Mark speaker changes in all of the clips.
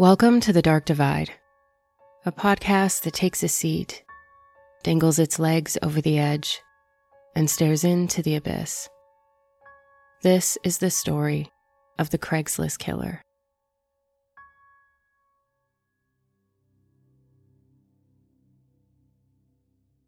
Speaker 1: Welcome to The Dark Divide, a podcast that takes a seat, dangles its legs over the edge, and stares into the abyss. This is the story of the Craigslist killer.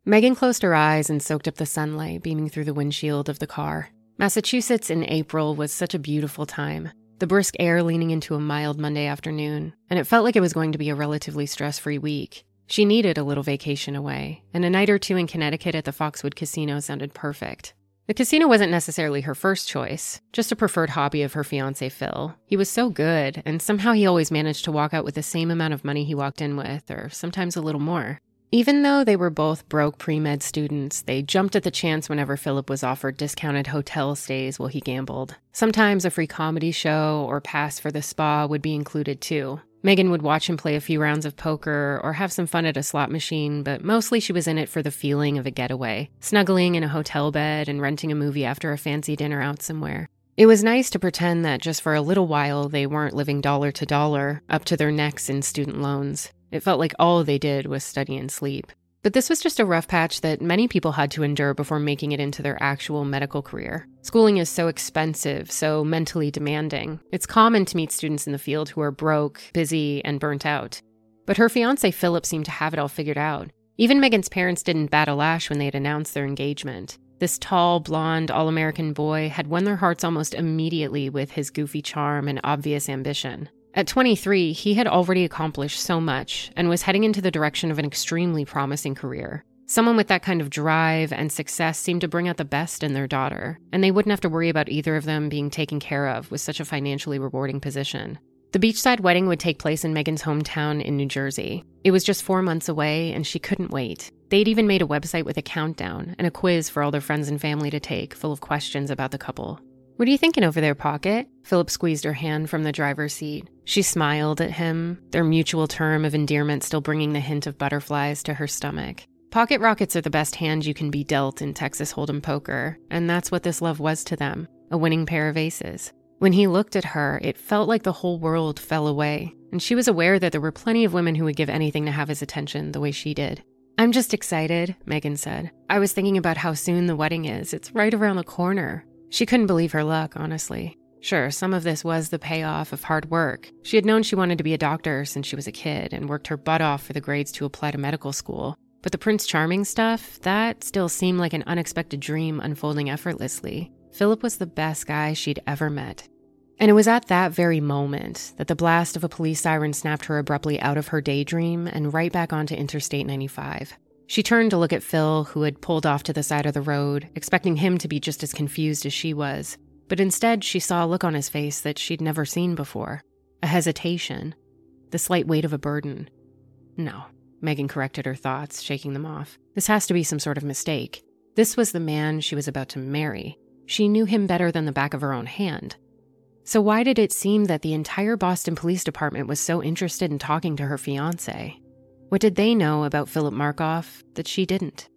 Speaker 1: Megan closed her eyes and soaked up the sunlight beaming through the windshield of the car. Massachusetts in April was such a beautiful time the brisk air leaning into a mild Monday afternoon, and it felt like it was going to be a relatively stress free week. She needed a little vacation away, and a night or two in Connecticut at the Foxwood Casino sounded perfect. The casino wasn't necessarily her first choice, just a preferred hobby of her fiance Phil. He was so good, and somehow he always managed to walk out with the same amount of money he walked in with, or sometimes a little more. Even though they were both broke pre med students, they jumped at the chance whenever Philip was offered discounted hotel stays while he gambled. Sometimes a free comedy show or pass for the spa would be included too. Megan would watch him play a few rounds of poker or have some fun at a slot machine, but mostly she was in it for the feeling of a getaway, snuggling in a hotel bed and renting a movie after a fancy dinner out somewhere. It was nice to pretend that just for a little while they weren't living dollar to dollar, up to their necks in student loans. It felt like all they did was study and sleep. But this was just a rough patch that many people had to endure before making it into their actual medical career. Schooling is so expensive, so mentally demanding. It's common to meet students in the field who are broke, busy, and burnt out. But her fiance Philip seemed to have it all figured out. Even Megan's parents didn't bat a lash when they had announced their engagement. This tall, blonde, all American boy had won their hearts almost immediately with his goofy charm and obvious ambition. At 23, he had already accomplished so much and was heading into the direction of an extremely promising career. Someone with that kind of drive and success seemed to bring out the best in their daughter, and they wouldn't have to worry about either of them being taken care of with such a financially rewarding position. The beachside wedding would take place in Megan's hometown in New Jersey. It was just four months away, and she couldn't wait. They'd even made a website with a countdown and a quiz for all their friends and family to take, full of questions about the couple. What are you thinking over there, Pocket? Philip squeezed her hand from the driver's seat. She smiled at him, their mutual term of endearment still bringing the hint of butterflies to her stomach. Pocket rockets are the best hand you can be dealt in Texas Hold'em poker, and that's what this love was to them a winning pair of aces. When he looked at her, it felt like the whole world fell away, and she was aware that there were plenty of women who would give anything to have his attention the way she did. I'm just excited, Megan said. I was thinking about how soon the wedding is. It's right around the corner. She couldn't believe her luck, honestly. Sure, some of this was the payoff of hard work. She had known she wanted to be a doctor since she was a kid and worked her butt off for the grades to apply to medical school. But the Prince Charming stuff, that still seemed like an unexpected dream unfolding effortlessly. Philip was the best guy she'd ever met. And it was at that very moment that the blast of a police siren snapped her abruptly out of her daydream and right back onto Interstate 95. She turned to look at Phil, who had pulled off to the side of the road, expecting him to be just as confused as she was. But instead, she saw a look on his face that she'd never seen before a hesitation, the slight weight of a burden. No, Megan corrected her thoughts, shaking them off. This has to be some sort of mistake. This was the man she was about to marry. She knew him better than the back of her own hand. So, why did it seem that the entire Boston Police Department was so interested in talking to her fiance? What did they know about Philip Markoff that she didn't?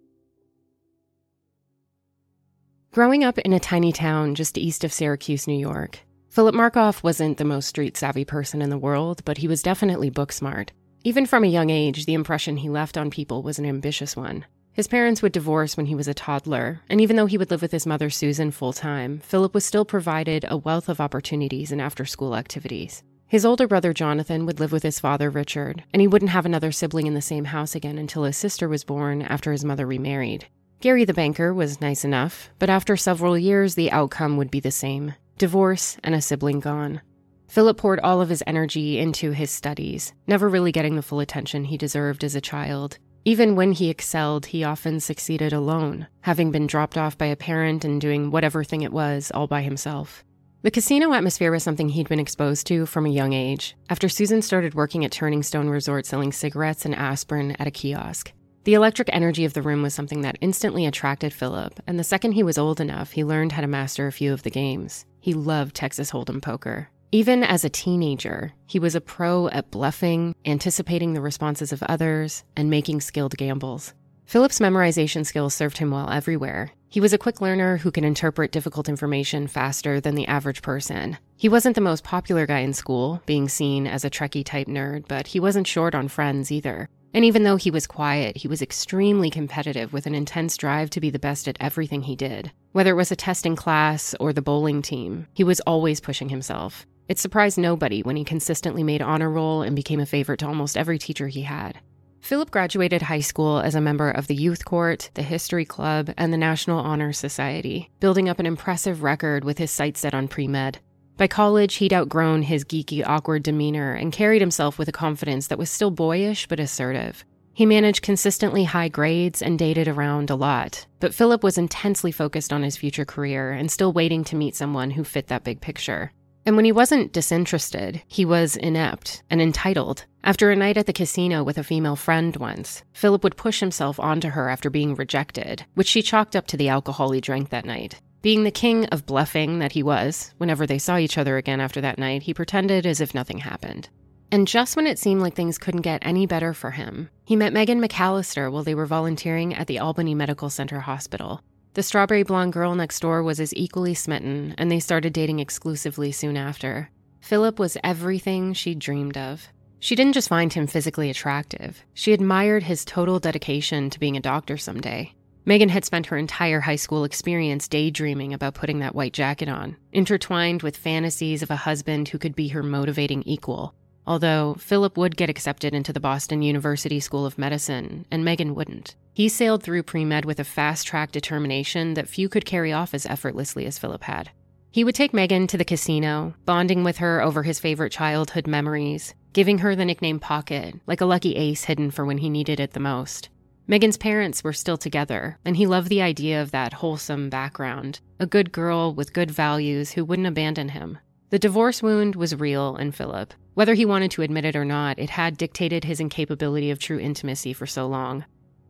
Speaker 1: Growing up in a tiny town just east of Syracuse, New York, Philip Markoff wasn't the most street savvy person in the world, but he was definitely book smart. Even from a young age, the impression he left on people was an ambitious one. His parents would divorce when he was a toddler, and even though he would live with his mother Susan full time, Philip was still provided a wealth of opportunities and after school activities. His older brother Jonathan would live with his father Richard, and he wouldn't have another sibling in the same house again until his sister was born after his mother remarried. Gary the banker was nice enough, but after several years, the outcome would be the same divorce and a sibling gone. Philip poured all of his energy into his studies, never really getting the full attention he deserved as a child. Even when he excelled, he often succeeded alone, having been dropped off by a parent and doing whatever thing it was all by himself. The casino atmosphere was something he'd been exposed to from a young age, after Susan started working at Turning Stone Resort selling cigarettes and aspirin at a kiosk. The electric energy of the room was something that instantly attracted Philip, and the second he was old enough, he learned how to master a few of the games. He loved Texas Hold'em poker. Even as a teenager, he was a pro at bluffing, anticipating the responses of others, and making skilled gambles. Philip's memorization skills served him well everywhere. He was a quick learner who could interpret difficult information faster than the average person. He wasn't the most popular guy in school, being seen as a Trekkie type nerd, but he wasn't short on friends either. And even though he was quiet, he was extremely competitive with an intense drive to be the best at everything he did. Whether it was a testing class or the bowling team, he was always pushing himself. It surprised nobody when he consistently made honor roll and became a favorite to almost every teacher he had. Philip graduated high school as a member of the Youth Court, the History Club, and the National Honor Society, building up an impressive record with his sights set on pre med. By college, he'd outgrown his geeky, awkward demeanor and carried himself with a confidence that was still boyish but assertive. He managed consistently high grades and dated around a lot, but Philip was intensely focused on his future career and still waiting to meet someone who fit that big picture. And when he wasn't disinterested, he was inept and entitled. After a night at the casino with a female friend once, Philip would push himself onto her after being rejected, which she chalked up to the alcohol he drank that night. Being the king of bluffing that he was, whenever they saw each other again after that night, he pretended as if nothing happened. And just when it seemed like things couldn't get any better for him, he met Megan McAllister while they were volunteering at the Albany Medical Center Hospital. The strawberry blonde girl next door was as equally smitten, and they started dating exclusively soon after. Philip was everything she'd dreamed of. She didn't just find him physically attractive, she admired his total dedication to being a doctor someday. Megan had spent her entire high school experience daydreaming about putting that white jacket on, intertwined with fantasies of a husband who could be her motivating equal. Although Philip would get accepted into the Boston University School of Medicine, and Megan wouldn't. He sailed through pre med with a fast track determination that few could carry off as effortlessly as Philip had. He would take Megan to the casino, bonding with her over his favorite childhood memories, giving her the nickname Pocket, like a lucky ace hidden for when he needed it the most. Megan's parents were still together, and he loved the idea of that wholesome background a good girl with good values who wouldn't abandon him. The divorce wound was real in Philip, whether he wanted to admit it or not, it had dictated his incapability of true intimacy for so long.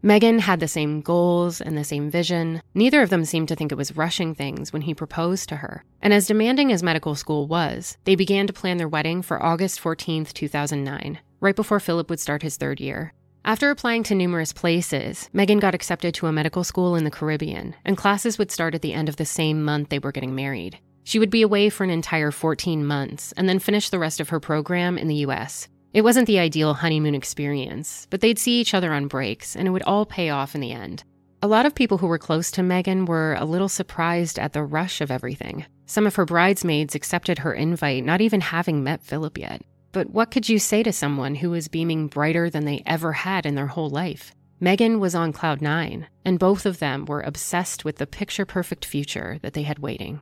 Speaker 1: Megan had the same goals and the same vision. Neither of them seemed to think it was rushing things when he proposed to her. And as demanding as medical school was, they began to plan their wedding for August 14, 2009, right before Philip would start his third year. After applying to numerous places, Megan got accepted to a medical school in the Caribbean, and classes would start at the end of the same month they were getting married. She would be away for an entire 14 months and then finish the rest of her program in the US. It wasn't the ideal honeymoon experience, but they'd see each other on breaks and it would all pay off in the end. A lot of people who were close to Megan were a little surprised at the rush of everything. Some of her bridesmaids accepted her invite, not even having met Philip yet. But what could you say to someone who was beaming brighter than they ever had in their whole life? Megan was on cloud nine, and both of them were obsessed with the picture perfect future that they had waiting.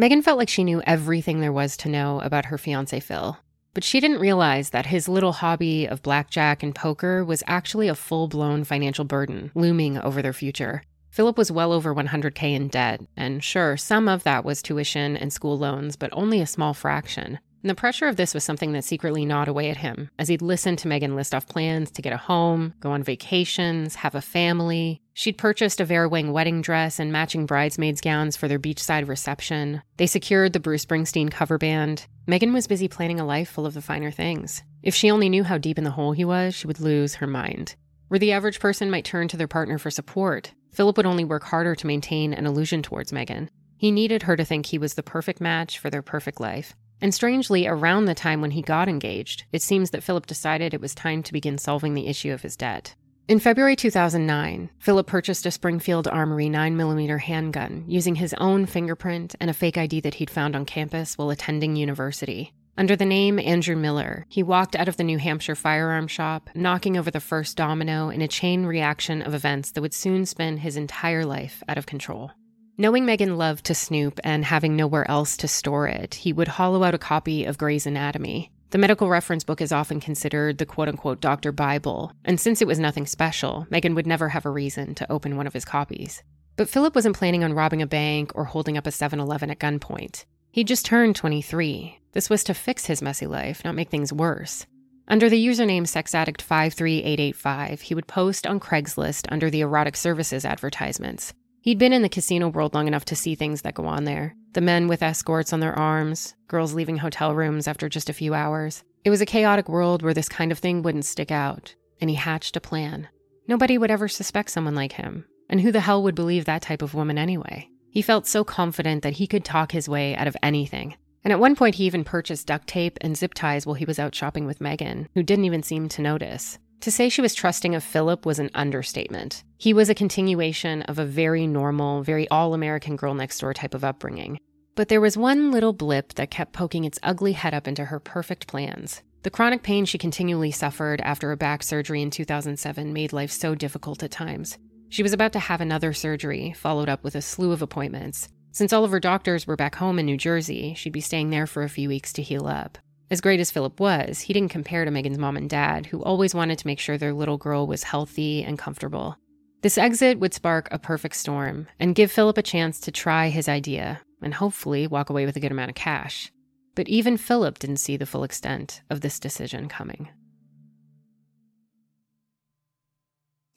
Speaker 1: Megan felt like she knew everything there was to know about her fiance Phil, but she didn't realize that his little hobby of blackjack and poker was actually a full blown financial burden looming over their future. Philip was well over 100K in debt, and sure, some of that was tuition and school loans, but only a small fraction. The pressure of this was something that secretly gnawed away at him as he'd listen to Megan list off plans to get a home, go on vacations, have a family. She'd purchased a Vera Wang wedding dress and matching bridesmaids' gowns for their beachside reception. They secured the Bruce Springsteen cover band. Megan was busy planning a life full of the finer things. If she only knew how deep in the hole he was, she would lose her mind. Where the average person might turn to their partner for support, Philip would only work harder to maintain an illusion towards Megan. He needed her to think he was the perfect match for their perfect life. And strangely, around the time when he got engaged, it seems that Philip decided it was time to begin solving the issue of his debt. In February 2009, Philip purchased a Springfield Armory 9mm handgun using his own fingerprint and a fake ID that he'd found on campus while attending university. Under the name Andrew Miller, he walked out of the New Hampshire firearm shop, knocking over the first domino in a chain reaction of events that would soon spin his entire life out of control. Knowing Megan loved to snoop and having nowhere else to store it, he would hollow out a copy of Gray's Anatomy. The medical reference book is often considered the quote unquote Dr. Bible, and since it was nothing special, Megan would never have a reason to open one of his copies. But Philip wasn't planning on robbing a bank or holding up a 7 Eleven at gunpoint. He'd just turned 23. This was to fix his messy life, not make things worse. Under the username SexAddict53885, he would post on Craigslist under the erotic services advertisements. He'd been in the casino world long enough to see things that go on there the men with escorts on their arms, girls leaving hotel rooms after just a few hours. It was a chaotic world where this kind of thing wouldn't stick out, and he hatched a plan. Nobody would ever suspect someone like him. And who the hell would believe that type of woman anyway? He felt so confident that he could talk his way out of anything. And at one point, he even purchased duct tape and zip ties while he was out shopping with Megan, who didn't even seem to notice. To say she was trusting of Philip was an understatement. He was a continuation of a very normal, very all American girl next door type of upbringing. But there was one little blip that kept poking its ugly head up into her perfect plans. The chronic pain she continually suffered after a back surgery in 2007 made life so difficult at times. She was about to have another surgery, followed up with a slew of appointments. Since all of her doctors were back home in New Jersey, she'd be staying there for a few weeks to heal up. As great as Philip was, he didn't compare to Megan's mom and dad, who always wanted to make sure their little girl was healthy and comfortable. This exit would spark a perfect storm and give Philip a chance to try his idea and hopefully walk away with a good amount of cash. But even Philip didn't see the full extent of this decision coming.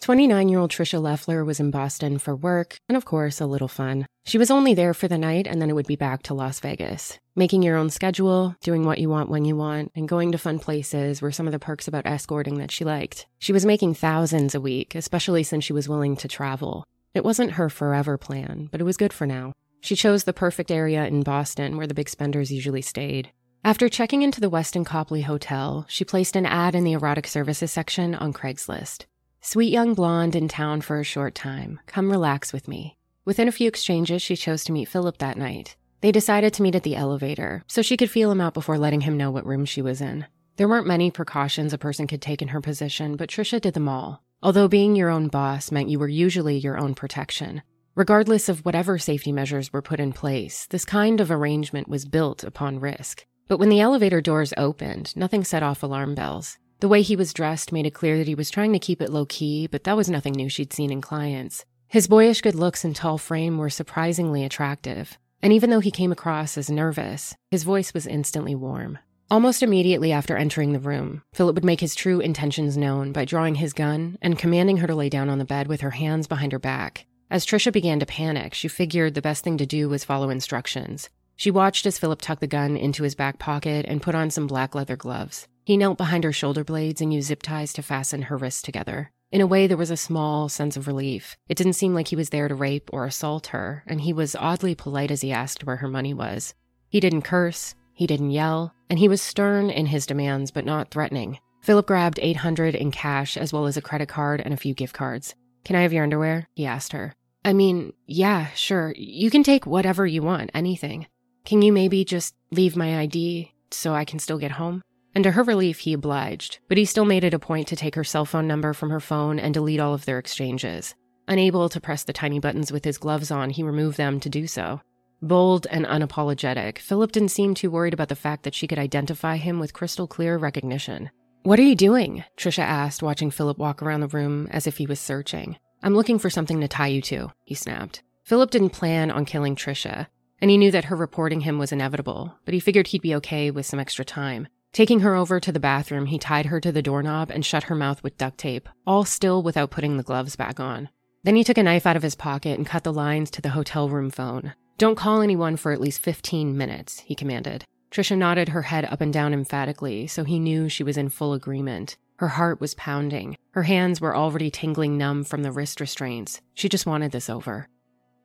Speaker 1: 29 year old Trisha Leffler was in Boston for work and, of course, a little fun. She was only there for the night and then it would be back to Las Vegas. Making your own schedule, doing what you want when you want, and going to fun places were some of the perks about escorting that she liked. She was making thousands a week, especially since she was willing to travel. It wasn't her forever plan, but it was good for now. She chose the perfect area in Boston where the big spenders usually stayed. After checking into the Westin Copley Hotel, she placed an ad in the erotic services section on Craigslist. Sweet young blonde in town for a short time. Come relax with me. Within a few exchanges, she chose to meet Philip that night. They decided to meet at the elevator, so she could feel him out before letting him know what room she was in. There weren't many precautions a person could take in her position, but Trisha did them all. Although being your own boss meant you were usually your own protection. Regardless of whatever safety measures were put in place, this kind of arrangement was built upon risk. But when the elevator doors opened, nothing set off alarm bells. The way he was dressed made it clear that he was trying to keep it low key, but that was nothing new she'd seen in clients. His boyish good looks and tall frame were surprisingly attractive. And even though he came across as nervous, his voice was instantly warm. Almost immediately after entering the room, Philip would make his true intentions known by drawing his gun and commanding her to lay down on the bed with her hands behind her back. As Trisha began to panic, she figured the best thing to do was follow instructions. She watched as Philip tucked the gun into his back pocket and put on some black leather gloves. He knelt behind her shoulder blades and used zip ties to fasten her wrists together. In a way, there was a small sense of relief. It didn't seem like he was there to rape or assault her, and he was oddly polite as he asked where her money was. He didn't curse, he didn't yell, and he was stern in his demands but not threatening. Philip grabbed 800 in cash as well as a credit card and a few gift cards. Can I have your underwear? He asked her. I mean, yeah, sure. You can take whatever you want, anything. Can you maybe just leave my ID so I can still get home? And to her relief, he obliged, but he still made it a point to take her cell phone number from her phone and delete all of their exchanges. Unable to press the tiny buttons with his gloves on, he removed them to do so. Bold and unapologetic, Philip didn't seem too worried about the fact that she could identify him with crystal clear recognition. What are you doing? Trisha asked, watching Philip walk around the room as if he was searching. I'm looking for something to tie you to, he snapped. Philip didn't plan on killing Trisha, and he knew that her reporting him was inevitable, but he figured he'd be okay with some extra time. Taking her over to the bathroom, he tied her to the doorknob and shut her mouth with duct tape, all still without putting the gloves back on. Then he took a knife out of his pocket and cut the lines to the hotel room phone. Don't call anyone for at least 15 minutes, he commanded. Trisha nodded her head up and down emphatically, so he knew she was in full agreement. Her heart was pounding. Her hands were already tingling numb from the wrist restraints. She just wanted this over.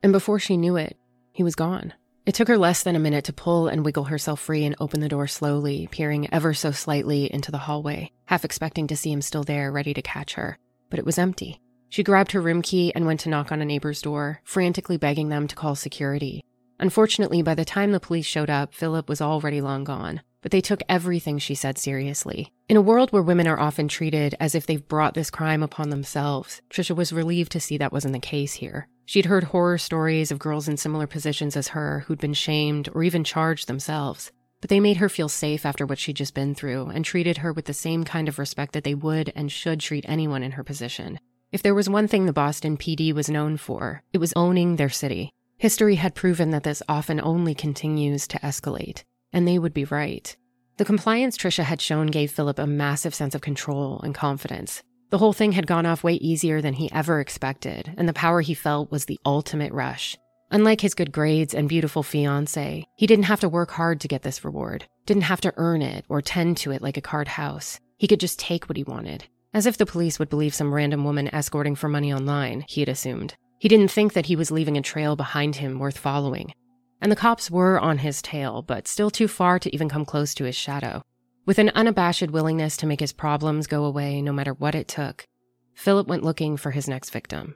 Speaker 1: And before she knew it, he was gone. It took her less than a minute to pull and wiggle herself free and open the door slowly, peering ever so slightly into the hallway, half expecting to see him still there, ready to catch her. But it was empty. She grabbed her room key and went to knock on a neighbor's door, frantically begging them to call security. Unfortunately, by the time the police showed up, Philip was already long gone, but they took everything she said seriously. In a world where women are often treated as if they've brought this crime upon themselves, Trisha was relieved to see that wasn't the case here. She'd heard horror stories of girls in similar positions as her who'd been shamed or even charged themselves. But they made her feel safe after what she'd just been through and treated her with the same kind of respect that they would and should treat anyone in her position. If there was one thing the Boston PD was known for, it was owning their city. History had proven that this often only continues to escalate, and they would be right. The compliance Trisha had shown gave Philip a massive sense of control and confidence. The whole thing had gone off way easier than he ever expected, and the power he felt was the ultimate rush. Unlike his good grades and beautiful fiance, he didn't have to work hard to get this reward, didn't have to earn it or tend to it like a card house. He could just take what he wanted. As if the police would believe some random woman escorting for money online, he had assumed. He didn't think that he was leaving a trail behind him worth following. And the cops were on his tail, but still too far to even come close to his shadow. With an unabashed willingness to make his problems go away no matter what it took, Philip went looking for his next victim.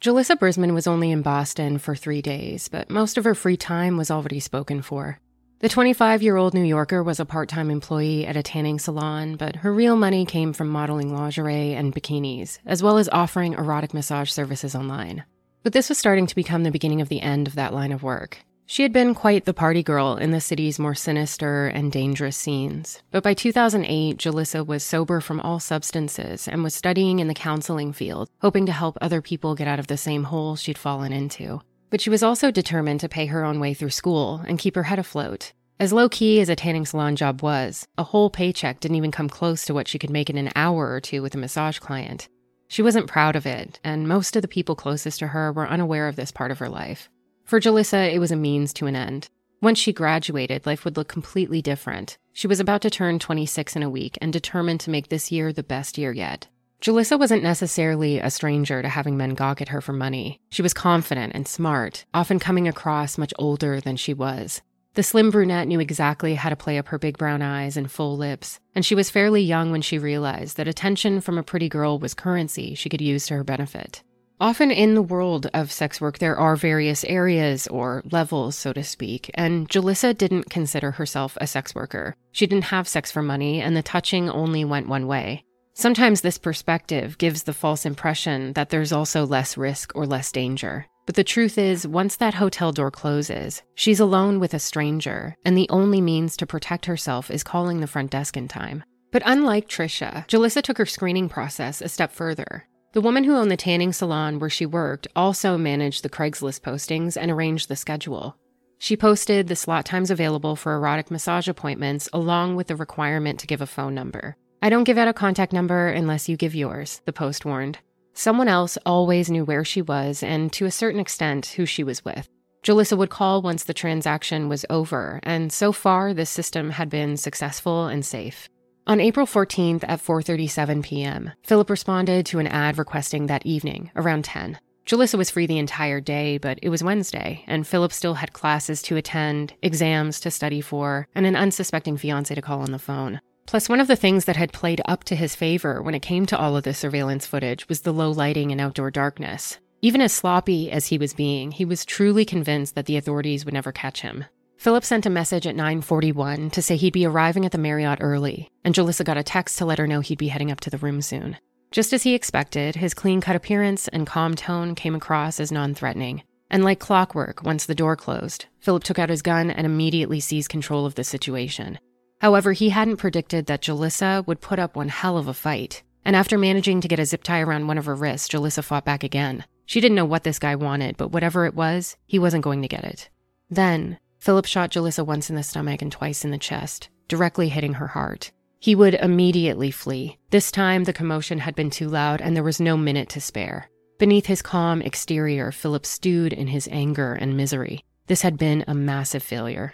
Speaker 1: Julissa Brisman was only in Boston for three days, but most of her free time was already spoken for. The 25 year old New Yorker was a part time employee at a tanning salon, but her real money came from modeling lingerie and bikinis, as well as offering erotic massage services online. But this was starting to become the beginning of the end of that line of work. She had been quite the party girl in the city's more sinister and dangerous scenes. But by 2008, Julissa was sober from all substances and was studying in the counseling field, hoping to help other people get out of the same hole she'd fallen into. But she was also determined to pay her own way through school and keep her head afloat. As low key as a tanning salon job was, a whole paycheck didn't even come close to what she could make in an hour or two with a massage client. She wasn't proud of it, and most of the people closest to her were unaware of this part of her life. For Julissa, it was a means to an end. Once she graduated, life would look completely different. She was about to turn 26 in a week and determined to make this year the best year yet. Julissa wasn't necessarily a stranger to having men gawk at her for money. She was confident and smart, often coming across much older than she was. The slim brunette knew exactly how to play up her big brown eyes and full lips, and she was fairly young when she realized that attention from a pretty girl was currency she could use to her benefit. Often in the world of sex work, there are various areas or levels, so to speak, and Julissa didn't consider herself a sex worker. She didn't have sex for money, and the touching only went one way. Sometimes this perspective gives the false impression that there's also less risk or less danger. But the truth is, once that hotel door closes, she's alone with a stranger, and the only means to protect herself is calling the front desk in time. But unlike Trisha, Julissa took her screening process a step further. The woman who owned the tanning salon where she worked also managed the Craigslist postings and arranged the schedule. She posted the slot times available for erotic massage appointments along with the requirement to give a phone number. I don't give out a contact number unless you give yours, the post warned. Someone else always knew where she was and, to a certain extent, who she was with. Julissa would call once the transaction was over, and so far this system had been successful and safe. On April 14th at 4:37 p.m., Philip responded to an ad requesting that evening around 10. Julissa was free the entire day, but it was Wednesday, and Philip still had classes to attend, exams to study for, and an unsuspecting fiance to call on the phone. Plus, one of the things that had played up to his favor when it came to all of the surveillance footage was the low lighting and outdoor darkness. Even as sloppy as he was being, he was truly convinced that the authorities would never catch him. Philip sent a message at 9:41 to say he'd be arriving at the Marriott early, and Julissa got a text to let her know he'd be heading up to the room soon. Just as he expected, his clean-cut appearance and calm tone came across as non-threatening. And like clockwork, once the door closed, Philip took out his gun and immediately seized control of the situation. However, he hadn't predicted that Julissa would put up one hell of a fight. And after managing to get a zip tie around one of her wrists, Julissa fought back again. She didn't know what this guy wanted, but whatever it was, he wasn't going to get it. Then, Philip shot Julissa once in the stomach and twice in the chest, directly hitting her heart. He would immediately flee. This time, the commotion had been too loud and there was no minute to spare. Beneath his calm exterior, Philip stewed in his anger and misery. This had been a massive failure.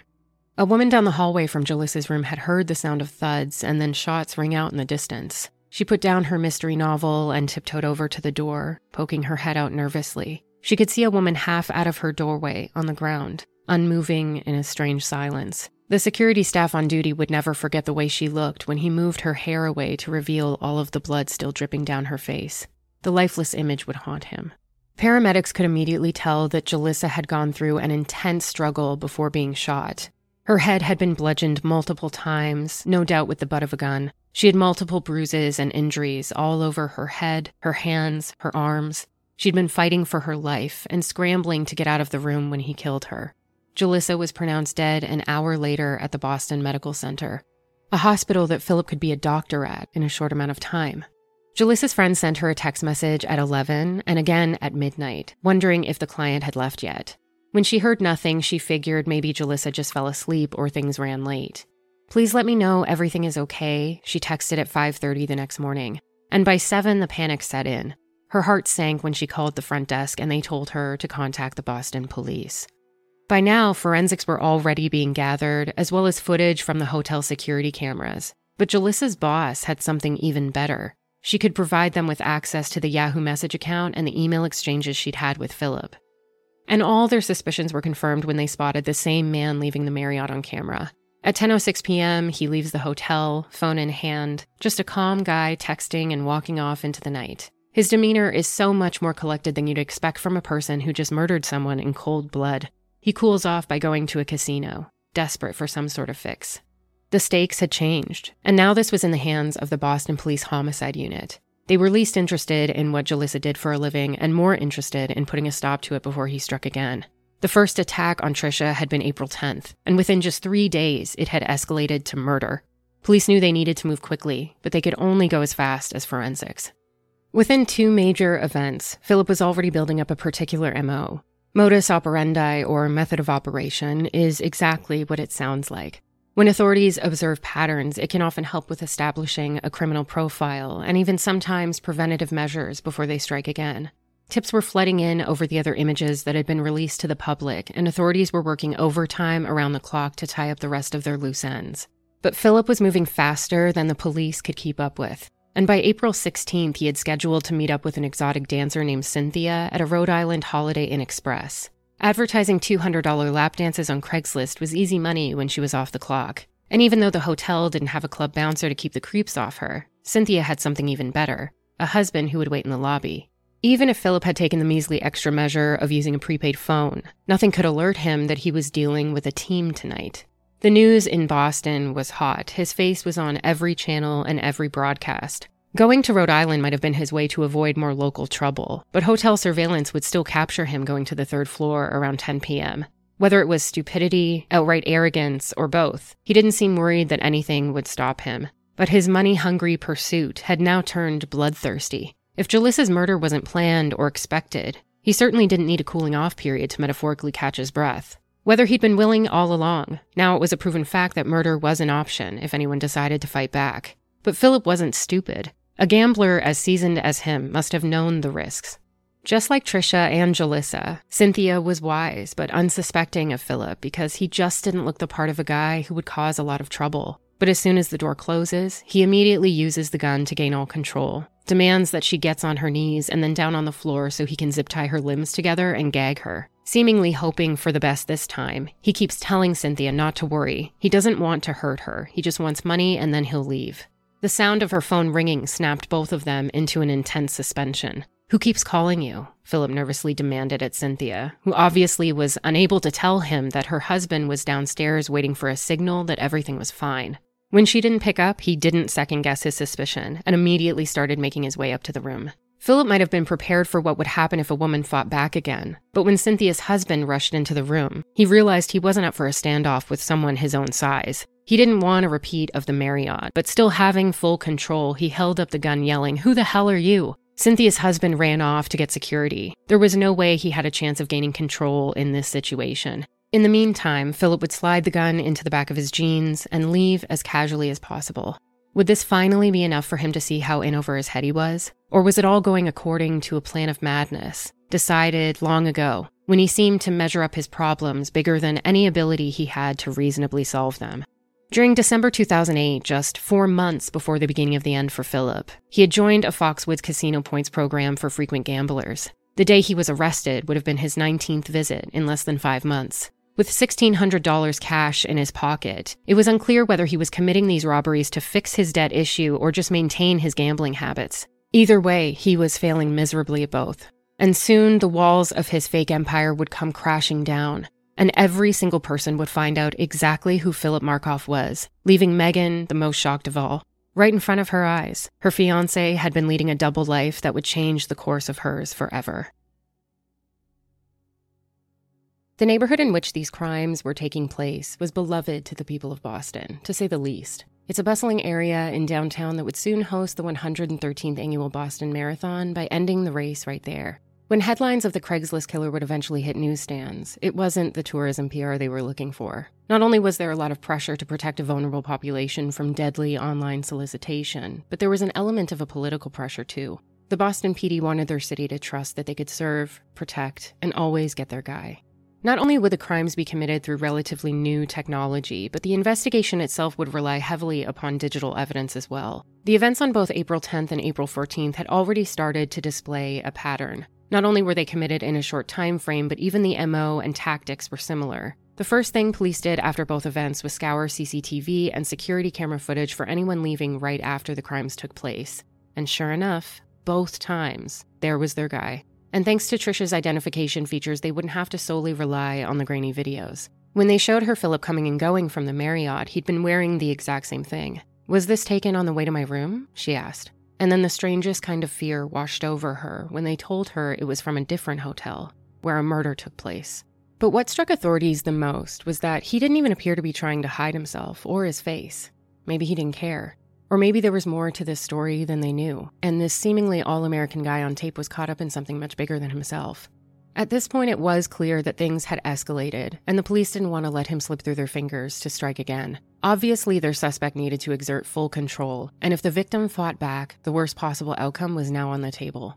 Speaker 1: A woman down the hallway from Julissa's room had heard the sound of thuds and then shots ring out in the distance. She put down her mystery novel and tiptoed over to the door, poking her head out nervously. She could see a woman half out of her doorway on the ground, unmoving in a strange silence. The security staff on duty would never forget the way she looked when he moved her hair away to reveal all of the blood still dripping down her face. The lifeless image would haunt him. Paramedics could immediately tell that Julissa had gone through an intense struggle before being shot, her head had been bludgeoned multiple times, no doubt with the butt of a gun. She had multiple bruises and injuries all over her head, her hands, her arms. She'd been fighting for her life and scrambling to get out of the room when he killed her. Julissa was pronounced dead an hour later at the Boston Medical Center, a hospital that Philip could be a doctor at in a short amount of time. Julissa's friend sent her a text message at 11 and again at midnight, wondering if the client had left yet. When she heard nothing, she figured maybe Julissa just fell asleep or things ran late. Please let me know everything is okay, she texted at 5:30 the next morning. And by 7 the panic set in. Her heart sank when she called the front desk and they told her to contact the Boston police. By now, forensics were already being gathered, as well as footage from the hotel security cameras. But Julissa's boss had something even better. she could provide them with access to the Yahoo message account and the email exchanges she'd had with Philip. And all their suspicions were confirmed when they spotted the same man leaving the Marriott on camera. At 10:06 p.m., he leaves the hotel, phone in hand, just a calm guy texting and walking off into the night. His demeanor is so much more collected than you'd expect from a person who just murdered someone in cold blood. He cools off by going to a casino, desperate for some sort of fix. The stakes had changed, and now this was in the hands of the Boston Police Homicide Unit. They were least interested in what Julissa did for a living and more interested in putting a stop to it before he struck again. The first attack on Trisha had been April 10th, and within just three days, it had escalated to murder. Police knew they needed to move quickly, but they could only go as fast as forensics. Within two major events, Philip was already building up a particular MO. Modus operandi, or method of operation, is exactly what it sounds like. When authorities observe patterns, it can often help with establishing a criminal profile and even sometimes preventative measures before they strike again. Tips were flooding in over the other images that had been released to the public, and authorities were working overtime around the clock to tie up the rest of their loose ends. But Philip was moving faster than the police could keep up with. And by April 16th, he had scheduled to meet up with an exotic dancer named Cynthia at a Rhode Island Holiday Inn Express. Advertising $200 lap dances on Craigslist was easy money when she was off the clock. And even though the hotel didn't have a club bouncer to keep the creeps off her, Cynthia had something even better a husband who would wait in the lobby. Even if Philip had taken the measly extra measure of using a prepaid phone, nothing could alert him that he was dealing with a team tonight. The news in Boston was hot. His face was on every channel and every broadcast. Going to Rhode Island might have been his way to avoid more local trouble, but hotel surveillance would still capture him going to the third floor around 10 p.m. Whether it was stupidity, outright arrogance, or both, he didn't seem worried that anything would stop him. But his money hungry pursuit had now turned bloodthirsty. If Julissa's murder wasn't planned or expected, he certainly didn't need a cooling off period to metaphorically catch his breath. Whether he'd been willing all along, now it was a proven fact that murder was an option if anyone decided to fight back. But Philip wasn't stupid. A gambler as seasoned as him must have known the risks. Just like Trisha and Julissa, Cynthia was wise but unsuspecting of Philip because he just didn't look the part of a guy who would cause a lot of trouble. But as soon as the door closes, he immediately uses the gun to gain all control, demands that she gets on her knees and then down on the floor so he can zip tie her limbs together and gag her. Seemingly hoping for the best this time, he keeps telling Cynthia not to worry. He doesn't want to hurt her, he just wants money and then he'll leave. The sound of her phone ringing snapped both of them into an intense suspension. Who keeps calling you? Philip nervously demanded at Cynthia, who obviously was unable to tell him that her husband was downstairs waiting for a signal that everything was fine. When she didn't pick up, he didn't second guess his suspicion and immediately started making his way up to the room. Philip might have been prepared for what would happen if a woman fought back again, but when Cynthia's husband rushed into the room, he realized he wasn't up for a standoff with someone his own size. He didn't want a repeat of the Marriott, but still having full control, he held up the gun, yelling, Who the hell are you? Cynthia's husband ran off to get security. There was no way he had a chance of gaining control in this situation. In the meantime, Philip would slide the gun into the back of his jeans and leave as casually as possible. Would this finally be enough for him to see how in over his head he was? Or was it all going according to a plan of madness, decided long ago, when he seemed to measure up his problems bigger than any ability he had to reasonably solve them? During December 2008, just four months before the beginning of the end for Philip, he had joined a Foxwoods casino points program for frequent gamblers. The day he was arrested would have been his 19th visit in less than five months. With $1,600 cash in his pocket, it was unclear whether he was committing these robberies to fix his debt issue or just maintain his gambling habits. Either way, he was failing miserably at both. And soon the walls of his fake empire would come crashing down and every single person would find out exactly who Philip Markoff was, leaving Megan the most shocked of all. Right in front of her eyes, her fiance had been leading a double life that would change the course of hers forever. The neighborhood in which these crimes were taking place was beloved to the people of Boston, to say the least. It's a bustling area in downtown that would soon host the 113th annual Boston Marathon by ending the race right there. When headlines of the Craigslist killer would eventually hit newsstands, it wasn't the tourism PR they were looking for. Not only was there a lot of pressure to protect a vulnerable population from deadly online solicitation, but there was an element of a political pressure too. The Boston PD wanted their city to trust that they could serve, protect, and always get their guy. Not only would the crimes be committed through relatively new technology, but the investigation itself would rely heavily upon digital evidence as well. The events on both April 10th and April 14th had already started to display a pattern. Not only were they committed in a short time frame, but even the MO and tactics were similar. The first thing police did after both events was scour CCTV and security camera footage for anyone leaving right after the crimes took place. And sure enough, both times, there was their guy. And thanks to Trisha's identification features, they wouldn't have to solely rely on the grainy videos. When they showed her Philip coming and going from the Marriott, he'd been wearing the exact same thing. Was this taken on the way to my room? She asked. And then the strangest kind of fear washed over her when they told her it was from a different hotel, where a murder took place. But what struck authorities the most was that he didn't even appear to be trying to hide himself or his face. Maybe he didn't care. Or maybe there was more to this story than they knew, and this seemingly all American guy on tape was caught up in something much bigger than himself. At this point, it was clear that things had escalated, and the police didn't want to let him slip through their fingers to strike again. Obviously, their suspect needed to exert full control, and if the victim fought back, the worst possible outcome was now on the table.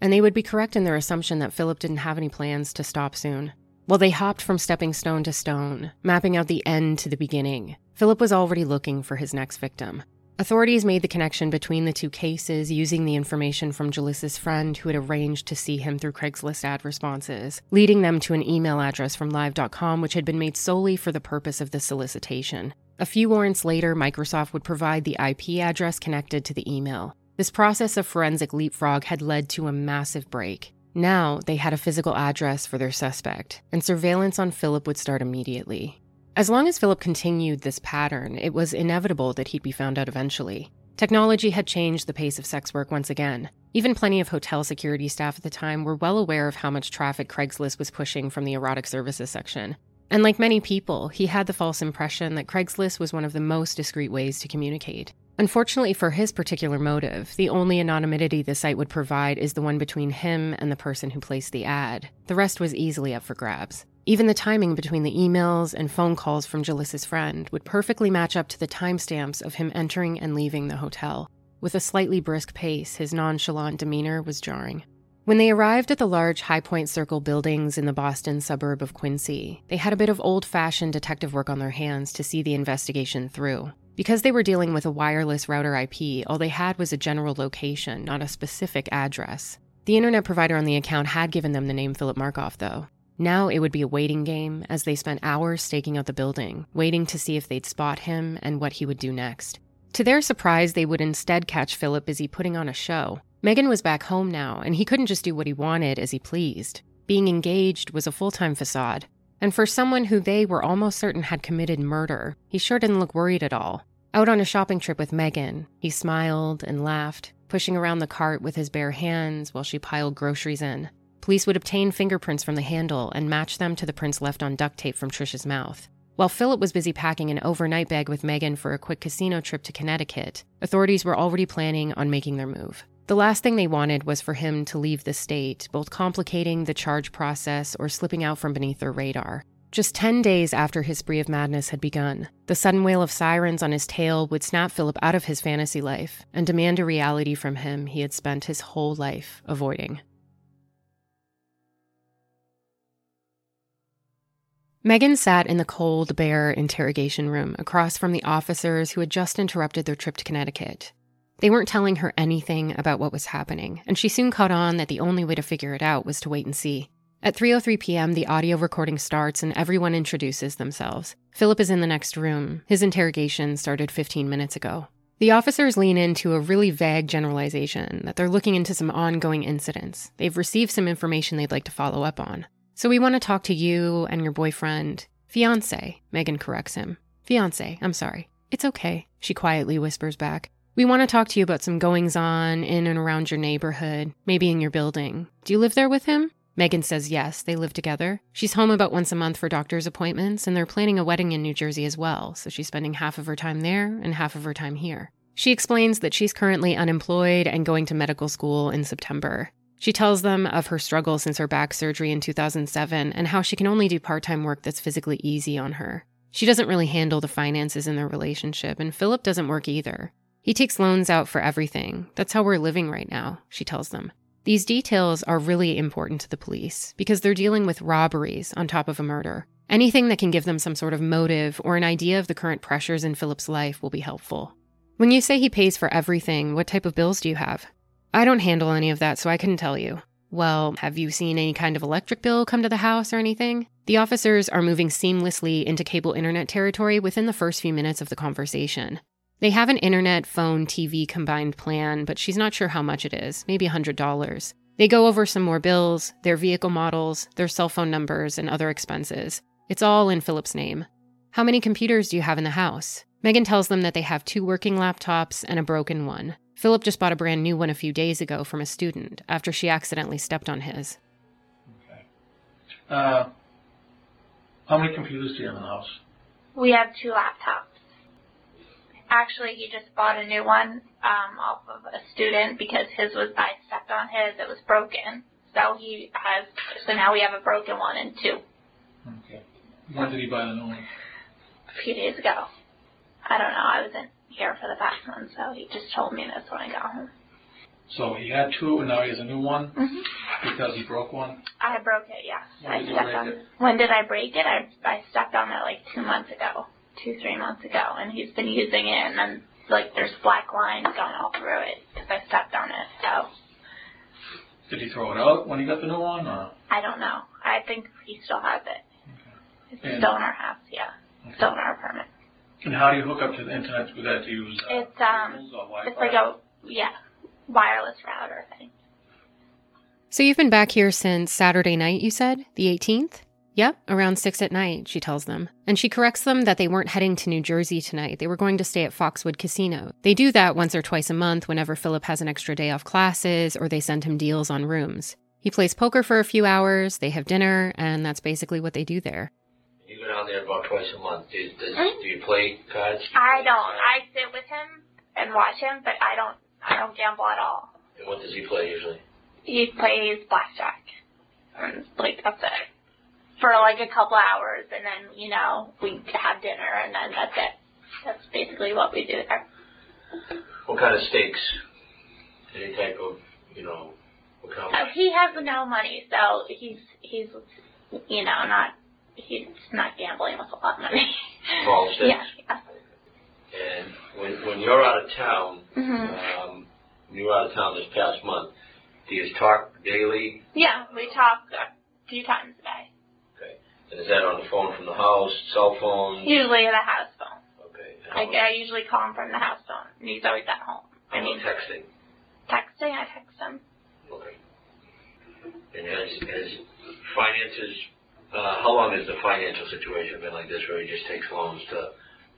Speaker 1: And they would be correct in their assumption that Philip didn't have any plans to stop soon. While they hopped from stepping stone to stone, mapping out the end to the beginning, Philip was already looking for his next victim. Authorities made the connection between the two cases using the information from Julissa's friend who had arranged to see him through Craigslist ad responses, leading them to an email address from Live.com which had been made solely for the purpose of the solicitation. A few warrants later, Microsoft would provide the IP address connected to the email. This process of forensic leapfrog had led to a massive break. Now they had a physical address for their suspect, and surveillance on Philip would start immediately. As long as Philip continued this pattern, it was inevitable that he'd be found out eventually. Technology had changed the pace of sex work once again. Even plenty of hotel security staff at the time were well aware of how much traffic Craigslist was pushing from the erotic services section. And like many people, he had the false impression that Craigslist was one of the most discreet ways to communicate. Unfortunately for his particular motive, the only anonymity the site would provide is the one between him and the person who placed the ad. The rest was easily up for grabs. Even the timing between the emails and phone calls from Julissa's friend would perfectly match up to the timestamps of him entering and leaving the hotel. With a slightly brisk pace, his nonchalant demeanor was jarring. When they arrived at the large High Point Circle buildings in the Boston suburb of Quincy, they had a bit of old fashioned detective work on their hands to see the investigation through. Because they were dealing with a wireless router IP, all they had was a general location, not a specific address. The internet provider on the account had given them the name Philip Markoff, though, now it would be a waiting game as they spent hours staking out the building, waiting to see if they'd spot him and what he would do next. To their surprise, they would instead catch Philip busy putting on a show. Megan was back home now, and he couldn't just do what he wanted as he pleased. Being engaged was a full time facade. And for someone who they were almost certain had committed murder, he sure didn't look worried at all. Out on a shopping trip with Megan, he smiled and laughed, pushing around the cart with his bare hands while she piled groceries in. Police would obtain fingerprints from the handle and match them to the prints left on duct tape from Trisha's mouth. While Philip was busy packing an overnight bag with Megan for a quick casino trip to Connecticut, authorities were already planning on making their move. The last thing they wanted was for him to leave the state, both complicating the charge process or slipping out from beneath their radar. Just 10 days after his spree of madness had begun, the sudden wail of sirens on his tail would snap Philip out of his fantasy life and demand a reality from him he had spent his whole life avoiding. Megan sat in the cold, bare interrogation room across from the officers who had just interrupted their trip to Connecticut. They weren't telling her anything about what was happening, and she soon caught on that the only way to figure it out was to wait and see. At 3:03 p.m., the audio recording starts and everyone introduces themselves. Philip is in the next room. His interrogation started 15 minutes ago. The officers lean into a really vague generalization that they're looking into some ongoing incidents. They've received some information they'd like to follow up on. So we want to talk to you and your boyfriend. Fiance, Megan corrects him. Fiance, I'm sorry. It's okay, she quietly whispers back. We want to talk to you about some goings on in and around your neighborhood, maybe in your building. Do you live there with him? Megan says yes, they live together. She's home about once a month for doctor's appointments, and they're planning a wedding in New Jersey as well, so she's spending half of her time there and half of her time here. She explains that she's currently unemployed and going to medical school in September. She tells them of her struggle since her back surgery in 2007 and how she can only do part time work that's physically easy on her. She doesn't really handle the finances in their relationship, and Philip doesn't work either. He takes loans out for everything. That's how we're living right now, she tells them. These details are really important to the police because they're dealing with robberies on top of a murder. Anything that can give them some sort of motive or an idea of the current pressures in Philip's life will be helpful. When you say he pays for everything, what type of bills do you have? I don't handle any of that, so I couldn't tell you. Well, have you seen any kind of electric bill come to the house or anything? The officers are moving seamlessly into cable internet territory within the first few minutes of the conversation. They have an internet, phone, TV combined plan, but she's not sure how much it is, maybe $100. They go over some more bills, their vehicle models, their cell phone numbers, and other expenses. It's all in Philip's name. How many computers do you have in the house? Megan tells them that they have two working laptops and a broken one. Philip just bought a brand new one a few days ago from a student after she accidentally stepped on his.
Speaker 2: Okay. Uh, how many computers do you have in the house?
Speaker 3: We have two laptops. Actually, he just bought a new one um, off of a student because his was I stepped on his. It was broken. So he has. So now we have a broken one and two.
Speaker 2: Okay. When did he buy the new one?
Speaker 3: A few days ago. I don't know. I wasn't here for the past one, so he just told me this when I got home.
Speaker 2: So he had two, and now he has a new one
Speaker 3: hmm
Speaker 2: because he broke one.
Speaker 3: I broke it. Yes,
Speaker 2: When
Speaker 3: I
Speaker 2: did you
Speaker 3: stepped on.
Speaker 2: it?
Speaker 3: When did I break it? I I stepped on it like two months ago, two three months ago, and he's been using it, and then like there's black lines going all through it because I stepped on it. So
Speaker 2: Did he throw it out when he got the new one, or?
Speaker 3: I don't know. I think he still has it. It's
Speaker 2: And-
Speaker 3: still in our house. Yeah, still in our apartment.
Speaker 2: And how do you hook up to the internet with that? Do you use uh,
Speaker 3: It's, um,
Speaker 2: or
Speaker 3: It's like a yeah wireless router thing.
Speaker 1: So you've been back here since Saturday night, you said? The 18th? Yep, around 6 at night, she tells them. And she corrects them that they weren't heading to New Jersey tonight. They were going to stay at Foxwoods Casino. They do that once or twice a month whenever Philip has an extra day off classes or they send him deals on rooms. He plays poker for a few hours, they have dinner, and that's basically what they do there.
Speaker 4: You go down there about twice a month. Do, does,
Speaker 3: Mhm.
Speaker 4: do you play cards?
Speaker 3: I don't. I sit with him and watch him, but I don't. I don't gamble at all.
Speaker 4: And what does he play usually?
Speaker 3: He plays blackjack, and like that's it for like a couple hours, and then you know we have dinner, and then that's it. That's basically what we do there.
Speaker 4: What kind of stakes? Any type of, you know, what kind
Speaker 3: Uh,
Speaker 4: of,
Speaker 3: he has no money, so he's he's you know not he's not gambling with a lot of money.
Speaker 4: Small stakes?
Speaker 3: yeah. yeah.
Speaker 4: And when, when you're out of town,
Speaker 3: Mhm.
Speaker 4: um, when you were out of town this past month, do you talk daily?
Speaker 3: Yeah, we talk a few times a day.
Speaker 4: Okay. And is that on the phone from the house, cell phone?
Speaker 3: Usually the house phone.
Speaker 4: Okay.
Speaker 3: I, I usually call him from the house phone. and He's always at home.
Speaker 4: how
Speaker 3: I mean,
Speaker 4: texting?
Speaker 3: texting, I text him.
Speaker 4: Okay. And as, as finances, Uh, how long has the financial situation been like this where he just takes loans to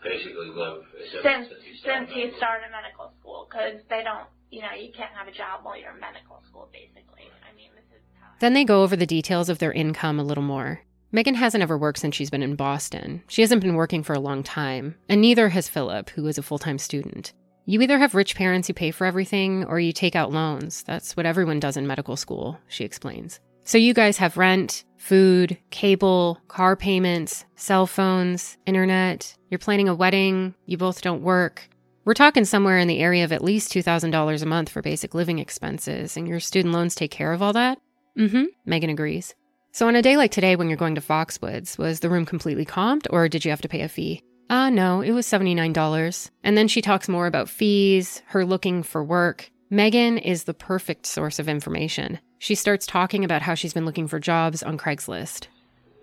Speaker 4: basically live? Is
Speaker 3: Since
Speaker 4: he
Speaker 3: since
Speaker 4: started
Speaker 3: he
Speaker 4: medical?
Speaker 3: started medical school, because they don't, you know, you can't have a job while you're in medical school, basically. I mean, this is how.
Speaker 1: Then they go over the details of their income a little more. Megan hasn't ever worked since she's been in Boston. She hasn't been working for a long time, and neither has Philip, who is a full time student. You either have rich parents who pay for everything, or you take out loans. That's what everyone does in medical school, she explains. So you guys have rent, food, cable, car payments, cell phones, internet. You're planning a wedding. You both don't work. We're talking somewhere in the area of at least $2,000 a month for basic living expenses, and your student loans take care of all that? Mm hmm, Megan agrees. So, on a day like today when you're going to Foxwoods, was the room completely comped or did you have to pay a fee? Ah, no, it was $79. And then she talks more about fees, her looking for work. Megan is the perfect source of information. She starts talking about how she's been looking for jobs on Craigslist.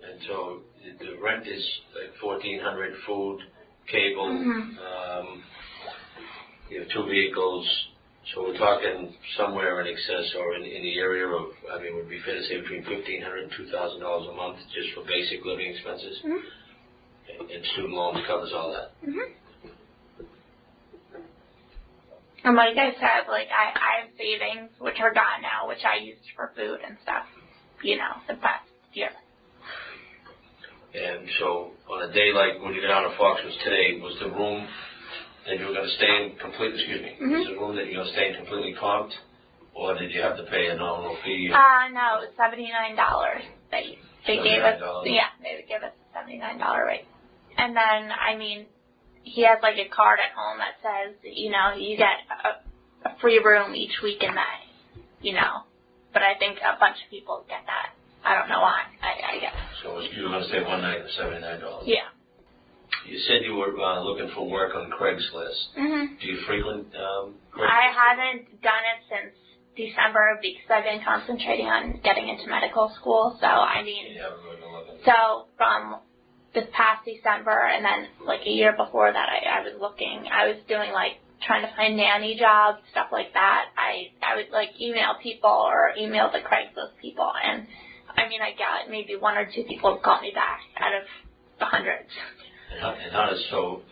Speaker 4: And so the- the rent is like fourteen hundred, food, cable,
Speaker 3: Mhm.
Speaker 4: um, you have two vehicles. So we're talking somewhere in excess or in, in the area of, I mean, it would be fair to say between fifteen hundred and two thousand dollars a month just for basic living expenses?
Speaker 3: Mhm.
Speaker 4: And, and student loans covers all that.
Speaker 3: hmm And like I said, like I, I have savings which are gone now, which I used for food and stuff. You know, the past year.
Speaker 4: And so on a day like when you got out of Foxwoods today, was the room that you were going to stay in completely, excuse me, Mhm. was the room that you were going to stay in completely comped? Or did you have to pay a nominal fee?
Speaker 3: Uh, no, seventy nine dollars. They they gave us
Speaker 4: $79.
Speaker 3: yeah, they gave us a seventy nine dollar rate. And then I mean, he has like a card at home that says, you know, you get a, a free room each week in May. You know, but I think a bunch of people get that. I don't know why. I, I guess.
Speaker 4: So you were gonna say one night for seventy-nine dollars?
Speaker 3: Yeah.
Speaker 4: You said you were, uh, looking for work on Craigslist.
Speaker 3: Mm-hmm.
Speaker 4: Do you frequent, um,
Speaker 3: I haven't done it since December because I've been concentrating on getting into medical school. So I mean,
Speaker 4: really?
Speaker 3: So from this past December and then like a year before that, I, I was looking. I was doing like trying to find nanny jobs, stuff like that. I I would like email people or email the Craigslist people, and I mean I got maybe one or two people called me back out of the hundreds.
Speaker 4: And how does, so,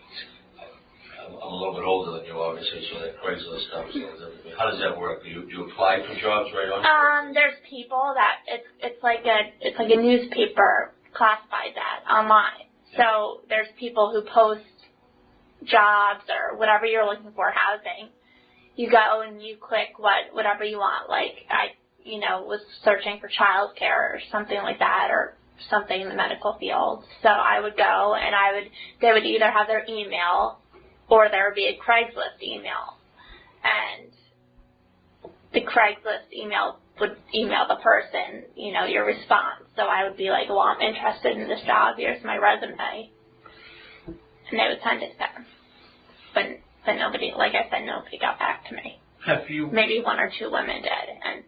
Speaker 4: I'm I'm a little bit older than you, obviously, so that Craigslist stuff is a little different. How does that work? Do you, do you apply for jobs right on?
Speaker 3: Um, there's people that it's it's like a it's like a newspaper classifies that online. So there's people who post jobs or whatever you're looking for, housing. You go and you click what whatever you want. Like I, you know, was searching for childcare or something like that, or something in the medical field. So I would go and I would they would either have their email or there would be a Craigslist email, and the Craigslist email would email the person, you know, your response. So I would be like, well, I'm interested in this job. Here's my resume. And they would send it them. But, but nobody, like I said, nobody got back to me.
Speaker 2: Have you,
Speaker 3: Maybe one or two women did. And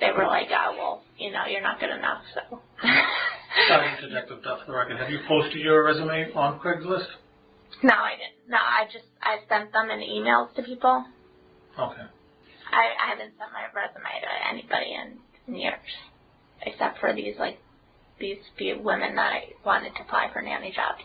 Speaker 3: they were like, oh, well, you know, you're not good enough, so.
Speaker 2: sorry to interject with that for the record, have you posted your resume on Craigslist?
Speaker 3: no, I didn't. No, I just, I sent them in emails to people.
Speaker 2: Okay.
Speaker 3: I, I haven't sent my resume to anybody in, in years, except for these like these few women that I wanted to apply for nanny jobs.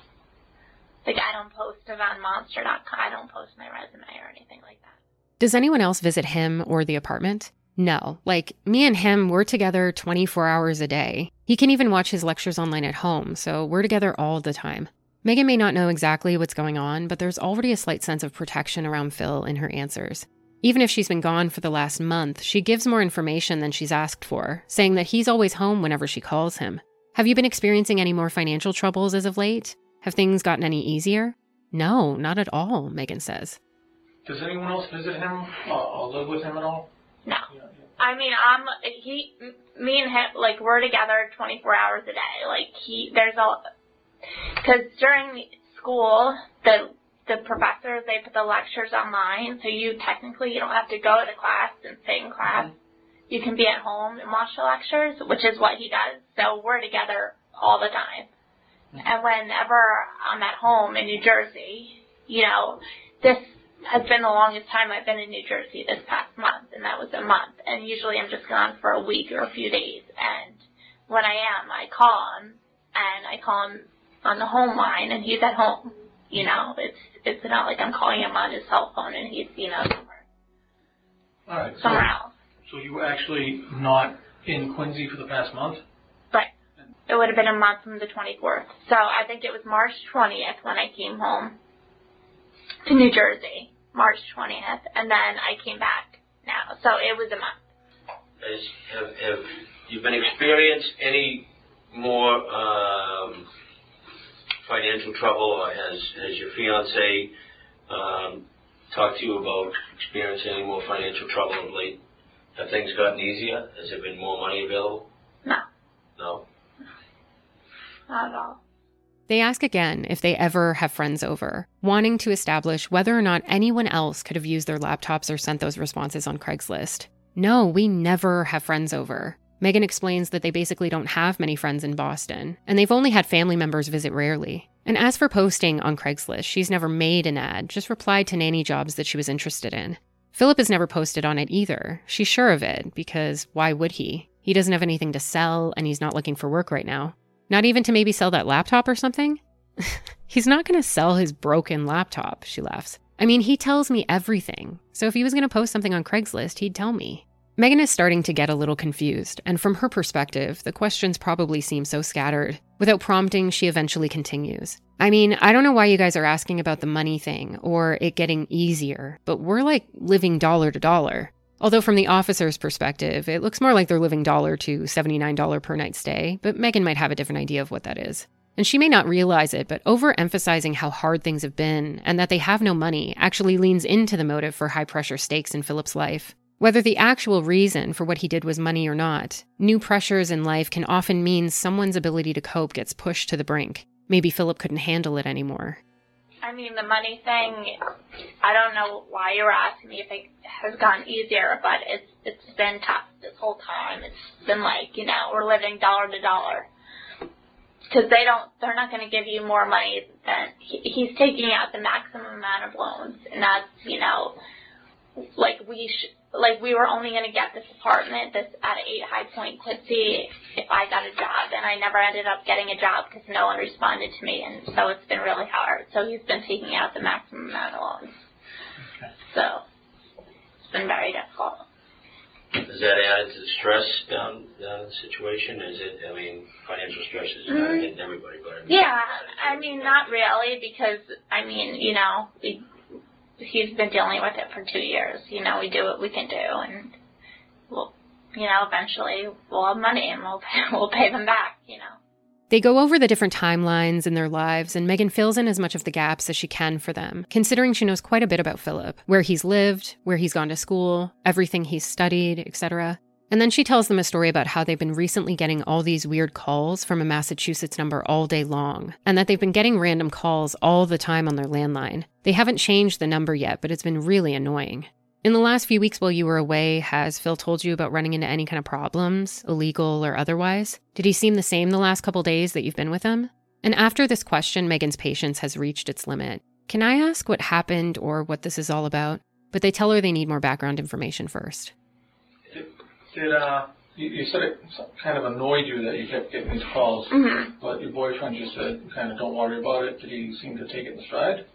Speaker 3: Like I don't post it on Monster.com. I don't post my resume or anything like that.
Speaker 1: Does anyone else visit him or the apartment? No. Like, me and him, we're together 24 hours a day. He can even watch his lectures online at home, so we're together all the time. Megan may not know exactly what's going on, but there's already a slight sense of protection around Phil in her answers. Even if she's been gone for the last month, she gives more information than she's asked for, saying that he's always home whenever she calls him. Have you been experiencing any more financial troubles as of late? Have things gotten any easier? No, not at all, Megan says.
Speaker 2: Does anyone else visit him or, or live with him at all?
Speaker 3: No.
Speaker 2: Yeah, yeah.
Speaker 3: I mean, I'm he, me and him, like we're together 24 hours a day. Like he, there's a, because during school, the the professors they put the lectures online, so you technically you don't have to go to class and stay in class. You can be at home and watch the lectures, which is what he does. So we're together all the time. Mm-hmm. And whenever I'm at home in New Jersey, you know, this has been the longest time I've been in New Jersey this past month, and that was a month. And usually I'm just gone for a week or a few days. And when I am, I call him, and I call him on the home line, and he's at home. You know, it's it's not like I'm calling him on his cell phone and he's you know somewhere
Speaker 2: All right. So,
Speaker 3: somewhere else.
Speaker 2: so you were actually not in Quincy for the past month?
Speaker 3: Right. It would have been a month from the 24th. So I think it was March 20th when I came home to New Jersey. March 20th, and then I came back now. So it was a month.
Speaker 4: Has, have, have you been experienced any more, um, financial trouble, or has, has your fiance, um, talked to you about experiencing any more financial trouble of late? Have things gotten easier? Has there been more money available?
Speaker 3: No,
Speaker 4: No?
Speaker 3: not at all.
Speaker 1: They ask again if they ever have friends over, wanting to establish whether or not anyone else could have used their laptops or sent those responses on Craigslist. No, we never have friends over. Megan explains that they basically don't have many friends in Boston, and they've only had family members visit rarely. And as for posting on Craigslist, she's never made an ad, just replied to nanny jobs that she was interested in. Philip has never posted on it either. She's sure of it, because why would he? He doesn't have anything to sell, and he's not looking for work right now. Not even to maybe sell that laptop or something? He's not to sell his broken laptop, she laughs. I mean, he tells me everything. So if he was to post something on Craigslist, he'd tell me. Megan is starting to get a little confused, and from her perspective, the questions probably seem so scattered. Without prompting, she eventually continues. I mean, I don't know why you guys are asking about the money thing or it getting easier, but we're like living dollar to dollar. Although, from the officer's perspective, it looks more like they're living dollar to $79 per night stay, but Megan might have a different idea of what that is. And she may not realize it, but overemphasizing how hard things have been and that they have no money actually leans into the motive for high pressure stakes in Philip's life. Whether the actual reason for what he did was money or not, new pressures in life can often mean someone's ability to cope gets pushed to the brink. Maybe Philip couldn't handle it anymore.
Speaker 3: I mean, the money thing, I don't know why you're asking me if it has gotten easier, but it's it's been tough this whole time. It's been like, you know, we're living dollar to dollar. Because they don't, they're not going to give you more money than, he, he's taking out the maximum amount of loans, and that's, you know, like we sh- like we were only going to get this apartment this at 8 High Point Quincy if I got a job, and I never ended up getting a job because no one responded to me, and so it's been really hard. So he's been taking out the maximum amount of loans.
Speaker 2: Okay.
Speaker 3: So it's been very difficult.
Speaker 4: Is that added to the stress down, down the situation? Is it, I mean, financial stress is kind of
Speaker 3: Mhm.
Speaker 4: hitting everybody, but I mean.
Speaker 3: Yeah, I mean not really because I mean you know we he's been dealing with it for two years. You know we do what we can do, and we'll you know eventually we'll have money and we'll pay, we'll pay them back. You know.
Speaker 1: They go over the different timelines in their lives, and Megan fills in as much of the gaps as she can for them, considering she knows quite a bit about Philip where he's lived, where he's gone to school, everything he's studied, etc. And then she tells them a story about how they've been recently getting all these weird calls from a Massachusetts number all day long, and that they've been getting random calls all the time on their landline. They haven't changed the number yet, but it's been really annoying. In the last few weeks while you were away, has Phil told you about running into any kind of problems, illegal or otherwise? Did he seem the same the last couple days that you've been with him? And after this question, Megan's patience has reached its limit. Can I ask what happened or what this is all about? But they tell her they need more background information first.
Speaker 2: Did, uh, you, you said it kind of annoyed you that you kept getting these calls,
Speaker 3: hmm
Speaker 2: but your boyfriend just said, kind of, don't worry about it. Did he seem to take it in stride?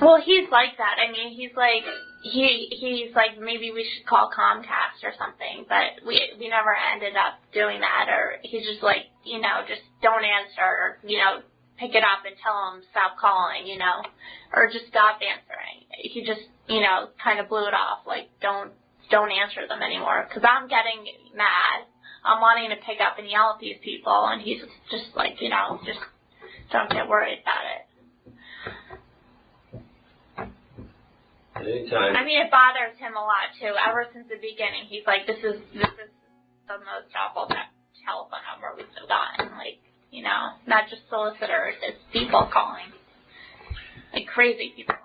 Speaker 3: Well, he's like that. I mean, he's like he he's like maybe we should call Comcast or something, but we we never ended up doing that. Or he's just like you know just don't answer or you know pick it up and tell him stop calling, you know, or just stop answering. He just you know kind of blew it off like don't don't answer them anymore because I'm getting mad. I'm wanting to pick up and yell at these people, and he's just like you know just don't get worried about it.
Speaker 4: At any time,
Speaker 3: I mean, it bothers him a lot too. Ever since the beginning, he's like, "This is this is the most awful te- telephone number we've gotten." Like, you know, not just solicitors, it's people calling, like crazy people.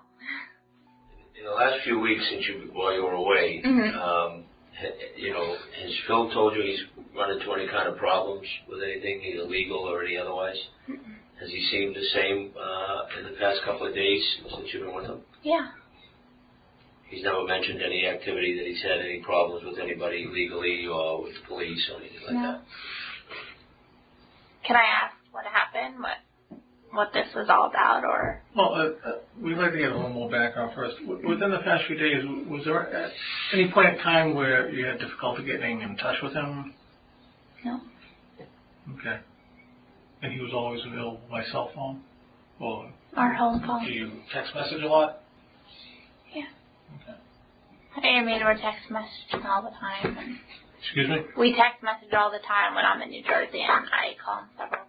Speaker 4: In the last few weeks since you, while you were away,
Speaker 3: Mhm.
Speaker 4: um, ha- you know, has Phil told you he's run into any kind of problems with anything, either legal or any otherwise? Has he seemed the same, uh, in the past couple of days since you've been with him?
Speaker 3: Yeah.
Speaker 4: He's never mentioned any activity that he's had any problems with anybody legally or with the police or anything like
Speaker 3: No.
Speaker 4: that.
Speaker 3: Can I ask what happened? What what this was all about, or
Speaker 2: Well, uh, uh, we'd like to get a little more background first. W- Within the past few days, was there at any point in time where you had difficulty getting in touch with him?
Speaker 3: no?
Speaker 2: Okay. And he was always available by cell phone? Or
Speaker 3: Our home phone.
Speaker 2: do you text message a lot?
Speaker 3: Yeah.
Speaker 2: Okay.
Speaker 3: I mean, we're text messaging all the time, and
Speaker 2: Excuse me?
Speaker 3: we text message all the time when I'm in New Jersey, and I call him several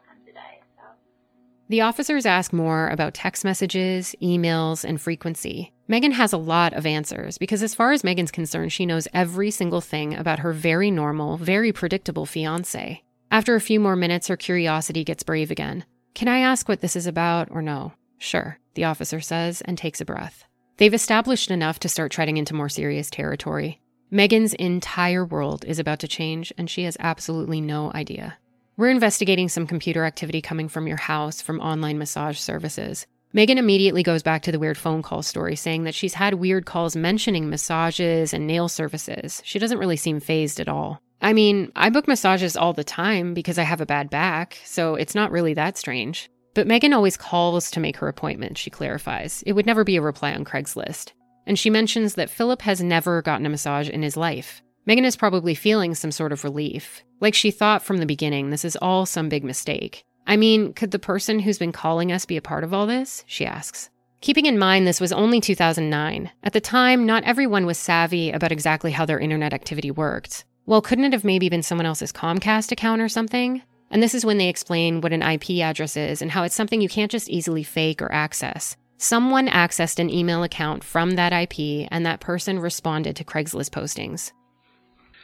Speaker 1: The officers ask more about text messages, emails, and frequency. Megan has a lot of answers because, as far as Megan's concerned, she knows every single thing about her very normal, very predictable fiance. After a few more minutes, her curiosity gets brave again. Can I ask what this is about or no? Sure, the officer says and takes a breath. They've established enough to start treading into more serious territory. Megan's entire world is about to change, and she has absolutely no idea. We're investigating some computer activity coming from your house from online massage services. Megan immediately goes back to the weird phone call story, saying that she's had weird calls mentioning massages and nail services. She doesn't really seem phased at all. I mean, I book massages all the time because I have a bad back, so it's not really that strange. But Megan always calls to make her appointment, she clarifies. It would never be a reply on Craigslist. And she mentions that Philip has never gotten a massage in his life. Megan is probably feeling some sort of relief. Like she thought from the beginning, this is all some big mistake. I mean, could the person who's been calling us be a part of all this? She asks. Keeping in mind this was only 2009. At the time, not everyone was savvy about exactly how their internet activity worked. Well, couldn't it have maybe been someone else's Comcast account or something? And this is when they explain what an IP address is and how it's something you can't just easily fake or access. Someone accessed an email account from that IP, and that person responded to Craigslist postings.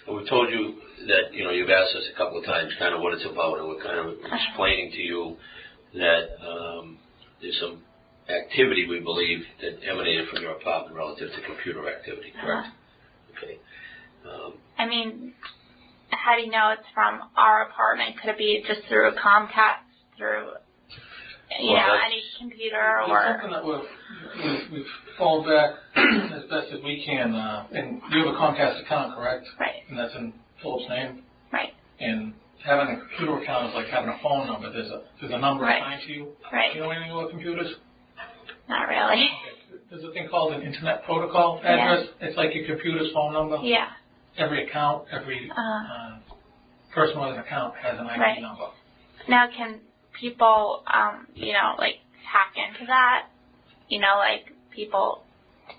Speaker 4: We've told you that, you know, you've asked us a couple of times kind of what it's about, and we're kind of explaining to you that um, there's some activity, we believe, that emanated from your apartment relative to computer activity, correct? Okay. Um,
Speaker 3: I mean, how do you know it's from our apartment? Could it be just through a Comcast, through, you
Speaker 4: Well,
Speaker 3: know, any computer or?
Speaker 2: something that we've, we've- we've fallen back as best as we can, uh, and you have a Comcast account, correct?
Speaker 3: Right,
Speaker 2: And that's in Philip's name?
Speaker 3: right,
Speaker 2: And having a computer account is like having a phone number. There's a, there's a number
Speaker 3: Right.
Speaker 2: assigned to you.
Speaker 3: right.
Speaker 2: Do you know anything about computers?
Speaker 3: Not really.
Speaker 2: Okay. There's a thing called an internet protocol
Speaker 3: Yeah.
Speaker 2: address. It's like your computer's phone number.
Speaker 3: Yeah.
Speaker 2: Every account, every
Speaker 3: Uh,
Speaker 2: uh, person with an account has an IP
Speaker 3: Right.
Speaker 2: number.
Speaker 3: now, can people, um, you know, like hack into that? You know, like people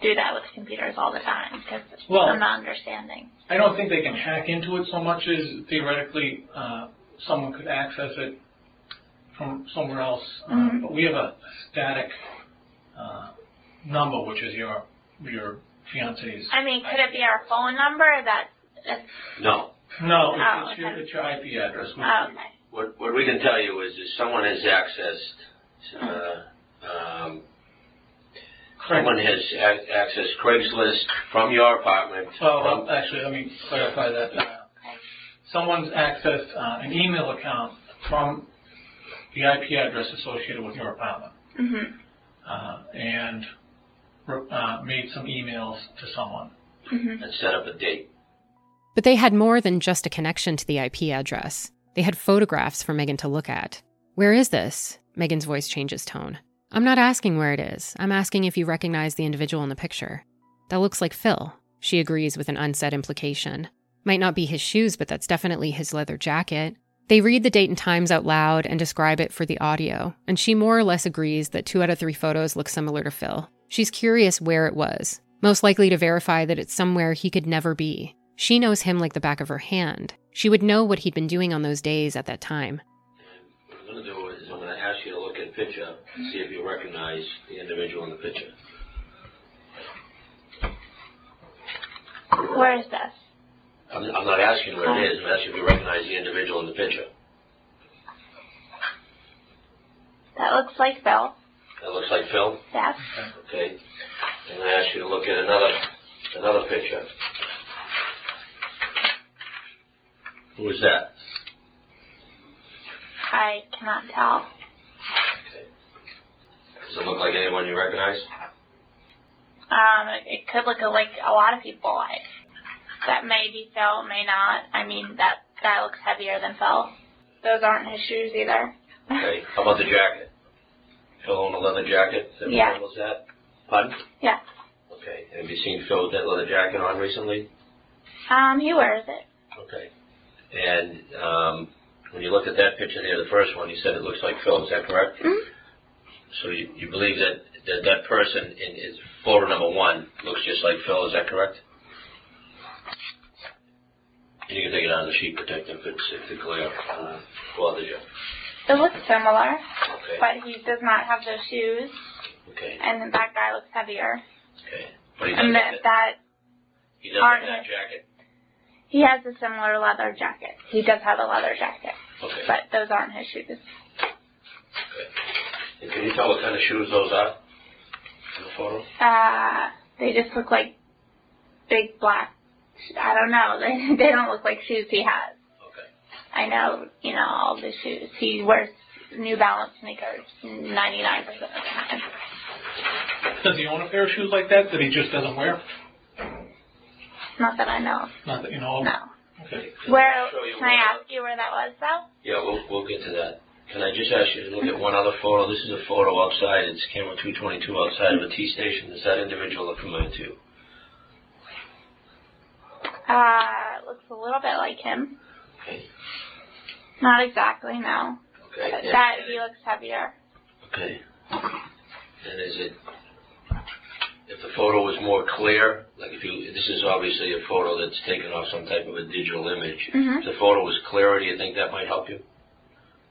Speaker 3: do that with computers all the time because
Speaker 2: Well-
Speaker 3: I'm not understanding.
Speaker 2: I don't think they can hack into it so much as theoretically uh, someone could access it from somewhere else. Uh,
Speaker 3: Mhm.
Speaker 2: but we have a static uh, number, which is your your fiance's.
Speaker 3: I mean, could it be our phone number that? That's,
Speaker 4: No.
Speaker 2: No, it's,
Speaker 3: Oh,
Speaker 2: it's, your,
Speaker 3: okay.
Speaker 2: it's your IP address. which-
Speaker 3: oh, okay.
Speaker 4: What, what we can tell you is if someone has accessed, uh, um, someone has ac- accessed Craigslist from your apartment.
Speaker 2: Well,
Speaker 4: from-
Speaker 2: well, actually, let me clarify that. Uh, someone's accessed uh, an email account from the IP address associated with your apartment
Speaker 3: Mhm.
Speaker 2: uh, and uh, made some emails to someone.
Speaker 3: Mhm.
Speaker 4: and set up a date.
Speaker 1: But they had more than just a connection to the IP address. They had photographs for Megan to look at. Where is this? Megan's voice changes tone. I'm not asking where it is. I'm asking if you recognize the individual in the picture. That looks like Phil. She agrees with an unsaid implication. Might not be his shoes, but that's definitely his leather jacket. They read the date and times out loud and describe it for the audio, and she more or less agrees that two out of three photos look similar to Phil. She's curious where it was, most likely to verify that it's somewhere he could never be. She knows him like the back of her hand. She would know what he'd been doing on those days at that time.
Speaker 4: What I'm going to do is I'm going to ask you to look at the picture and see if you recognize the individual in the picture.
Speaker 3: Where is this?
Speaker 4: I'm, I'm not asking where it is. I'm asking if you recognize the individual in the picture.
Speaker 3: That looks like Phil.
Speaker 4: That looks like Phil.
Speaker 3: Yes.
Speaker 4: Okay. And I'm going to ask you to look at another another picture. Who is that?
Speaker 3: I cannot tell.
Speaker 4: Okay. Does it look like anyone you recognize?
Speaker 3: Um, it, it could look like a lot of people. I, that may be Phil, may not. I mean, that guy looks heavier than Phil. Those aren't his shoes either.
Speaker 4: Okay. How about the jacket? Phil owned a leather jacket. That
Speaker 3: Yeah.
Speaker 4: what was that? Pardon?
Speaker 3: yeah.
Speaker 4: Okay. Have you seen Phil with that leather jacket on recently?
Speaker 3: Um, he wears it.
Speaker 4: Okay. And um, when you look at that picture there, the first one, you said it looks like Phil. Is that correct?
Speaker 3: Mhm.
Speaker 4: So you, you believe that, that that person in is photo number one looks just like Phil. Is that correct? And you can take it on the sheet protector if it's if the glare uh, bothers you.
Speaker 3: It looks similar,
Speaker 4: Okay.
Speaker 3: but he does not have those shoes,
Speaker 4: Okay.
Speaker 3: and then that guy looks heavier.
Speaker 4: Okay. But he does
Speaker 3: And that,
Speaker 4: that,
Speaker 3: that
Speaker 4: he doesn't have that jacket.
Speaker 3: He has a similar leather jacket. He does have a leather jacket,
Speaker 4: Okay.
Speaker 3: but those aren't his shoes.
Speaker 4: okay. And can you tell what kind of shoes those are in the photo?
Speaker 3: Uh, they just look like big black. I don't know. They they don't look like shoes he has.
Speaker 4: Okay.
Speaker 3: I know, you know, all the shoes. He wears New Balance sneakers 99% of the time.
Speaker 2: Does he own a pair of shoes like that that he just doesn't wear?
Speaker 3: Not that I know. of.
Speaker 2: Not that you know. of?
Speaker 3: No.
Speaker 2: Okay.
Speaker 3: Where,
Speaker 4: I'll show you
Speaker 3: can I
Speaker 4: one
Speaker 3: ask you where that was though?
Speaker 4: Yeah, we'll, we'll get to that. Can I just ask you to look at one other photo? This is a photo outside. It's camera 222 outside of a T station. Does that individual look familiar to you?
Speaker 3: Uh, it looks a little bit like him.
Speaker 4: Okay.
Speaker 3: Not exactly, no.
Speaker 4: Okay.
Speaker 3: But
Speaker 4: and-
Speaker 3: that, he looks heavier.
Speaker 4: Okay. And is it, if the photo was more clear, like if you, this is obviously a photo that's taken off some type of a digital image.
Speaker 3: Mhm.
Speaker 4: If the photo was clearer, do you think that might help you?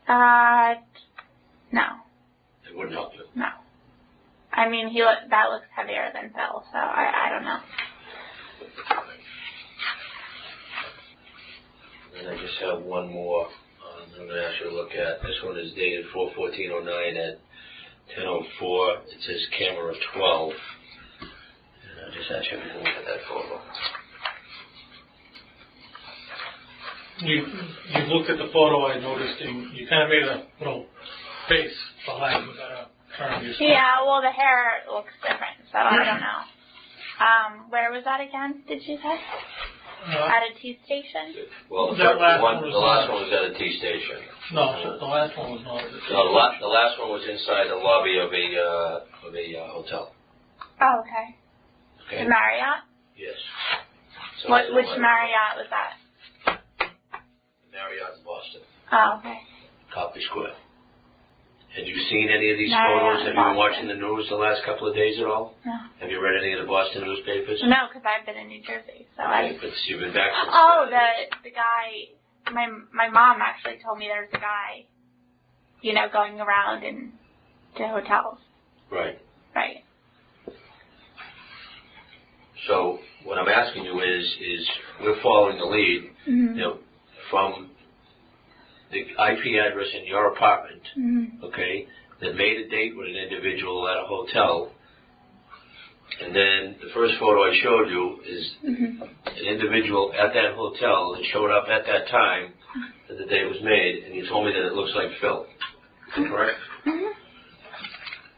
Speaker 3: Uh, no,
Speaker 4: It wouldn't help you.
Speaker 3: no. I mean, he look, that looks heavier than Phil, so I, I don't know.
Speaker 4: And I just have one more, um, I'm gonna ask you to look at. This one is dated four fourteen oh nine at ten oh four. It says camera twelve. And I just ask you to look at that photo.
Speaker 2: You, you looked at the photo, I noticed, and you kind of made a little face behind with that turn your.
Speaker 3: Yeah, well, the hair looks different, so I don't know. Um, where was that again? Did you say
Speaker 2: Uh,
Speaker 3: at a T station?
Speaker 4: Well, the
Speaker 2: That
Speaker 4: first
Speaker 2: last
Speaker 4: one,
Speaker 2: one was
Speaker 4: the last
Speaker 2: not-
Speaker 4: one was at a T station.
Speaker 2: no, the last one was not.
Speaker 4: No, the la- the last one was inside the lobby of a, uh, of a, uh, hotel.
Speaker 3: Oh, okay.
Speaker 4: Okay?
Speaker 3: The Marriott.
Speaker 4: Yes. So
Speaker 3: What? Which Marriott was that?
Speaker 4: Marriott in Boston,
Speaker 3: Oh, okay.
Speaker 4: Copley Square. Had you seen any of these
Speaker 3: Marriott
Speaker 4: photos? Have you been
Speaker 3: Boston.
Speaker 4: watching the news the last couple of days at all?
Speaker 3: No.
Speaker 4: Have you read any of the Boston newspapers?
Speaker 3: No, because I've been in New Jersey, so I.
Speaker 4: but you've been back since.
Speaker 3: Oh, the the guy. My my mom actually told me there's a guy, you know, going around in to hotels.
Speaker 4: Right.
Speaker 3: Right.
Speaker 4: So what I'm asking you is, is we're following the lead,
Speaker 3: Mm-hmm.
Speaker 4: you know, from the IP address in your apartment,
Speaker 3: Mm-hmm.
Speaker 4: okay, that made a date with an individual at a hotel. And then the first photo I showed you is
Speaker 3: Mm-hmm.
Speaker 4: an individual at that hotel that showed up at that time that the date was made, and you told me that it looks like Phil. Is that correct?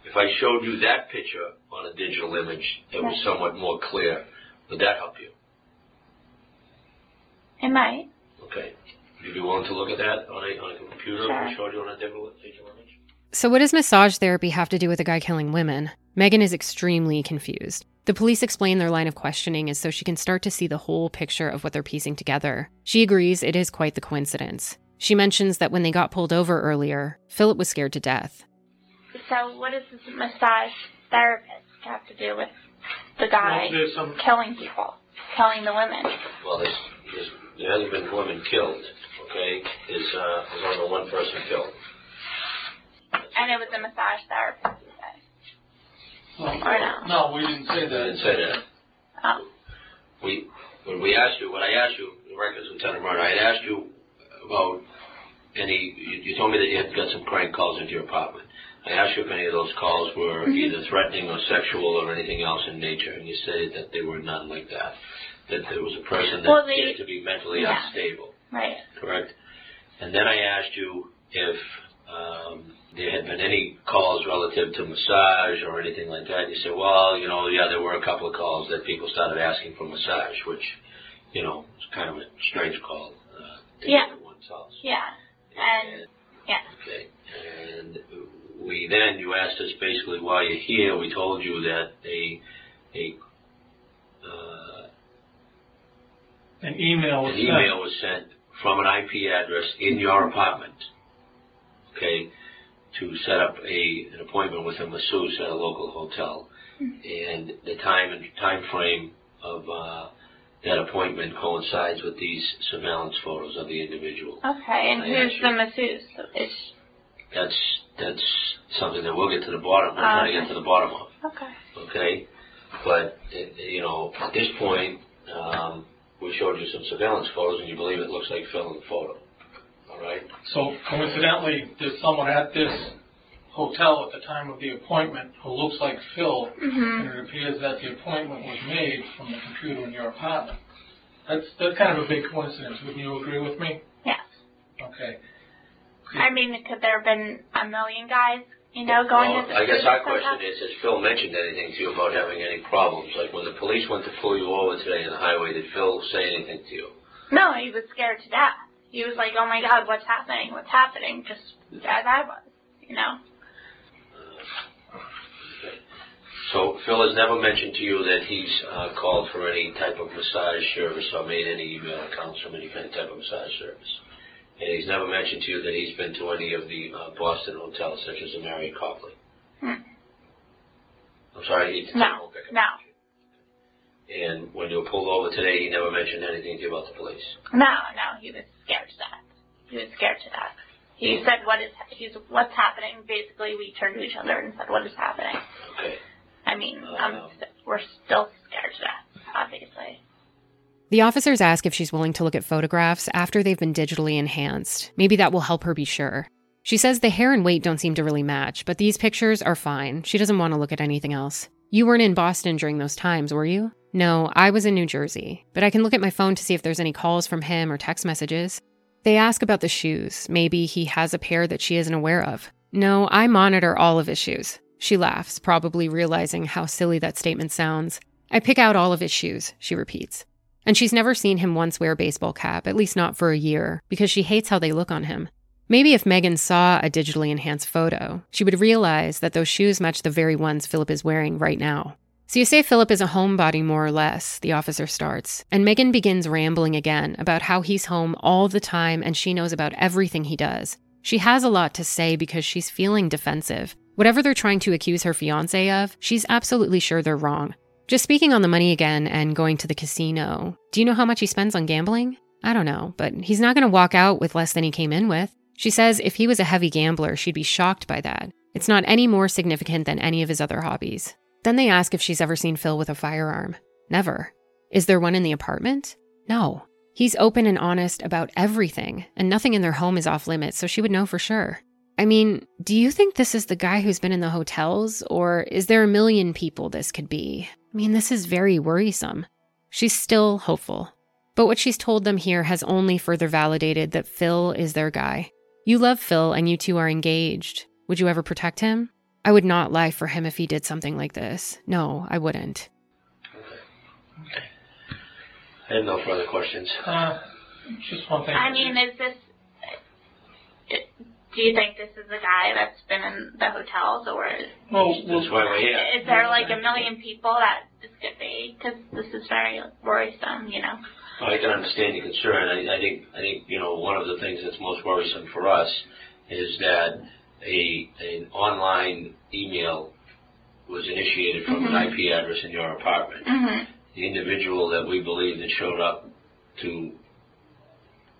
Speaker 4: If I showed you that picture on a digital image that was somewhat more clear, would that help you?
Speaker 3: It might.
Speaker 4: Okay. Would you be willing to look at that on a, on a computer if I
Speaker 3: Sure.
Speaker 4: showed you on a digital, digital image?
Speaker 1: So, what does massage therapy have to do with a guy killing women? Megan is extremely confused. The police explain their line of questioning is so she can start to see the whole picture of what they're piecing together. She agrees it is quite the coincidence. She mentions that when they got pulled over earlier, Philip was scared to death.
Speaker 3: So what is this massage therapist have to do with the guy
Speaker 2: there's some,
Speaker 3: killing people, killing the women?
Speaker 4: Well, there's, there's, there hasn't been women killed, okay? There's, uh, there's only one person killed.
Speaker 3: And it was a massage therapist, you said.
Speaker 2: no,
Speaker 3: Or no?
Speaker 2: no, we didn't say
Speaker 4: I
Speaker 2: that.
Speaker 4: didn't say that.
Speaker 3: Oh.
Speaker 4: We, when we asked you, when I asked you, the records, Lieutenant Murray, I had asked you about any, you, you told me that you had got some crank calls into your apartment. I asked you if any of those calls were either threatening or sexual or anything else in nature, and you said that they were none like that. That there was a person that
Speaker 3: Well, they-
Speaker 4: appeared to be mentally
Speaker 3: yeah.
Speaker 4: unstable,
Speaker 3: Right.
Speaker 4: correct? And then I asked you if um, there had been any calls relative to massage or anything like that. You said, well, you know, yeah, there were a couple of calls that people started asking for massage, which, you know, is kind of a strange call uh, to
Speaker 3: Yeah.
Speaker 4: get at one's house.
Speaker 3: Yeah. And yeah.
Speaker 4: Okay. And we then, you asked us basically why you're here, we told you that a, a, uh,
Speaker 2: An email was
Speaker 4: an
Speaker 2: sent.
Speaker 4: email was sent from an IP address in your apartment, okay, to set up a, an appointment with a masseuse at a local hotel. And the time and time frame of, uh, that appointment coincides with these surveillance photos of the individual.
Speaker 3: Okay. And
Speaker 4: I
Speaker 3: who's
Speaker 4: asked
Speaker 3: the
Speaker 4: you.
Speaker 3: masseuse? Is
Speaker 4: That's, that's something that we'll get to the bottom, we're trying to get to the bottom of.
Speaker 3: okay.
Speaker 4: okay? But, you know, at this point, um, we showed you some surveillance photos and you believe it looks like Phil in the photo, all right?
Speaker 2: So coincidentally, there's someone at this hotel at the time of the appointment who looks like Phil,
Speaker 3: Mhm.
Speaker 2: and it appears that the appointment was made from the computer in your apartment. That's, that's kind of a big coincidence. Wouldn't you agree with me?
Speaker 3: Yes.
Speaker 2: Okay.
Speaker 3: I mean, could there have been a million guys, you know, going
Speaker 4: Well,
Speaker 3: to the
Speaker 4: I guess our question is, has Phil mentioned anything to you about having any problems? Like when the police went to pull you over today on the highway, did Phil say anything to you?
Speaker 3: No, he was scared to death. He was like, "Oh my God, what's happening? What's happening?" Just as I was, you know.
Speaker 4: So Phil has never mentioned to you that he's uh, called for any type of massage service or made any email accounts from any kind of type of massage service. And he's never mentioned to you that he's been to any of the uh, Boston hotels, such as the Marriott Copley.
Speaker 3: Hmm.
Speaker 4: I'm sorry, he
Speaker 3: No,
Speaker 4: won't pick up.
Speaker 3: no.
Speaker 4: And when you were pulled over today, he never mentioned anything to you about the police.
Speaker 3: No, no, he was scared to death. He was scared to death. He said, "What is he's what's happening?" Basically, we turned to each other and said, "What is happening?"
Speaker 4: Okay.
Speaker 3: I mean, um, we're still scared to death, obviously.
Speaker 1: The officers ask if she's willing to look at photographs after they've been digitally enhanced. Maybe that will help her be sure. She says the hair and weight don't seem to really match, but these pictures are fine. She doesn't want to look at anything else. You weren't in Boston during those times, were you? No, I was in New Jersey, but I can look at my phone to see if there's any calls from him or text messages. They ask about the shoes. Maybe he has a pair that she isn't aware of. No, I monitor all of his shoes. She laughs, probably realizing how silly that statement sounds. I pick out all of his shoes, she repeats. And she's never seen him once wear a baseball cap, at least not for a year, because she hates how they look on him. Maybe if Megan saw a digitally enhanced photo, she would realize that those shoes match the very ones Philip is wearing right now. So you say Philip is a homebody, more or less, the officer starts, and Megan begins rambling again about how he's home all the time and she knows about everything he does. She has a lot to say because she's feeling defensive. Whatever they're trying to accuse her fiance of, she's absolutely sure they're wrong. Just speaking on the money again and going to the casino, do you know how much he spends on gambling? I don't know, but he's not going to walk out with less than he came in with. She says if he was a heavy gambler, she'd be shocked by that. It's not any more significant than any of his other hobbies. Then they ask if she's ever seen Phil with a firearm. Never. Is there one in the apartment? No. He's open and honest about everything, and nothing in their home is off limits, so she would know for sure. I mean, do you think this is the guy who's been in the hotels, or is there a million people this could be? I mean, this is very worrisome. She's still hopeful. But what she's told them here has only further validated that Phil is their guy. You love Phil and you two are engaged. Would you ever protect him? I would not lie for him if he did something like this. No, I wouldn't.
Speaker 4: Okay. I have no further questions.
Speaker 2: Uh, just one thing.
Speaker 3: I mean, is this? Do you think this is the guy that's been in the hotels, or is,
Speaker 2: well,
Speaker 4: That's why we're here.
Speaker 3: is there like a million people that this could be? Because this is very worrisome, you know.
Speaker 4: I can understand your concern. I, I think, I think, you know, one of the things that's most worrisome for us is that a, an online email was initiated from an
Speaker 3: Mhm.
Speaker 4: IP address in your apartment.
Speaker 3: hmm
Speaker 4: The individual that we believe that showed up to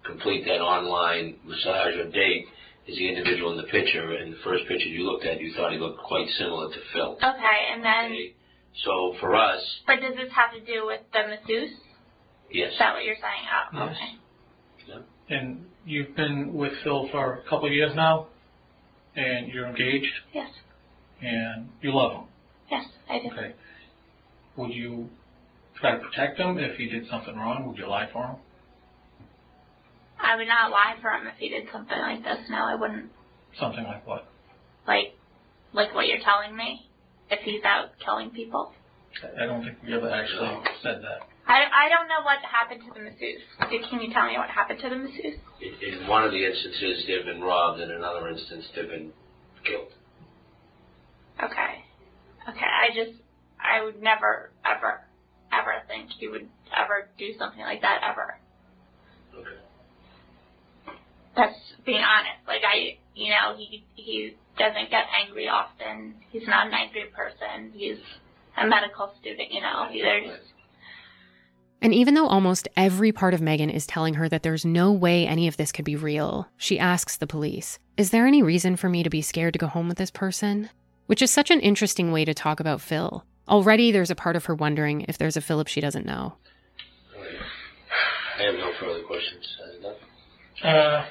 Speaker 4: complete that online massage or date is the individual in the picture. And the first picture you looked at, you thought he looked quite similar to Phil.
Speaker 3: Okay, and then,
Speaker 4: Okay? So for us,
Speaker 3: but does this have to do with the masseuse?
Speaker 4: yes.
Speaker 3: Is that what you're saying? Oh,
Speaker 2: Yes.
Speaker 3: okay.
Speaker 2: And you've been with Phil for a couple of years now, and you're engaged,
Speaker 3: Yes,
Speaker 2: and you love him.
Speaker 3: yes, I do.
Speaker 2: Okay. Would you try to protect him if he did something wrong? Would you lie for him?
Speaker 3: I would not lie for him if he did something like this. No, I wouldn't.
Speaker 2: Something like what?
Speaker 3: Like, like what you're telling me. If he's out killing people.
Speaker 2: I I don't think we ever actually said that.
Speaker 3: I, I don't know what happened to the masseuse. Can you tell me what happened to the masseuse?
Speaker 4: In, in one of the instances, they've been robbed. In another instance, they've been killed.
Speaker 3: Okay. Okay, I just, I would never, ever, ever think he would ever do something like that, ever.
Speaker 4: Okay.
Speaker 3: That's being honest. Like, I, you know, he, he doesn't get angry often. He's not an angry person. He's a medical student, you know. There's,
Speaker 1: And even though almost every part of Megan is telling her that there's no way any of this could be real, she asks the police, Is there any reason for me to be scared to go home with this person? Which is such an interesting way to talk about Phil. Already there's a part of her wondering if there's a Philip she doesn't know.
Speaker 4: I have no further questions.
Speaker 2: Uh,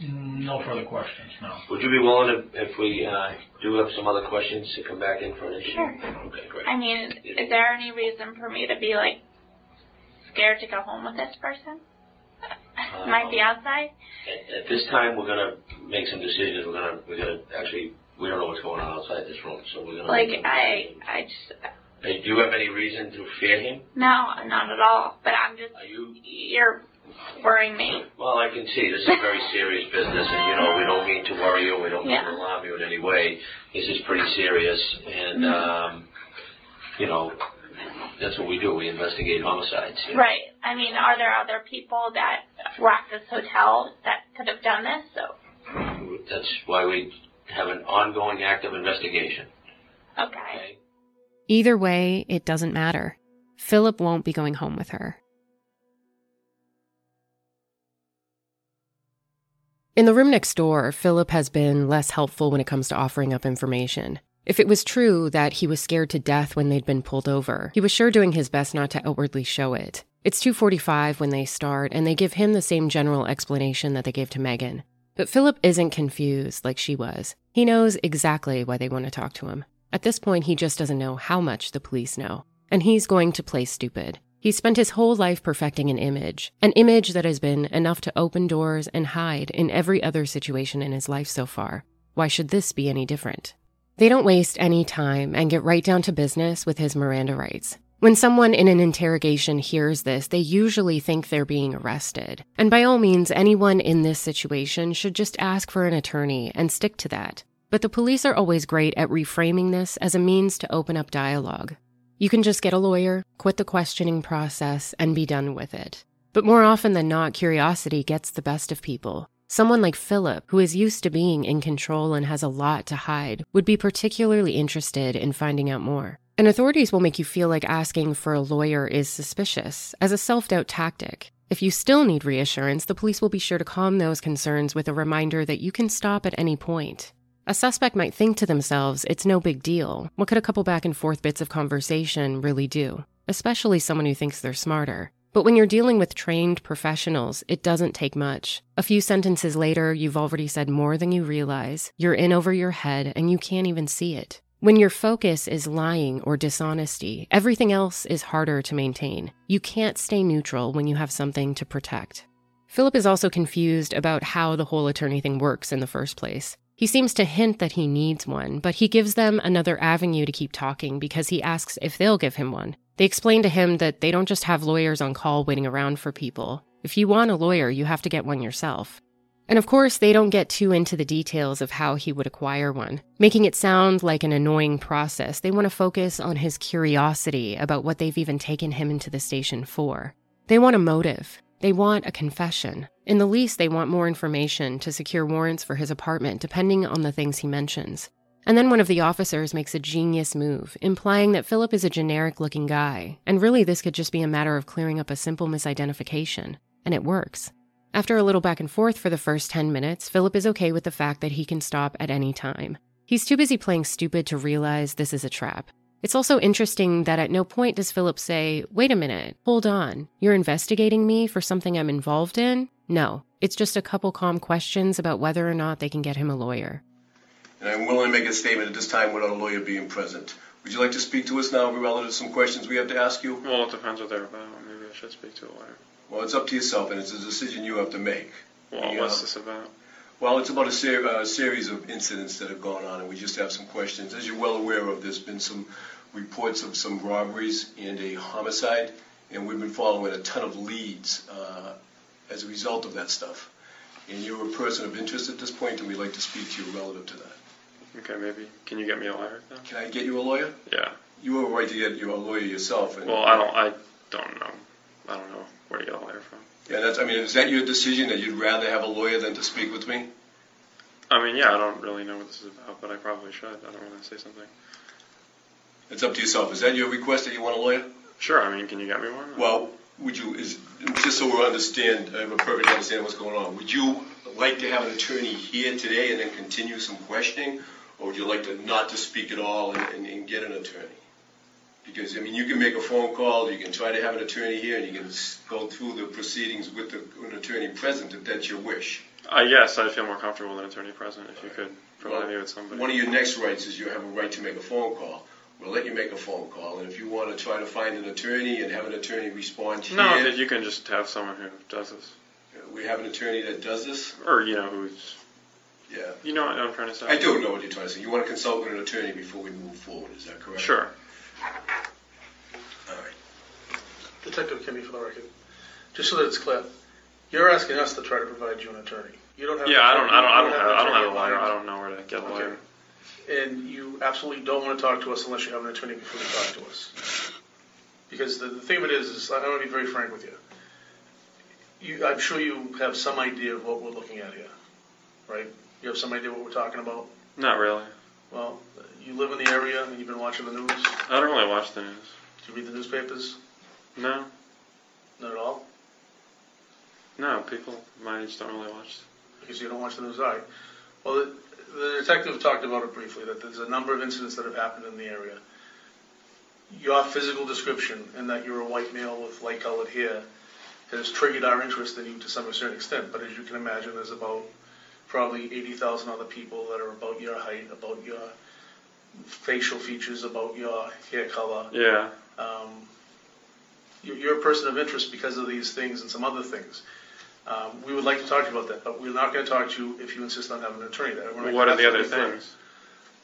Speaker 2: no further questions, no.
Speaker 4: Would you be willing to, if we uh, do have some other questions, to come back in for an interview?
Speaker 3: Sure.
Speaker 4: Okay, great.
Speaker 3: I mean, is there any reason for me to be, like, scared to go home with this person? Might be outside?
Speaker 4: At, at this time, we're gonna make some decisions. We're gonna, we're gonna actually, we don't know what's going on outside this room, so we're gonna.
Speaker 3: Like, I, I just,
Speaker 4: Hey, do you have any reason to fear him?
Speaker 3: no, not at all. But I'm just,
Speaker 4: Are you?
Speaker 3: you're worrying me.
Speaker 4: Well, I can see this is a very serious business, and you know we don't mean to worry you. We don't mean
Speaker 3: Yeah.
Speaker 4: to alarm you in any way. This is pretty serious, and um, you know that's what we do. We investigate homicides. you know.
Speaker 3: Right. I mean, are there other people that were at this hotel that could have done this? So,
Speaker 4: That's why we have an ongoing active investigation.
Speaker 3: okay.
Speaker 4: Okay.
Speaker 1: Either way, it doesn't matter. Philip won't be going home with her. In the room next door, Philip has been less helpful when it comes to offering up information. If it was true that he was scared to death when they'd been pulled over, he was sure doing his best not to outwardly show it. It's 2:45 when they start and they give him the same general explanation that they gave to Megan. But Philip isn't confused like she was. He knows exactly why they want to talk to him. At this point, he just doesn't know how much the police know. And he's going to play stupid. He's spent his whole life perfecting an image, an image that has been enough to open doors and hide in every other situation in his life so far. Why should this be any different? They don't waste any time and get right down to business with his Miranda rights. When someone in an interrogation hears this, they usually think they're being arrested. And by all means, anyone in this situation should just ask for an attorney and stick to that. But the police are always great at reframing this as a means to open up dialogue. You can just get a lawyer, quit the questioning process, and be done with it. But more often than not, curiosity gets the best of people. Someone like Philip, who is used to being in control and has a lot to hide, would be particularly interested in finding out more. And authorities will make you feel like asking for a lawyer is suspicious, as a self doubt tactic. If you still need reassurance, the police will be sure to calm those concerns with a reminder that you can stop at any point. A suspect might think to themselves, it's no big deal. What could a couple back and forth bits of conversation really do? Especially someone who thinks they're smarter. But when you're dealing with trained professionals, it doesn't take much. A few sentences later, you've already said more than you realize. You're in over your head and you can't even see it. When your focus is lying or dishonesty, everything else is harder to maintain. You can't stay neutral when you have something to protect. Philip is also confused about how the whole attorney thing works in the first place. He seems to hint that he needs one, but he gives them another avenue to keep talking because he asks if they'll give him one. They explain to him that they don't just have lawyers on call waiting around for people. If you want a lawyer, you have to get one yourself. And of course, they don't get too into the details of how he would acquire one, making it sound like an annoying process. They want to focus on his curiosity about what they've even taken him into the station for. They want a motive. They want a confession. In the least, they want more information to secure warrants for his apartment, depending on the things he mentions. And then one of the officers makes a genius move, implying that Philip is a generic looking guy, and really this could just be a matter of clearing up a simple misidentification. And it works. After a little back and forth for the first 10 minutes, Philip is okay with the fact that he can stop at any time. He's too busy playing stupid to realize this is a trap. It's also interesting that at no point does Philip say, Wait a minute, hold on, you're investigating me for something I'm involved in? No, it's just a couple calm questions about whether or not they can get him a lawyer
Speaker 5: and I'm willing to make a statement at this time without a lawyer being present. Would you like to speak to us now relative to some questions we have to ask you?
Speaker 6: Well, it depends what they're about. Maybe I should speak to a lawyer.
Speaker 5: Well, it's up to yourself, and it's a decision you have to make.
Speaker 6: Well,
Speaker 5: You
Speaker 6: what's
Speaker 5: know,
Speaker 6: this about?
Speaker 5: Well, it's about a ser- uh, series of incidents that have gone on, and we just have some questions. As you're well aware of, there's been some reports of some robberies and a homicide, and we've been following a ton of leads uh, as a result of that stuff. And you're a person of interest at this point, and we'd like to speak to you relative to that.
Speaker 6: Okay, maybe. Can you get me a lawyer then?
Speaker 5: Can I get you a lawyer?
Speaker 6: Yeah.
Speaker 5: You were a right to get you a lawyer yourself. And,
Speaker 6: Well, I don't. I don't know. I don't know where to get a lawyer from.
Speaker 5: Yeah, that's. I mean, is that your decision that you'd rather have a lawyer than to speak with me?
Speaker 6: I mean, yeah, I don't really know what this is about, but I probably should. I don't want to say something.
Speaker 5: It's up to yourself. Is that your request that you want a lawyer?
Speaker 6: Sure. I mean, can you get me one?
Speaker 5: Well, would you is just so we understand, I have a perfect understanding of what's going on. Would you like to have an attorney here today and then continue some questioning, or would you like to not to speak at all and, and, and get an attorney? Because I mean, you can make a phone call, you can try to have an attorney here, and you can s- go through the proceedings with the, an attorney present if that's your wish.
Speaker 6: Uh, I guess I'd feel more comfortable with an attorney present if you could provide me with somebody.
Speaker 5: One of your next rights is you have a right to make a phone call. We'll let you make a phone call, and if you want to try to find an attorney and have an attorney respond here,
Speaker 6: no, you can just have someone who does this, uh,
Speaker 5: we have an attorney that does this.
Speaker 6: or you know, who's
Speaker 5: Yeah.
Speaker 6: you know what I'm trying to say.
Speaker 5: I do know what you're trying to say. You want to consult with an attorney before we move forward, is that correct?
Speaker 6: Sure.
Speaker 5: All right.
Speaker 2: Detective Kimmy, for the record, just so that it's clear, you're asking us to try to provide you an attorney. You don't have.
Speaker 6: Yeah, I don't. I don't. I don't
Speaker 2: you
Speaker 6: have. I don't have a
Speaker 2: an
Speaker 6: lawyer.
Speaker 2: attorney
Speaker 6: I don't know where to get a
Speaker 2: Okay.
Speaker 6: lawyer.
Speaker 2: And you absolutely don't want to talk to us unless you have an attorney before you talk to us. Because the, the thing of it is, is I want to be very frank with you. You, I'm sure you have some idea of what we're looking at here, right? You have some idea what we're talking about.
Speaker 6: Not really.
Speaker 2: Well, you live in the area and you've been watching the news.
Speaker 6: I don't really watch the news.
Speaker 2: Do you read the newspapers?
Speaker 6: No.
Speaker 2: Not at all.
Speaker 6: No, people my age don't really watch.
Speaker 2: because you don't watch the news, lose eye. Well, the, the detective talked about it briefly, that there's a number of incidents that have happened in the area. Your physical description, and that you're a white male with light colored hair, has triggered our interest in you to some certain extent, but as you can imagine, there's about probably 80,000 other people that are about your height, about your facial features, about your hair color.
Speaker 6: Yeah.
Speaker 2: Um, you're, you're a person of interest because of these things and some other things. Um, we would like to talk to you about that, but we're not going to talk to you if you insist on having an attorney there. We're not
Speaker 6: What are the other things?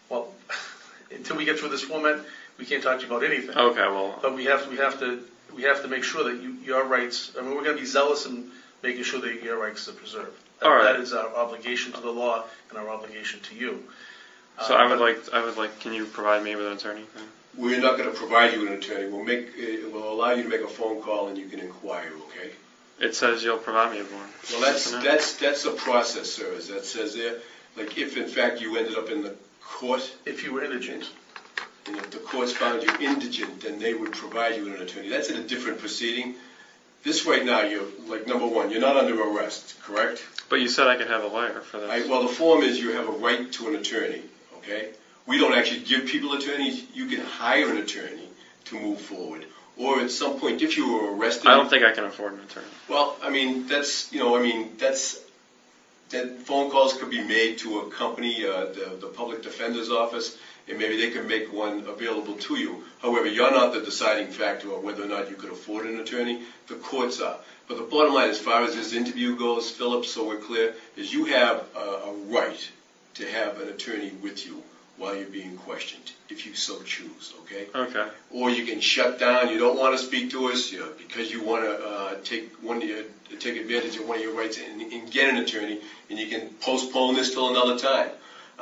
Speaker 2: Well, until we get through this format, we can't talk to you about anything.
Speaker 6: Okay, well,
Speaker 2: But we have, we have to, we have to make sure that you, your rights, I mean, we're gonna be zealous in making sure that your rights are preserved. That-
Speaker 6: All right.
Speaker 2: That is our obligation to the law and our obligation to you.
Speaker 6: so
Speaker 2: Uh,
Speaker 6: I would like, I would like, can you provide me with an attorney?
Speaker 5: We're not going to provide you with an attorney. We'll make, uh, we'll allow you to make a phone call and you can inquire, okay?
Speaker 6: It says you'll provide me with one.
Speaker 5: Well, that's,
Speaker 6: No.
Speaker 5: that's, that's a process, sir, as that says there. Like, if in fact you ended up in the court,
Speaker 2: If you were indigent,
Speaker 5: and if the courts found you indigent, then they would provide you with an attorney. That's in a different proceeding. This right now, you're, like, number one, you're not under arrest, correct?
Speaker 6: But you said I could have a lawyer for
Speaker 5: I,
Speaker 6: this.
Speaker 5: well, the form is you have a right to an attorney, okay? We don't actually give people attorneys. You can hire an attorney to move forward. Or at some point, if you were arrested.
Speaker 6: I don't think I can afford an attorney.
Speaker 5: Well, I mean, that's, you know, I mean, that's, that phone calls could be made to a company, uh, the, the public defender's office, and maybe they can make one available to you. However, you're not the deciding factor of whether or not you could afford an attorney. The courts are. But the bottom line, as far as this interview goes, Philip, so we're clear, is you have a, a right to have an attorney with you while you're being questioned, if you so choose, okay?
Speaker 6: Okay.
Speaker 5: or you can shut down. You don't want to speak to us you know, because you want to uh, take one of your, take advantage of one of your rights and, and get an attorney, and you can postpone this till another time.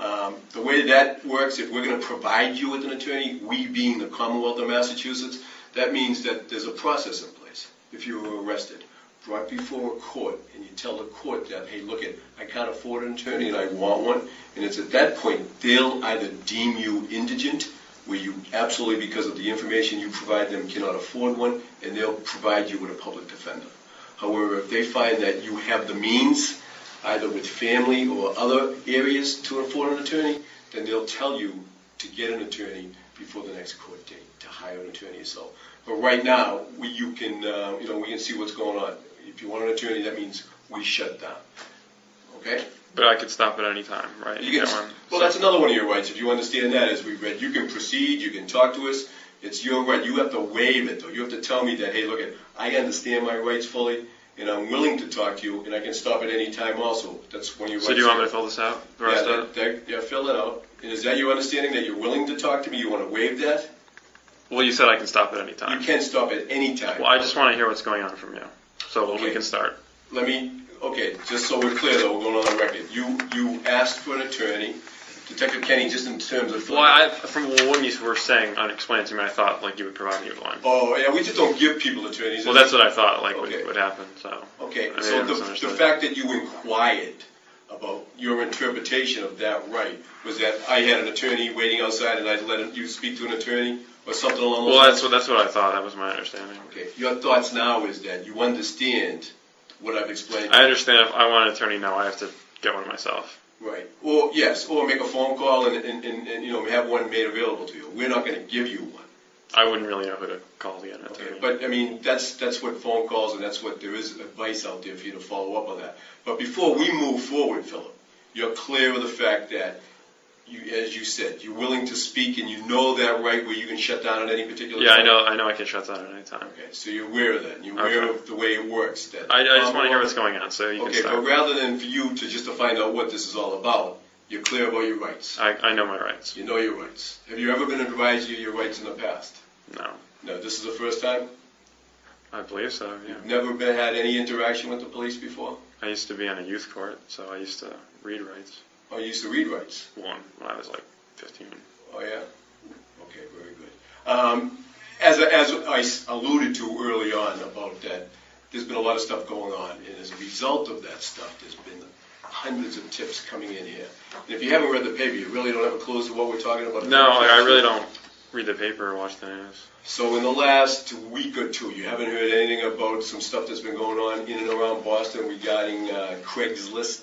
Speaker 5: Um, the way that works, if we're going to provide you with an attorney, we being the Commonwealth of Massachusetts, that means that there's a process in place. If you were arrested, brought before a court, and you tell the court that, hey, look it, I can't afford an attorney and I want one, and it's at that point they'll either deem you indigent, where you absolutely, because of the information you provide them, cannot afford one, and they'll provide you with a public defender. However, if they find that you have the means, either with family or other areas to afford an attorney, then they'll tell you to get an attorney before the next court date, to hire an attorney yourself. But right now, we, you can, uh, you know, we can see what's going on. If you want an attorney, that means we shut down. Okay?
Speaker 6: But I could stop at any time, right?
Speaker 5: You can, well, that's another one of your rights. If you understand that, as we read, you can proceed, you can talk to us. It's your right. You have to waive it, though. You have to tell me that, hey, look, I understand my rights fully, and I'm willing to talk to you, and I can stop at any time also. That's of your
Speaker 6: So do you want me to fill this out? The rest
Speaker 5: yeah,
Speaker 6: of it?
Speaker 5: that, that, yeah, fill it out. And is that your understanding that you're willing to talk to me? You want to waive that?
Speaker 6: Well, you said I can stop at any time.
Speaker 5: You
Speaker 6: time.
Speaker 5: can stop at any time.
Speaker 6: Well, I just want to hear what's going on from you. So we
Speaker 5: Okay.
Speaker 6: can start.
Speaker 5: Let me, okay, just so we're clear though, we're going on the record. You, you asked for an attorney. Detective Kenny, just in terms of.
Speaker 6: Well, I, from when you were saying, explaining to me, I thought like you would provide me with one.
Speaker 5: Oh, yeah, we just don't give people attorneys.
Speaker 6: Well, that's what I thought like
Speaker 5: Okay.
Speaker 6: would, would happen. So
Speaker 5: Okay,
Speaker 6: I mean,
Speaker 5: so the, the
Speaker 6: misunderstood.
Speaker 5: fact that you inquired about your interpretation of that right, was that I had an attorney waiting outside and I'd let you speak to an attorney or something along those
Speaker 6: well,
Speaker 5: lines?
Speaker 6: that's what that's what I thought. That was my understanding.
Speaker 5: Okay, your thoughts now is that you understand what I've explained?
Speaker 6: I understand if I want an attorney now, I have to get one myself.
Speaker 5: Right, or, yes, or make a phone call and, and, and, and, you know, have one made available to you. We're not gonna give you one.
Speaker 6: I wouldn't really know who to call to get an
Speaker 5: Okay, but I mean, that's, that's what phone calls and that's what, there is advice out there for you to follow up on that. But before we move forward, Philip, you're clear of the fact that you, as you said, you're willing to speak and you know that right where you can shut down at any particular
Speaker 6: yeah, I
Speaker 5: time?
Speaker 6: know. I know I can shut down at any time.
Speaker 5: Okay, so you're aware of that, and you're aware
Speaker 6: Okay.
Speaker 5: of the way it works, that.
Speaker 6: I, I just want to hear um, what's going on, so you
Speaker 5: Okay,
Speaker 6: can
Speaker 5: but
Speaker 6: start.
Speaker 5: rather than for you to just to find out what this is all about, you're clear about your rights.
Speaker 6: I, I know my rights.
Speaker 5: You know your rights. Have you ever been advised of your rights in the past?
Speaker 6: No,
Speaker 5: No, this is the first time?
Speaker 6: I believe so. Yeah.
Speaker 5: Never been, had any interaction with the police before?
Speaker 6: I used to be on a youth court, so I used to read rights.
Speaker 5: Oh, you used to read rights?
Speaker 6: One when I was like 15.
Speaker 5: Oh, yeah? Okay, very good. Um, as, as I alluded to early on about that, there's been a lot of stuff going on, and as a result of that stuff, there's been hundreds of tips coming in here. And if you haven't read the paper, you really don't have a clue as to what we're talking about.
Speaker 6: No, like, I really don't read the paper or watch the news.
Speaker 5: So in the last week or two, you haven't heard anything about some stuff that's been going on in and around Boston regarding uh, Craigslist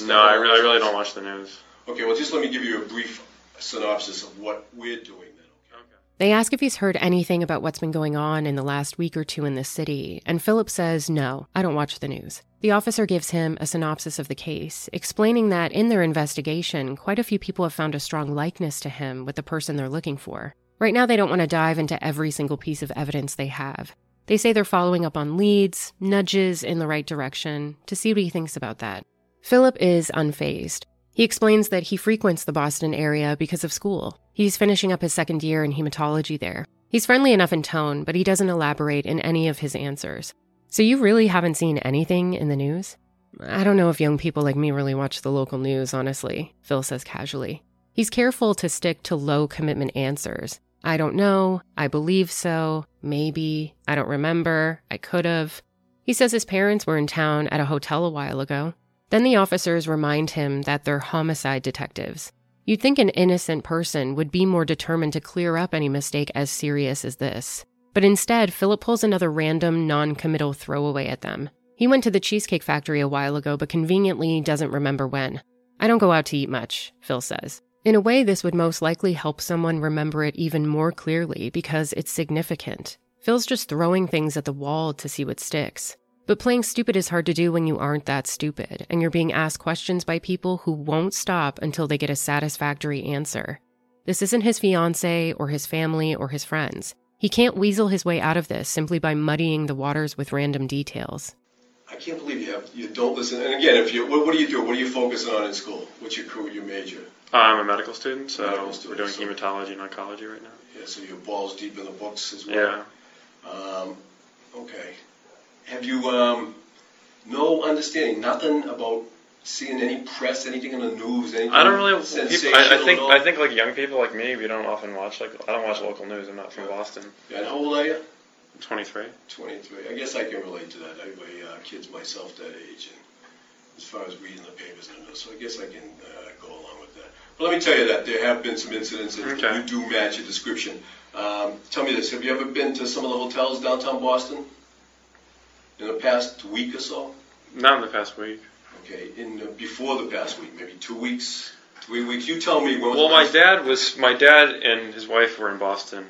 Speaker 6: No, I really, I really don't watch the news.
Speaker 5: Okay, well, just let me give you a brief synopsis of what we're doing then.
Speaker 6: Okay.
Speaker 1: They ask if he's heard anything about what's been going on in the last week or two in the city, and Philip says, No, I don't watch the news. The officer gives him a synopsis of the case, explaining that in their investigation, quite a few people have found a strong likeness to him with the person they're looking for. Right now, they don't want to dive into every single piece of evidence they have. They say they're following up on leads, nudges in the right direction, to see what he thinks about that. Philip is unfazed. He explains that he frequents the Boston area because of school. He's finishing up his second year in hematology there. He's friendly enough in tone, but he doesn't elaborate in any of his answers. So you really haven't seen anything in the news? I don't know if young people like me really watch the local news, honestly, Phil says casually. He's careful to stick to low commitment answers. I don't know, I believe so, maybe, I don't remember, I could have. He says his parents were in town at a hotel a while ago. Then the officers remind him that they're homicide detectives. You'd think an innocent person would be more determined to clear up any mistake as serious as this. But instead, Philip pulls another random, non committal throwaway at them. He went to the Cheesecake Factory a while ago, but conveniently doesn't remember when. I don't go out to eat much, Phil says. In a way, this would most likely help someone remember it even more clearly because it's significant. Phil's just throwing things at the wall to see what sticks. But playing stupid is hard to do when you aren't that stupid, and you're being asked questions by people who won't stop until they get a satisfactory answer. This isn't his fiance or his family or his friends. He can't weasel his way out of this simply by muddying the waters with random details.
Speaker 5: I can't believe you have you don't listen. And again, if you what, what do you do? What are you focusing on in school? What's your career, your major?
Speaker 6: I'm a medical student, so
Speaker 5: Medical student,
Speaker 6: we're doing
Speaker 5: so-
Speaker 6: hematology and oncology right now.
Speaker 5: Yeah, so your balls deep in the books as well.
Speaker 6: Yeah.
Speaker 5: Um, okay. Have you um, no understanding, nothing about seeing any press, anything in the news, anything
Speaker 6: I don't really. People, I, I think? I think like young people like me, we don't often watch like I don't watch local news. I'm not from Boston.
Speaker 5: Yeah, and how old are you?
Speaker 6: I'm 23.
Speaker 5: 23. I guess I can relate to that. I have uh, kids myself that age, and as far as reading the papers and those, so I guess I can uh, go along with that. But let me tell you that there have been some incidents that
Speaker 6: Okay.
Speaker 5: you do match your description. Um, tell me this: Have you ever been to some of the hotels downtown Boston in the past week or so?
Speaker 6: Not in the past week.
Speaker 5: Okay, in uh, before the past week, maybe two weeks, three weeks. You tell me when.
Speaker 6: Well,
Speaker 5: the
Speaker 6: my dad was my dad and his wife were in Boston,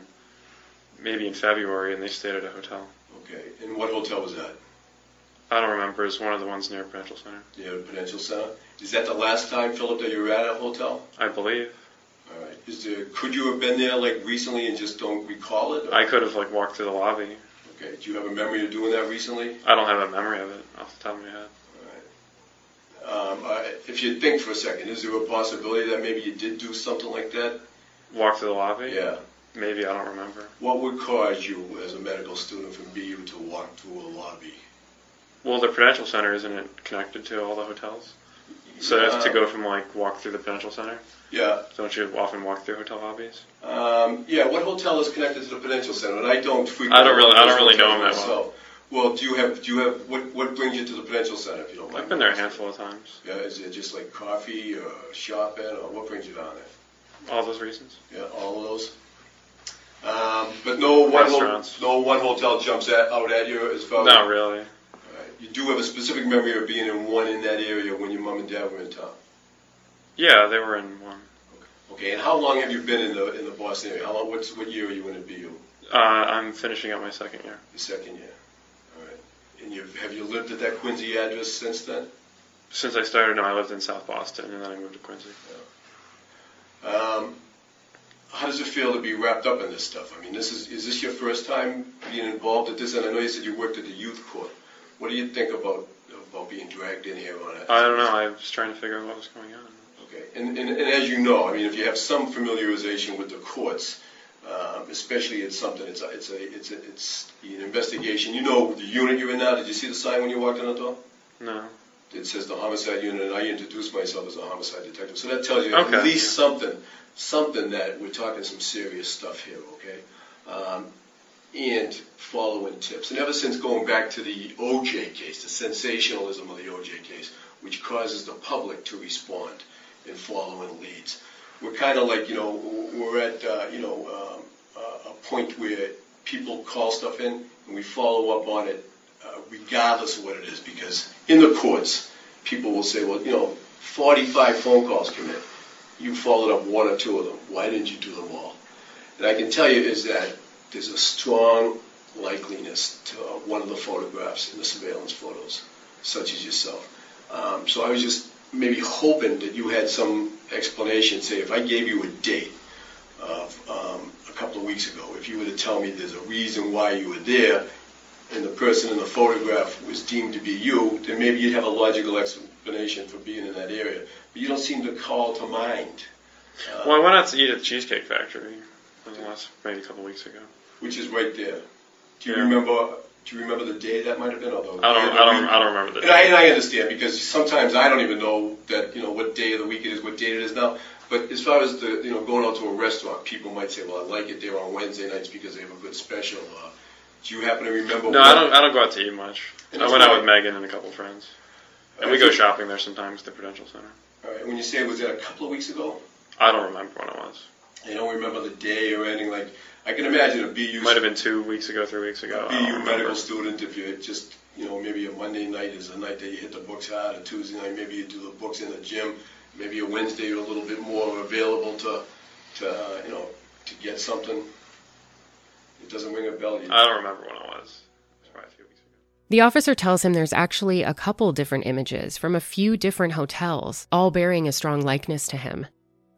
Speaker 6: maybe in February, and they stayed at a hotel.
Speaker 5: Okay, and what hotel was that?
Speaker 6: I don't remember. It's one of the ones near Prudential Center,
Speaker 5: Yeah, Prudential Center. Is that the last time, Philip, that you were at a hotel?
Speaker 6: I believe.
Speaker 5: All right. Is there? Could you have been there like recently and just don't recall it? or-
Speaker 6: I could have like walked through the lobby.
Speaker 5: Okay. Do you have a memory of doing that recently?
Speaker 6: I don't have a memory of it off the top of my head.
Speaker 5: Um, uh, if you think for a second, is there a possibility that maybe you did do something like that?
Speaker 6: Walk through the lobby?
Speaker 5: Yeah.
Speaker 6: Maybe I don't remember.
Speaker 5: What would cause you, as a medical student from BU, to walk through a lobby?
Speaker 6: Well, the Prudential Center isn't it connected to all the hotels? So have to
Speaker 5: Uh,
Speaker 6: go from like walk through the Prudential Center.
Speaker 5: Yeah.
Speaker 6: Don't you often walk through hotel lobbies?
Speaker 5: Um, yeah. What hotel is connected to the Prudential Center? And I don't frequent.
Speaker 6: I don't really- I don't really know them that well.
Speaker 5: Well, do you have? Do you have? What What brings you to the Prudential Center? If you don't mind.
Speaker 6: I've been there a handful of times.
Speaker 5: Yeah. Is it just like coffee or shopping or what brings you down there?
Speaker 6: All those reasons.
Speaker 5: Yeah, all of those. Um, but no one, ho-
Speaker 6: Restaurants.
Speaker 5: no one hotel jumps at, out at you as far.
Speaker 6: Not really.
Speaker 5: You do have a specific memory of being in one in that area when your mom and dad were in town.
Speaker 6: Yeah, they were in one.
Speaker 5: Okay, and how long have you been in the in the Boston area? How long? What's what year are you in at BU?
Speaker 6: Uh, I'm finishing up my second year.
Speaker 5: The second year. All right. And you have you lived at that Quincy address since then?
Speaker 6: Since I started, I lived in South Boston, and then I moved to Quincy. Yeah.
Speaker 5: Um, how does it feel to be wrapped up in this stuff? I mean, this is is this your first time being involved at this? And I know you said you worked at the youth court. What do you think about about being dragged in here on it?
Speaker 6: I don't know. I was trying to figure out what was going on.
Speaker 5: Okay, and, and, and as you know, I mean, if you have some familiarization with the courts, um, especially it's something, it's a, it's a, it's a, it's an investigation. You know the unit you're in now. Did you see the sign when you walked in the door?
Speaker 6: No.
Speaker 5: It says the homicide unit, and I introduced myself as a homicide detective. So that tells you
Speaker 6: Okay.
Speaker 5: at least something, something that we're talking some serious stuff here, okay? Um, and following tips. And ever since going back to the OJ case, the sensationalism of the OJ case, which causes the public to respond in following leads, we're kind of like, you know, we're at, uh, you know, um, a a point where people call stuff in and we follow up on it uh, regardless of what it is, because in the courts, people will say, well, you know, 45 phone calls come in. You followed up one or two of them. Why didn't you do them all? And I can tell you is that there's a strong likeliness to one of the photographs in the surveillance photos, such as yourself. Um, so I was just maybe hoping that you had some explanation. Say, if I gave you a date of um, a couple of weeks ago, if you were to tell me there's a reason why you were there, and the person in the photograph was deemed to be you, then maybe you'd have a logical explanation for being in that area. But you don't seem to call to mind. Uh,
Speaker 6: Well, I went out to eat at the Cheesecake Factory last maybe a couple of weeks ago.
Speaker 5: Which is right there. Do you
Speaker 6: Yeah.
Speaker 5: remember? Do you remember the day that might have been? Although
Speaker 6: I don't, I don't, I don't remember the
Speaker 5: And I, and I understand because sometimes I don't even know that you know what day of the week it is, what date it is now. But as far as the you know going out to a restaurant, people might say, "Well, I like it there on Wednesday nights because they have a good special." Uh, do you happen to remember?
Speaker 6: No,
Speaker 5: what-
Speaker 6: I don't, I don't go out to eat much.
Speaker 5: And
Speaker 6: I
Speaker 5: that's
Speaker 6: went out
Speaker 5: why-
Speaker 6: with Megan and a couple friends, and we go shopping there sometimes at the Prudential Center.
Speaker 5: All right. When you say was that a couple of weeks ago?
Speaker 6: I don't remember when it was.
Speaker 5: You don't remember the day or anything like. I can imagine a BU.
Speaker 6: Might have been two weeks ago, three weeks ago. I don't
Speaker 5: BU
Speaker 6: remember.
Speaker 5: medical student, if you just, you know, maybe a Monday night is a night that you hit the books hard, a Tuesday night maybe you do the books in the gym, maybe a Wednesday you're a little bit more available to, to uh, you know, to get something. It doesn't ring a bell. You-
Speaker 6: I don't remember when it was. It was probably a few weeks ago.
Speaker 1: The officer tells him there's actually a couple different images from a few different hotels, all bearing a strong likeness to him.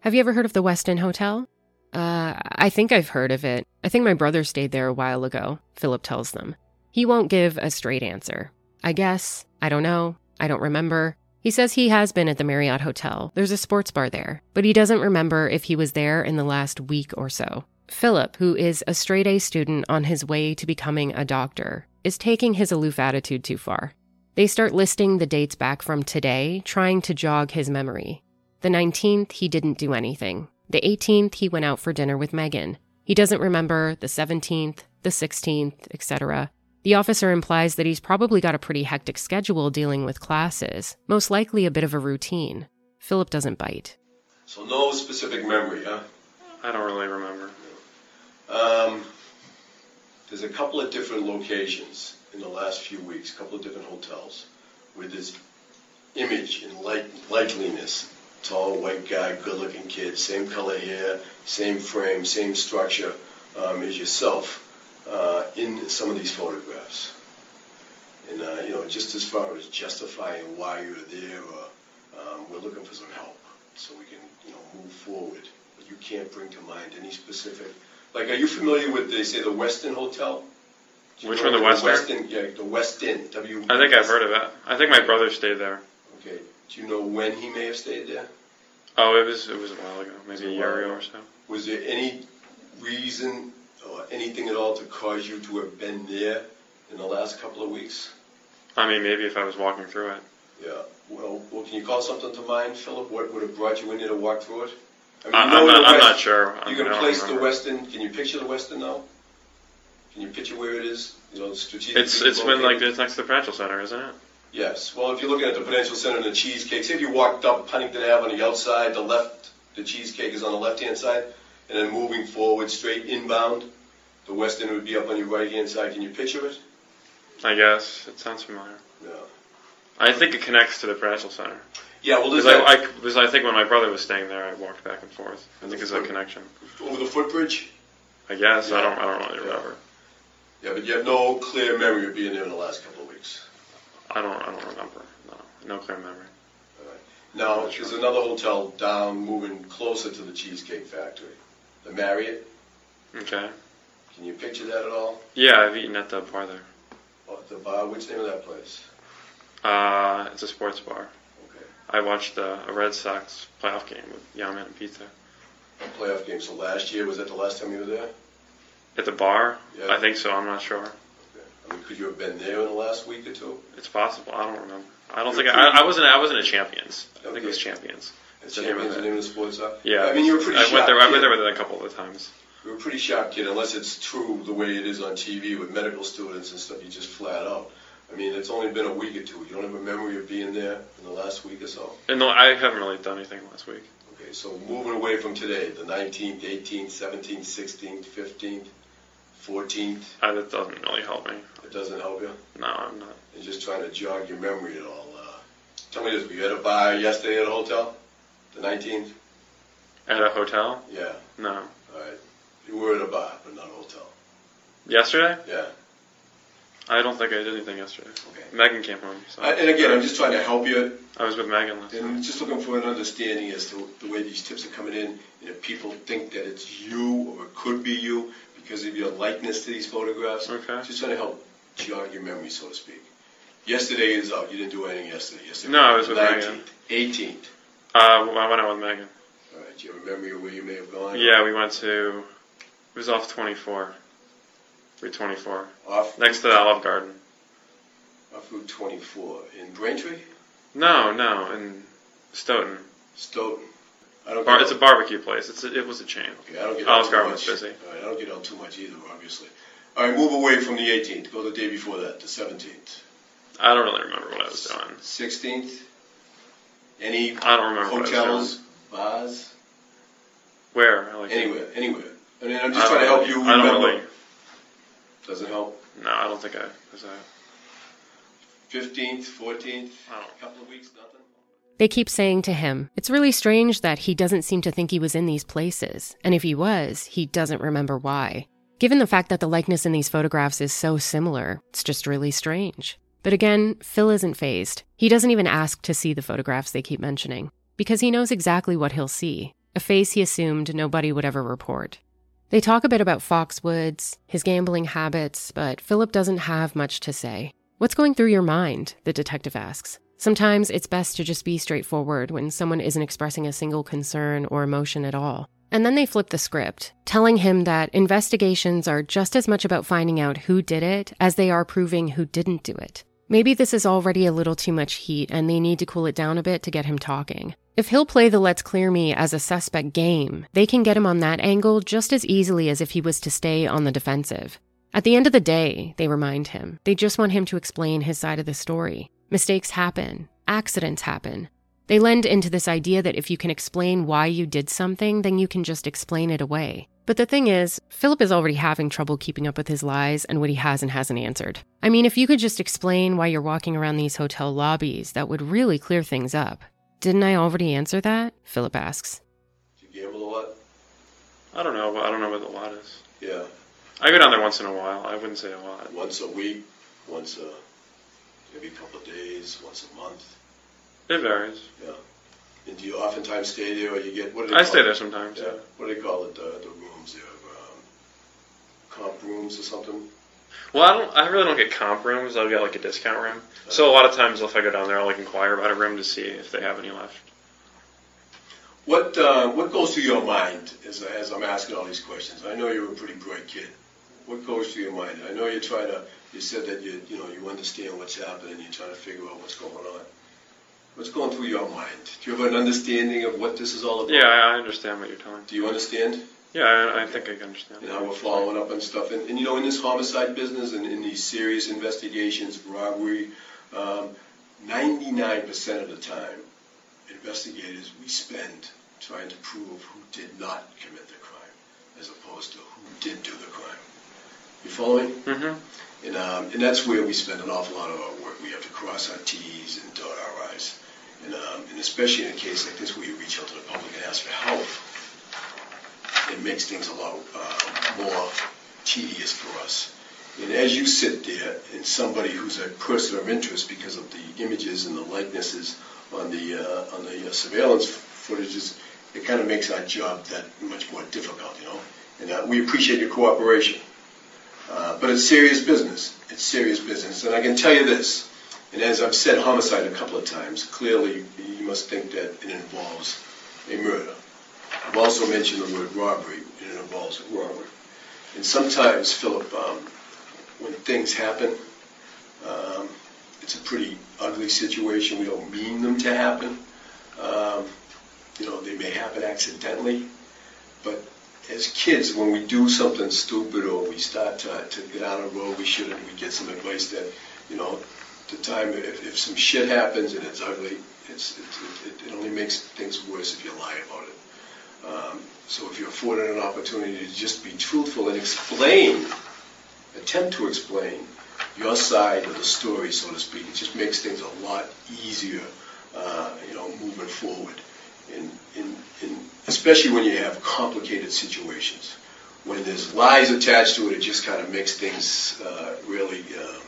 Speaker 1: Have you ever heard of the Westin Hotel? Uh, I think I've heard of it. I think my brother stayed there a while ago, Philip tells them. He won't give a straight answer. I guess, I don't know, I don't remember. He says he has been at the Marriott Hotel. There's a sports bar there, but he doesn't remember if he was there in the last week or so. Philip, who is a straight A student on his way to becoming a doctor, is taking his aloof attitude too far. They start listing the dates back from today, trying to jog his memory. The 19th, he didn't do anything. The 18th, he went out for dinner with Megan. He doesn't remember the 17th, the 16th, etc. The officer implies that he's probably got a pretty hectic schedule dealing with classes, most likely a bit of a routine. Philip doesn't bite.
Speaker 5: So no specific memory, huh?
Speaker 6: I don't really remember.
Speaker 5: Um, there's a couple of different locations in the last few weeks, a couple of different hotels, with this image and like, likeliness. Tall, white guy, good-looking kid, same color hair, same frame, same structure um, as yourself uh, in some of these photographs. And, uh, you know, just as far as justifying why you're there, or, um, we're looking for some help so we can, you know, move forward. But you can't bring to mind any specific like, are you familiar with, they say, the Westin Hotel?
Speaker 6: Which one, the Westin?
Speaker 5: Westin, yeah, the Westin, W.
Speaker 6: I think I've heard of it. I think my brother stayed there.
Speaker 5: Do you know when he may have stayed there?
Speaker 6: Oh, it was it was a while ago, maybe a year ago or so.
Speaker 5: Was there any reason or anything at all to cause you to have been there in the last couple of weeks?
Speaker 6: I mean, maybe if I was walking through it.
Speaker 5: Yeah, well, well, can you call something to mind, Philip? What would have brought you in there to walk through it? I
Speaker 6: I,
Speaker 5: you know
Speaker 6: I'm, not, I'm not sure.
Speaker 5: You can place the. Westin, can you picture the Westin now? Can you picture where it is? You know, strategically
Speaker 6: It's it's been like it's next to the Prudential Center, isn't it?
Speaker 5: Yes. Well, if you're looking at the Prudential Center and the cheesecake, say if you walked up Huntington Ave on the outside, the left, the cheesecake is on the left-hand side, and then moving forward straight inbound, the Westin would be up on your right-hand side. Can you picture it?
Speaker 6: I guess it sounds familiar.
Speaker 5: Yeah.
Speaker 6: I think it connects to the Prudential Center
Speaker 5: Yeah. Well, there's
Speaker 6: because I,
Speaker 5: that
Speaker 6: I, because I think when my brother was staying there, I walked back and forth. I think it's a connection.
Speaker 5: over the footbridge.
Speaker 6: I guess I don't I don't really remember.
Speaker 5: Yeah, but you have no clear memory of being there in the last couple of weeks.
Speaker 6: I don't I don't remember. No, no clear memory.
Speaker 5: Now, there's another hotel down, moving closer to the Cheesecake Factory, the Marriott.
Speaker 6: Okay.
Speaker 5: Can you picture that at all?
Speaker 6: Yeah, I've eaten at the bar there.
Speaker 5: Oh, the bar. What's the name of that place?
Speaker 6: Uh, it's a sports bar.
Speaker 5: Okay.
Speaker 6: I watched uh, a Red Sox playoff game with Yaman and Pizza.
Speaker 5: A playoff game. So last year was that the last time you were there?
Speaker 6: At the bar?
Speaker 5: Yeah.
Speaker 6: I think so. I'm not sure.
Speaker 5: I mean, could you have been there in the last week or two?
Speaker 6: It's possible. I don't remember. I don't think I, I wasn't. I wasn't at Champions. I think it was
Speaker 5: Okay.
Speaker 6: Champions.
Speaker 5: It's
Speaker 6: the name of
Speaker 5: Champions, the
Speaker 6: it.
Speaker 5: name of the sports bar?
Speaker 6: Yeah.
Speaker 5: I mean, you were pretty
Speaker 6: I went there. I
Speaker 5: kid.
Speaker 6: went there with it a couple of times.
Speaker 5: You were a pretty sharp kid, unless it's true the way it is on TV with medical students and stuff. You just flat out. I mean, it's only been a week or two. You don't have a memory of being there in the last week or so.
Speaker 6: And no, I haven't really done anything last week.
Speaker 5: Okay, so moving away from today, the 19th, 18th, 17th, 16th, 15th, 14th,
Speaker 6: I, that doesn't really help me.
Speaker 5: it doesn't help you.
Speaker 6: No, I'm not.
Speaker 5: And just trying to jog your memory at all. Uh, Tell me this, were you at a bar yesterday at a hotel? The 19th?
Speaker 6: At a hotel?
Speaker 5: Yeah,
Speaker 6: No.
Speaker 5: all right. You were at a bar, but not a hotel.
Speaker 6: Yesterday?
Speaker 5: Yeah,
Speaker 6: I don't think I did anything yesterday.
Speaker 5: okay.
Speaker 6: Megan came home. So
Speaker 5: I- And again, I'm just trying to help you,
Speaker 6: I was with Megan last
Speaker 5: and
Speaker 6: night.
Speaker 5: just looking for an understanding as to the way these tips are coming in, and if people think that it's you, or it could be you, because of your likeness to these photographs.
Speaker 6: Okay.
Speaker 5: Just trying to help jog your memory, so to speak. Yesterday is out, you didn't do anything yesterday. Yesterday
Speaker 6: No, I was with
Speaker 5: 19th,
Speaker 6: Megan.
Speaker 5: 18th.
Speaker 6: Uh, I went out with Megan.
Speaker 5: All right, do you have a memory of where you may have gone?
Speaker 6: Yeah, we went to. It was off 24. Route 24.
Speaker 5: Off
Speaker 6: Next to the Olive Garden.
Speaker 5: off Route 24 in Braintree,
Speaker 6: No, no, in Stoughton.
Speaker 5: Stoughton. I don't.
Speaker 6: Bar,
Speaker 5: get
Speaker 6: it's a barbecue place. It's a, it was a chain.
Speaker 5: Okay, I don't get
Speaker 6: Olive
Speaker 5: out too
Speaker 6: Garden
Speaker 5: much.
Speaker 6: busy.
Speaker 5: All right, I don't get out too much either, obviously. All right, move away from the 18th. Go the day before that, the 17th.
Speaker 6: I don't really remember what I was doing.
Speaker 5: 16th. Any
Speaker 6: I don't remember what I was
Speaker 5: hotels,
Speaker 6: doing.
Speaker 5: bars,
Speaker 6: Where? Like,
Speaker 5: anywhere, anywhere. I mean, I'm
Speaker 6: I
Speaker 5: just trying to
Speaker 6: don't
Speaker 5: help you
Speaker 6: I don't
Speaker 5: remember.
Speaker 6: really.
Speaker 5: Doesn't help.
Speaker 6: No, I don't think I was. I,
Speaker 5: 15th, 14th,
Speaker 6: I don't.
Speaker 5: a couple of weeks, nothing.
Speaker 1: They keep saying to him, it's really strange that he doesn't seem to think he was in these places, and if he was, he doesn't remember why. Given the fact that the likeness in these photographs is so similar, it's just really strange. But again, Phil isn't fazed. He doesn't even ask to see the photographs they keep mentioning, because he knows exactly what he'll see a face he assumed nobody would ever report. They talk a bit about Foxwoods, his gambling habits, but Philip doesn't have much to say. What's going through your mind? The detective asks. Sometimes it's best to just be straightforward when someone isn't expressing a single concern or emotion at all. And then they flip the script, telling him that investigations are just as much about finding out who did it as they are proving who didn't do it. Maybe this is already a little too much heat and they need to cool it down a bit to get him talking. If he'll play the let's clear me as a suspect game, they can get him on that angle just as easily as if he was to stay on the defensive. At the end of the day, they remind him, they just want him to explain his side of the story. Mistakes happen, accidents happen. They lend into this idea that if you can explain why you did something, then you can just explain it away. But the thing is, Philip is already having trouble keeping up with his lies and what he has and hasn't answered. I mean, if you could just explain why you're walking around these hotel lobbies, that would really clear things up. Didn't I already answer that? Philip asks.
Speaker 5: Do you gamble a lot?
Speaker 6: I don't know. I don't know what the lot is.
Speaker 5: Yeah.
Speaker 6: I go down there once in a while. I wouldn't say a lot.
Speaker 5: Once a week, once a, maybe a couple of days, once a month.
Speaker 6: It varies. Yeah.
Speaker 5: And do you oftentimes stay there, or you get, what do they
Speaker 6: I
Speaker 5: call
Speaker 6: stay
Speaker 5: it?
Speaker 6: there sometimes.
Speaker 5: Yeah, what do they call it, the, the rooms there, um, comp rooms or something?
Speaker 6: Well, I don't. I really don't get comp rooms. I'll get like a discount room. So a lot of times, if I go down there, I'll like inquire about a room to see if they have any left.
Speaker 5: What, uh, what goes through your mind as, as I'm asking all these questions? I know you're a pretty bright kid. What goes through your mind? I know you're trying to, you said that you, you know, you understand what's happening, you're trying to figure out what's going on. What's going through your mind? Do you have an understanding of what this is all about?
Speaker 6: Yeah, I I understand what you're telling.
Speaker 5: Do you understand?
Speaker 6: Yeah, I, I think I can understand.
Speaker 5: and how we're following up on stuff. And, and you know, in this homicide business and in these serious investigations, robbery, um, 99% of the time, investigators, we spend trying to prove who did not commit the crime as opposed to who did do the crime. You follow me?
Speaker 6: Mm-hmm.
Speaker 5: And, um, and that's where we spend an awful lot of our work. We have to cross our T's and dot our I's. And, um, and especially in a case like this where you reach out to the public and ask for help, it makes things a lot uh, more tedious for us. And as you sit there, and somebody who's a person of interest because of the images and the likenesses on the uh, on the uh, surveillance footages, it kind of makes our job that much more difficult, you know. And uh, we appreciate your cooperation. Uh, but it's serious business. It's serious business. And I can tell you this, and as I've said homicide a couple of times, clearly you must think that it involves a murder. I've also mentioned the word robbery, and it involves a robbery. And sometimes, Philip, um, when things happen, um, it's a pretty ugly situation. We don't mean them to happen. Um, you know, they may happen accidentally. But as kids, when we do something stupid or we start to, to get on a road we shouldn't, we get some advice that, you know, the time if, if some shit happens and it's ugly, it's, it, it, it only makes things worse if you lie about it. Um, so if you're afforded an opportunity to just be truthful and explain, attempt to explain your side of the story, so to speak, it just makes things a lot easier uh, you know, moving forward. In, in, in, especially when you have complicated situations. When there's lies attached to it, it just kind of makes things uh, really, uh,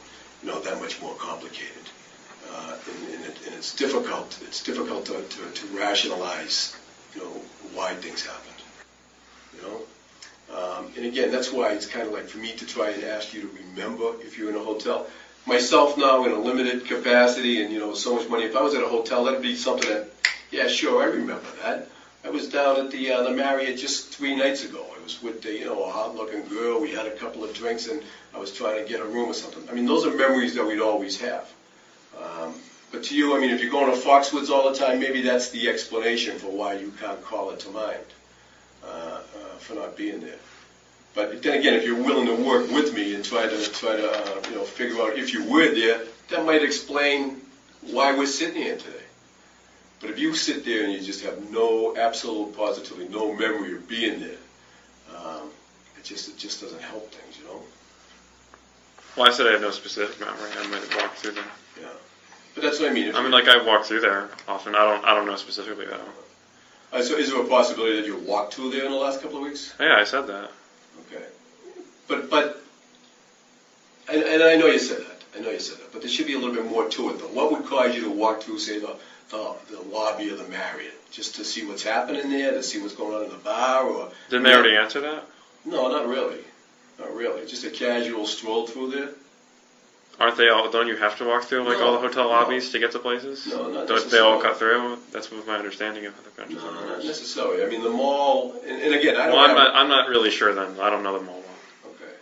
Speaker 5: you know, that much more complicated. Uh, and, and, it, and it's difficult. It's difficult to, to, to rationalize, you know, why things happened. You know. Um, and again, that's why it's kind of like for me to try and ask you to remember if you're in a hotel. Myself now in a limited capacity and you know so much money. If I was at a hotel, that'd be something that, yeah, sure, I remember that. I was down at the uh, the Marriott just three nights ago. I was with the, you know a hot-looking girl. We had a couple of drinks and I was trying to get a room or something. I mean, those are memories that we'd always have. Um, but to you, I mean, if you're going to Foxwoods all the time, maybe that's the explanation for why you can't call it to mind uh, uh, for not being there. But then again, if you're willing to work with me and try to try to uh, you know figure out if you were there, that might explain why we're sitting here today. But if you sit there and you just have no absolute positively no memory of being there, um, it just it just doesn't help things, you know.
Speaker 6: Well, I said I have no specific memory. I might have walked through there.
Speaker 5: Yeah. But that's what I mean. If
Speaker 6: I mean, like I've walked through there often. I don't. I don't know specifically though.
Speaker 5: uh, so is there a possibility that you walked through there in the last couple of weeks?
Speaker 6: Yeah, I said that.
Speaker 5: Okay. But, but, and, and I know you said that. I know you said that. But there should be a little bit more to it, though. What would cause you to walk through, say, the, the, the lobby of the Marriott? Just to see what's happening there, to see what's going on in the bar, or?
Speaker 6: Didn't they already answer that?
Speaker 5: No, not really. Not really. Just a casual stroll through there.
Speaker 6: Aren't they all? Don't you have to walk through like all the hotel
Speaker 5: No,
Speaker 6: lobbies to get to places?
Speaker 5: No, not
Speaker 6: Don't they all
Speaker 5: necessarily.
Speaker 6: cut through? That's what my understanding of the country.
Speaker 5: No, not necessarily. I mean, the mall, and, and again, I don't
Speaker 6: Well, I'm not. I'm not really sure then. I don't know them all well.
Speaker 5: okay.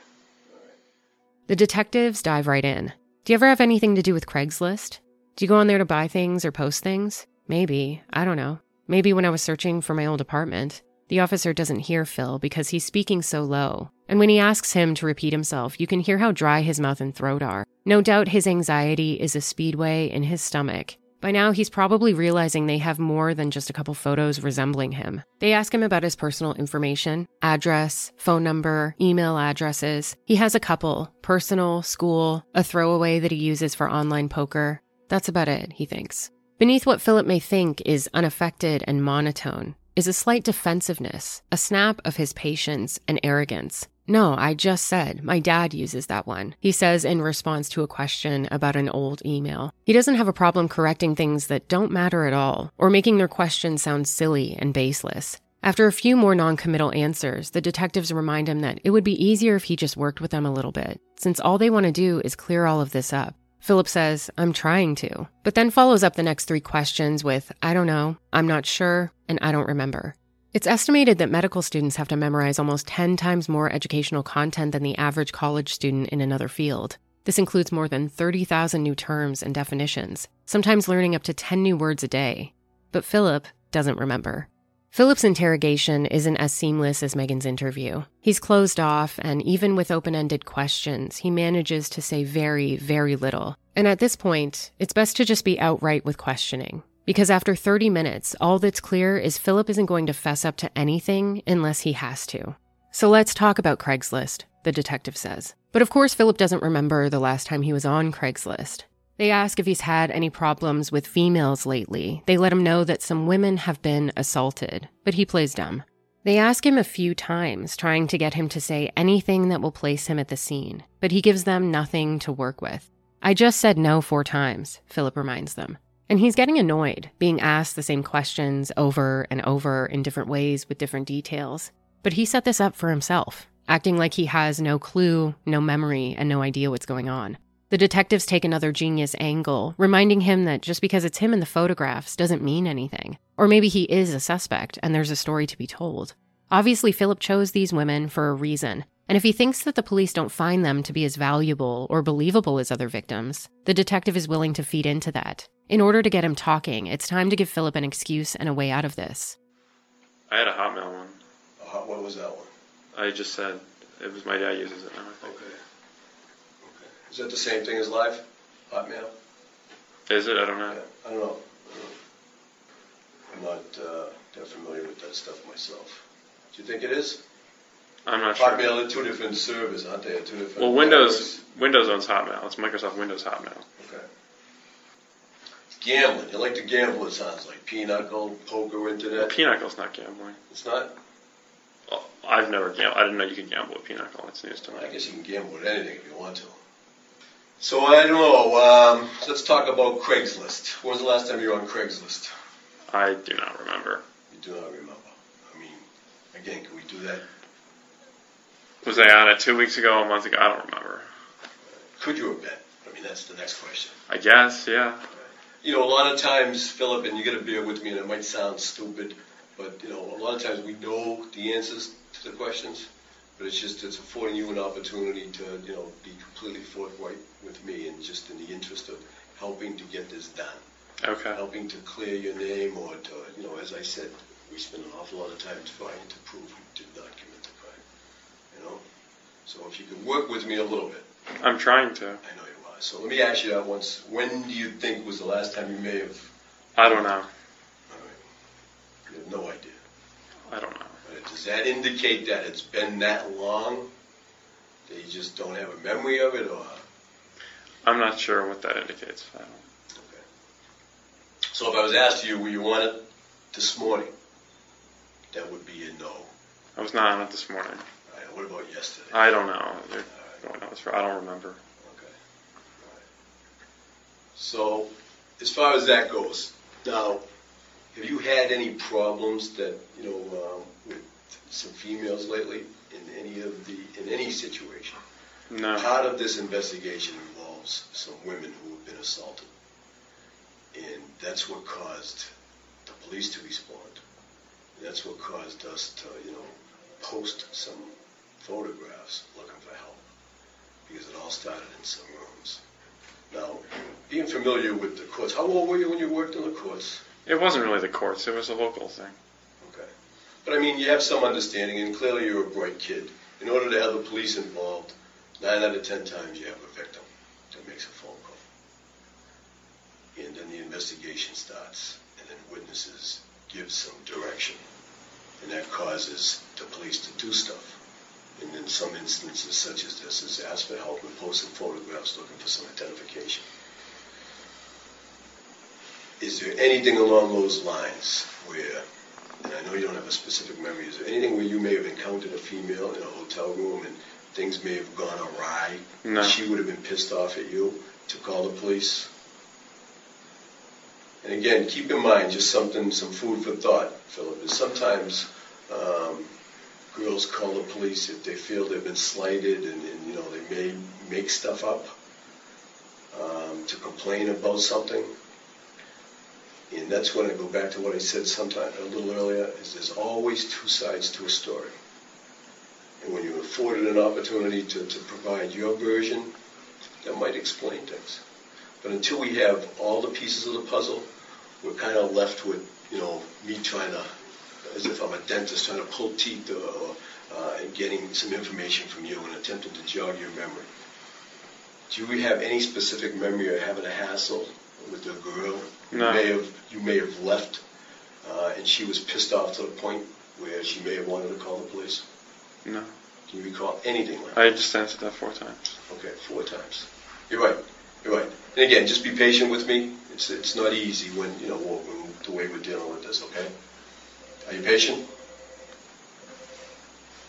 Speaker 1: The detectives dive right in. Do you ever have anything to do with Craigslist? Do you go on there to buy things or post things? Maybe. I don't know. Maybe when I was searching for my old apartment. The officer doesn't hear Phil because he's speaking so low. And when he asks him to repeat himself, you can hear how dry his mouth and throat are. No doubt his anxiety is a speedway in his stomach. By now, he's probably realizing they have more than just a couple photos resembling him. They ask him about his personal information address, phone number, email addresses. He has a couple personal, school, a throwaway that he uses for online poker. That's about it, he thinks. Beneath what Philip may think is unaffected and monotone is a slight defensiveness, a snap of his patience and arrogance. No, I just said my dad uses that one, he says in response to a question about an old email. He doesn't have a problem correcting things that don't matter at all or making their question sound silly and baseless. After a few more noncommittal answers, the detectives remind him that it would be easier if he just worked with them a little bit, since all they want to do is clear all of this up. Philip says, I'm trying to, but then follows up the next three questions with, I don't know, I'm not sure, and I don't remember. It's estimated that medical students have to memorize almost 10 times more educational content than the average college student in another field. This includes more than 30,000 new terms and definitions, sometimes learning up to 10 new words a day. But Philip doesn't remember. Philip's interrogation isn't as seamless as Megan's interview. He's closed off, and even with open ended questions, he manages to say very, very little. And at this point, it's best to just be outright with questioning. Because after 30 minutes, all that's clear is Philip isn't going to fess up to anything unless he has to. So let's talk about Craigslist, the detective says. But of course, Philip doesn't remember the last time he was on Craigslist. They ask if he's had any problems with females lately. They let him know that some women have been assaulted, but he plays dumb. They ask him a few times, trying to get him to say anything that will place him at the scene, but he gives them nothing to work with. I just said no four times, Philip reminds them. And he's getting annoyed, being asked the same questions over and over in different ways with different details. But he set this up for himself, acting like he has no clue, no memory, and no idea what's going on. The detectives take another genius angle, reminding him that just because it's him in the photographs doesn't mean anything. Or maybe he is a suspect and there's a story to be told. Obviously, Philip chose these women for a reason, and if he thinks that the police don't find them to be as valuable or believable as other victims, the detective is willing to feed into that. In order to get him talking, it's time to give Philip an excuse and a way out of this.
Speaker 6: I had a Hotmail one.
Speaker 5: Uh, what was that one?
Speaker 6: I just said it was my dad uses it now. I think.
Speaker 5: Okay. Is that the same thing as live? Hotmail?
Speaker 6: Is it? I don't know.
Speaker 5: Yeah, I don't know. I'm not uh, that familiar with that stuff myself. Do you think it is?
Speaker 6: I'm not sure.
Speaker 5: Hotmail are two different servers, aren't they? Two different.
Speaker 6: Well, Windows Windows owns Hotmail. It's Microsoft Windows Hotmail.
Speaker 5: Okay. Gambling, you like to gamble, it sounds like. Pinochle, poker, internet.
Speaker 6: Pinochle's not gambling.
Speaker 5: It's not?
Speaker 6: Well, I've never gambled. I didn't know you could gamble with Pinochle. It's news to me.
Speaker 5: I guess you can gamble with anything if you want to. So I don't know. Um, let's talk about Craigslist. When was the last time you were on Craigslist?
Speaker 6: I do not remember.
Speaker 5: You do not remember. I mean, again, can we do that?
Speaker 6: Was I on it two weeks ago, a month ago? I don't remember.
Speaker 5: Could you have been? I mean, that's the next question.
Speaker 6: I guess, yeah.
Speaker 5: You know, a lot of times, Philip, and you got to bear with me, and it might sound stupid, but you know, a lot of times we know the answers to the questions, but it's just it's affording you an opportunity to you know be completely forthright with me, and just in the interest of helping to get this done,
Speaker 6: Okay.
Speaker 5: helping to clear your name, or to you know, as I said, we spend an awful lot of time trying to prove you did not commit the crime. You know, so if you could work with me a little bit.
Speaker 6: I'm trying to.
Speaker 5: I know you are. So let me ask you that once. When do you think was the last time you may have?
Speaker 6: I don't know.
Speaker 5: All right. You have no idea.
Speaker 6: I don't know.
Speaker 5: Does that indicate that it's been that long? You just don't have a memory of it, or?
Speaker 6: I'm not sure what that indicates. I don't.
Speaker 5: Okay. So if I was asked you, were you on it this morning? That would be a no.
Speaker 6: I was not on it this morning.
Speaker 5: All right, what about yesterday?
Speaker 6: I don't know.
Speaker 5: Right.
Speaker 6: going on this for. I don't remember.
Speaker 5: Okay. All right. So, as far as that goes, now, have you had any problems that you know um, with some females lately in any of the in any situation?
Speaker 6: No.
Speaker 5: Part of this investigation involves some women who have been assaulted, and that's what caused the police to respond. That's what caused us to, you know, post some photographs looking for help, because it all started in some rooms. Now, being familiar with the courts, how old were you when you worked in the courts?
Speaker 6: It wasn't really the courts. It was a local thing.
Speaker 5: But I mean, you have some understanding, and clearly you're a bright kid. In order to have the police involved, nine out of ten times you have a victim that makes a phone call. And then the investigation starts, and then witnesses give some direction. And that causes the police to do stuff. And in some instances, such as this, is ask for help and post some photographs looking for some identification. Is there anything along those lines where and I know you don't have a specific memory, is there anything where you may have encountered a female in a hotel room and things may have gone awry?
Speaker 6: No.
Speaker 5: She would have been pissed off at you to call the police? And again, keep in mind, just something, some food for thought, Philip, is sometimes um, girls call the police if they feel they've been slighted and, and you know, they may make stuff up um, to complain about something. And that's when I go back to what I said sometime a little earlier, is there's always two sides to a story. And when you're afforded an opportunity to, to provide your version, that might explain things. But until we have all the pieces of the puzzle, we're kind of left with, you know, me trying to, as if I'm a dentist, trying to pull teeth or, or uh, getting some information from you and attempting to jog your memory. Do you have any specific memory of having a hassle with a girl?
Speaker 6: No.
Speaker 5: You may have, you may have left, uh, and she was pissed off to the point where she may have wanted to call the police.
Speaker 6: No.
Speaker 5: Can you recall anything like that?
Speaker 6: I just answered that four times.
Speaker 5: Okay, four times. You're right. You're right. And again, just be patient with me. It's it's not easy when you know when, the way we're dealing with this. Okay. Are you patient?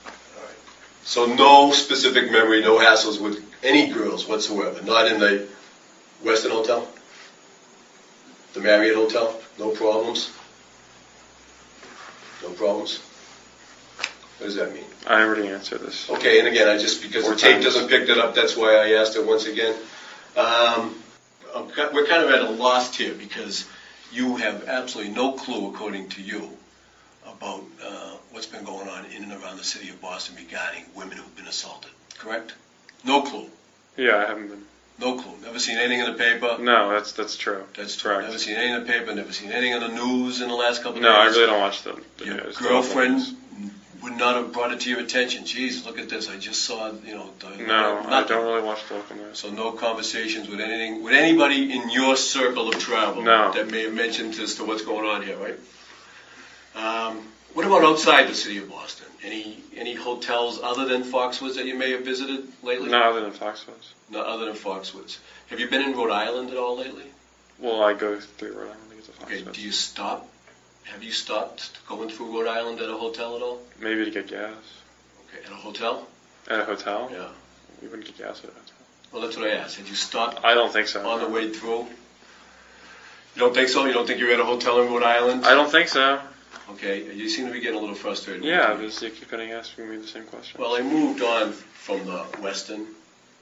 Speaker 5: All right. So no specific memory, no hassles with any girls whatsoever. Not in the Westin Hotel, the Marriott Hotel. No problems. No problems. What does that mean?
Speaker 6: I already answered this.
Speaker 5: Okay, and again, I just, because the
Speaker 6: Four
Speaker 5: tape
Speaker 6: times.
Speaker 5: doesn't pick that up, that's why I asked it once again. Um, I'm ki- We're kind of at a loss here because you have absolutely no clue, according to you, about uh, what's been going on in and around the city of Boston regarding women who've been assaulted, correct? No clue,
Speaker 6: Yeah, I haven't been.
Speaker 5: No clue. Never seen anything in the paper.
Speaker 6: No, that's that's true.
Speaker 5: That's true.
Speaker 6: correct.
Speaker 5: Never seen anything in the paper, never seen anything in the news in the last couple of
Speaker 6: No, I really don't watch the, the
Speaker 5: Your
Speaker 6: news.
Speaker 5: girlfriend would not have brought it to your attention. Jeez, look at this. I just saw, you know, the,
Speaker 6: No, I don't really watch the local news.
Speaker 5: So no conversations with anything, with anybody in your circle of travel
Speaker 6: No.
Speaker 5: that may have mentioned as to what's going on here, right? Um, what about outside the city of Boston? Any any hotels other than Foxwoods that you may have visited lately?
Speaker 6: No, other than Foxwoods.
Speaker 5: Not other than Foxwoods. Have you been in Rhode Island at all lately?
Speaker 6: Well, I go through Rhode Island to get to Fox
Speaker 5: Okay, do you stop? Have you stopped going through Rhode Island at a hotel at all?
Speaker 6: Maybe to get gas.
Speaker 5: Okay, at a hotel?
Speaker 6: At a hotel?
Speaker 5: Yeah.
Speaker 6: We wouldn't get gas at a hotel.
Speaker 5: Well, that's what I asked. Had you stopped
Speaker 6: I don't think so.
Speaker 5: on the way through? You don't think so? You don't think you're at a hotel in Rhode Island?
Speaker 6: I don't think so.
Speaker 5: Okay, you seem to be getting a little frustrated. with
Speaker 6: Yeah,
Speaker 5: me.
Speaker 6: because you keep getting asking me the same question.
Speaker 5: Well, I moved on from the Westin,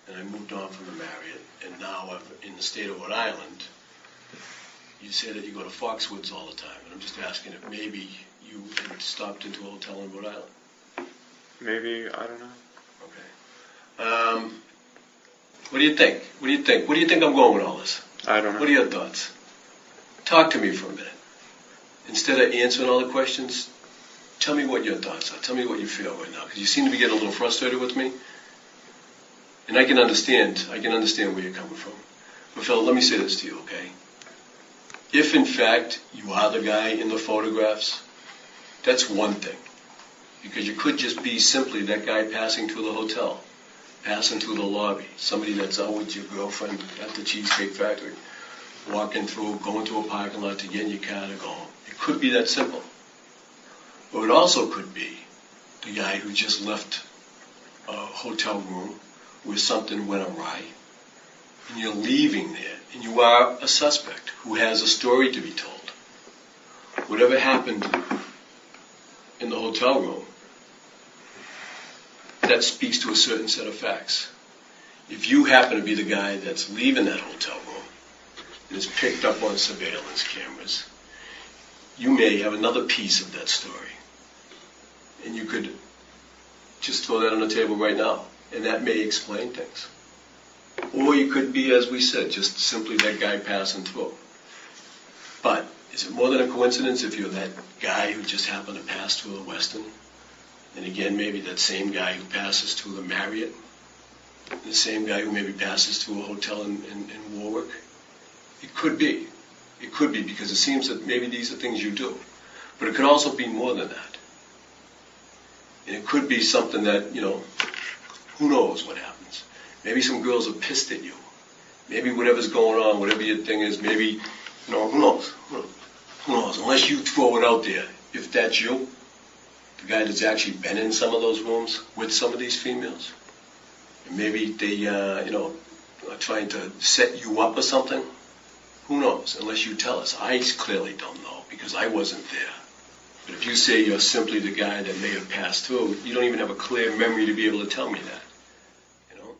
Speaker 5: and I moved on from the Marriott, and now I'm in the state of Rhode Island. You say that you go to Foxwoods all the time, and I'm just asking if maybe you had stopped into a hotel in Rhode Island.
Speaker 6: Maybe I don't know.
Speaker 5: Okay. Um, what do you think? What do you think? What do you think I'm going with all this?
Speaker 6: I don't know.
Speaker 5: What are your thoughts? Talk to me for a minute. Instead of answering all the questions, tell me what your thoughts are. Tell me what you feel right now, because you seem to be getting a little frustrated with me. And I can understand. I can understand where you're coming from. But Phil, let me say this to you, okay? If in fact you are the guy in the photographs, that's one thing. Because you could just be simply that guy passing through the hotel, passing through the lobby, somebody that's out with your girlfriend at the Cheesecake Factory walking through, going to a parking lot to get in your car to go home. Could be that simple. Or it also could be the guy who just left a hotel room where something went awry, and you're leaving there, and you are a suspect who has a story to be told. Whatever happened in the hotel room, that speaks to a certain set of facts. If you happen to be the guy that's leaving that hotel room, and is picked up on surveillance cameras, you may have another piece of that story. And you could just throw that on the table right now, and that may explain things. Or you could be, as we said, just simply that guy passing through. But is it more than a coincidence if you're that guy who just happened to pass through the Westin? And again, maybe that same guy who passes through the Marriott? The same guy who maybe passes through a hotel in, in, in Warwick? It could be. It could be because it seems that maybe these are things you do. But it could also be more than that. And it could be something that, you know, who knows what happens. Maybe some girls are pissed at you. Maybe whatever's going on, whatever your thing is, maybe, you know, who knows? Who knows? Unless you throw it out there, if that's you, the guy that's actually been in some of those rooms with some of these females, and maybe they, uh, you know, are trying to set you up or something. Who knows? Unless you tell us. I clearly don't know because I wasn't there. But if you say you're simply the guy that may have passed through, you don't even have a clear memory to be able to tell me that. You know?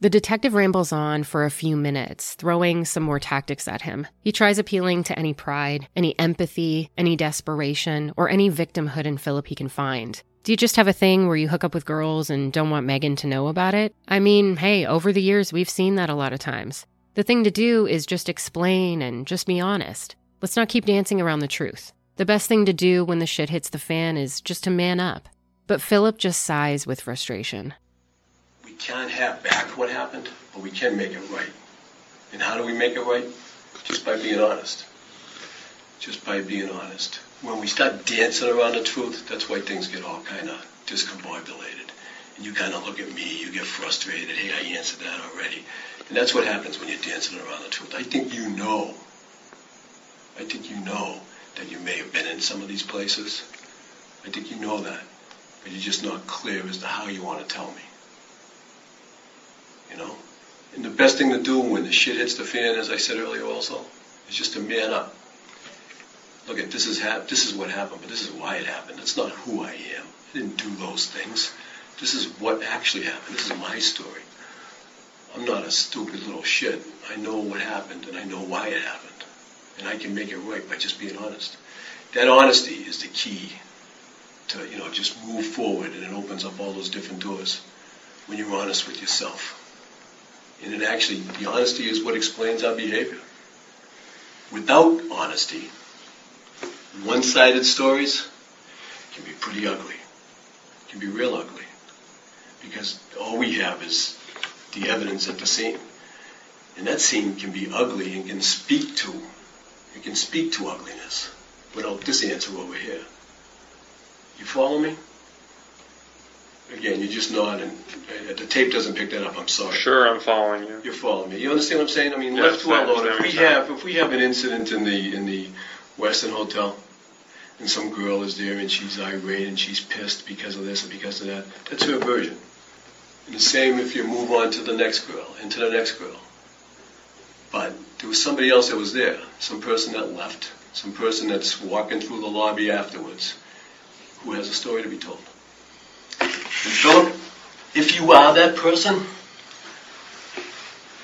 Speaker 1: The detective rambles on for a few minutes, throwing some more tactics at him. He tries appealing to any pride, any empathy, any desperation, or any victimhood in Philip he can find. Do you just have a thing where you hook up with girls and don't want Megan to know about it? I mean, hey, over the years, we've seen that a lot of times. The thing to do is just explain and just be honest. Let's not keep dancing around the truth. The best thing to do when the shit hits the fan is just to man up. But Philip just sighs with frustration.
Speaker 5: We can't have back what happened, but we can make it right. And how do we make it right? Just by being honest. Just by being honest. When we start dancing around the truth, that's why things get all kind of discombobulated. And you kind of look at me, you get frustrated. Hey, I answered that already. And that's what happens when you're dancing around the truth. I think you know. I think you know that you may have been in some of these places. I think you know that. But you're just not clear as to how you want to tell me. You know? And the best thing to do when the shit hits the fan, as I said earlier also, is just to man up. Look at this is hap- this is what happened, but this is why it happened. It's not who I am. I didn't do those things. This is what actually happened. This is my story. I'm not a stupid little shit. I know what happened and I know why it happened. And I can make it right by just being honest. That honesty is the key to, you know, just move forward and it opens up all those different doors when you're honest with yourself. And it actually, the honesty is what explains our behavior. Without honesty, one-sided stories can be pretty ugly. Can be real ugly. Because all we have is the evidence at the scene. And that scene can be ugly and can speak to, it can speak to ugliness without this answer over here. You follow me? Again, you're just nodding. Uh, The tape doesn't pick that up, I'm sorry.
Speaker 6: Sure, I'm following you.
Speaker 5: You're following me. You understand what I'm saying? I mean,
Speaker 6: Yes,
Speaker 5: left to our own, if we have, if we have an incident in the, in the Westin Hotel, and some girl is there and she's irate and she's pissed because of this and because of that, that's her version. The same if you move on to the next girl, and to the next girl. But there was somebody else that was there, some person that left, some person that's walking through the lobby afterwards, who has a story to be told. And Philip, if you are that person,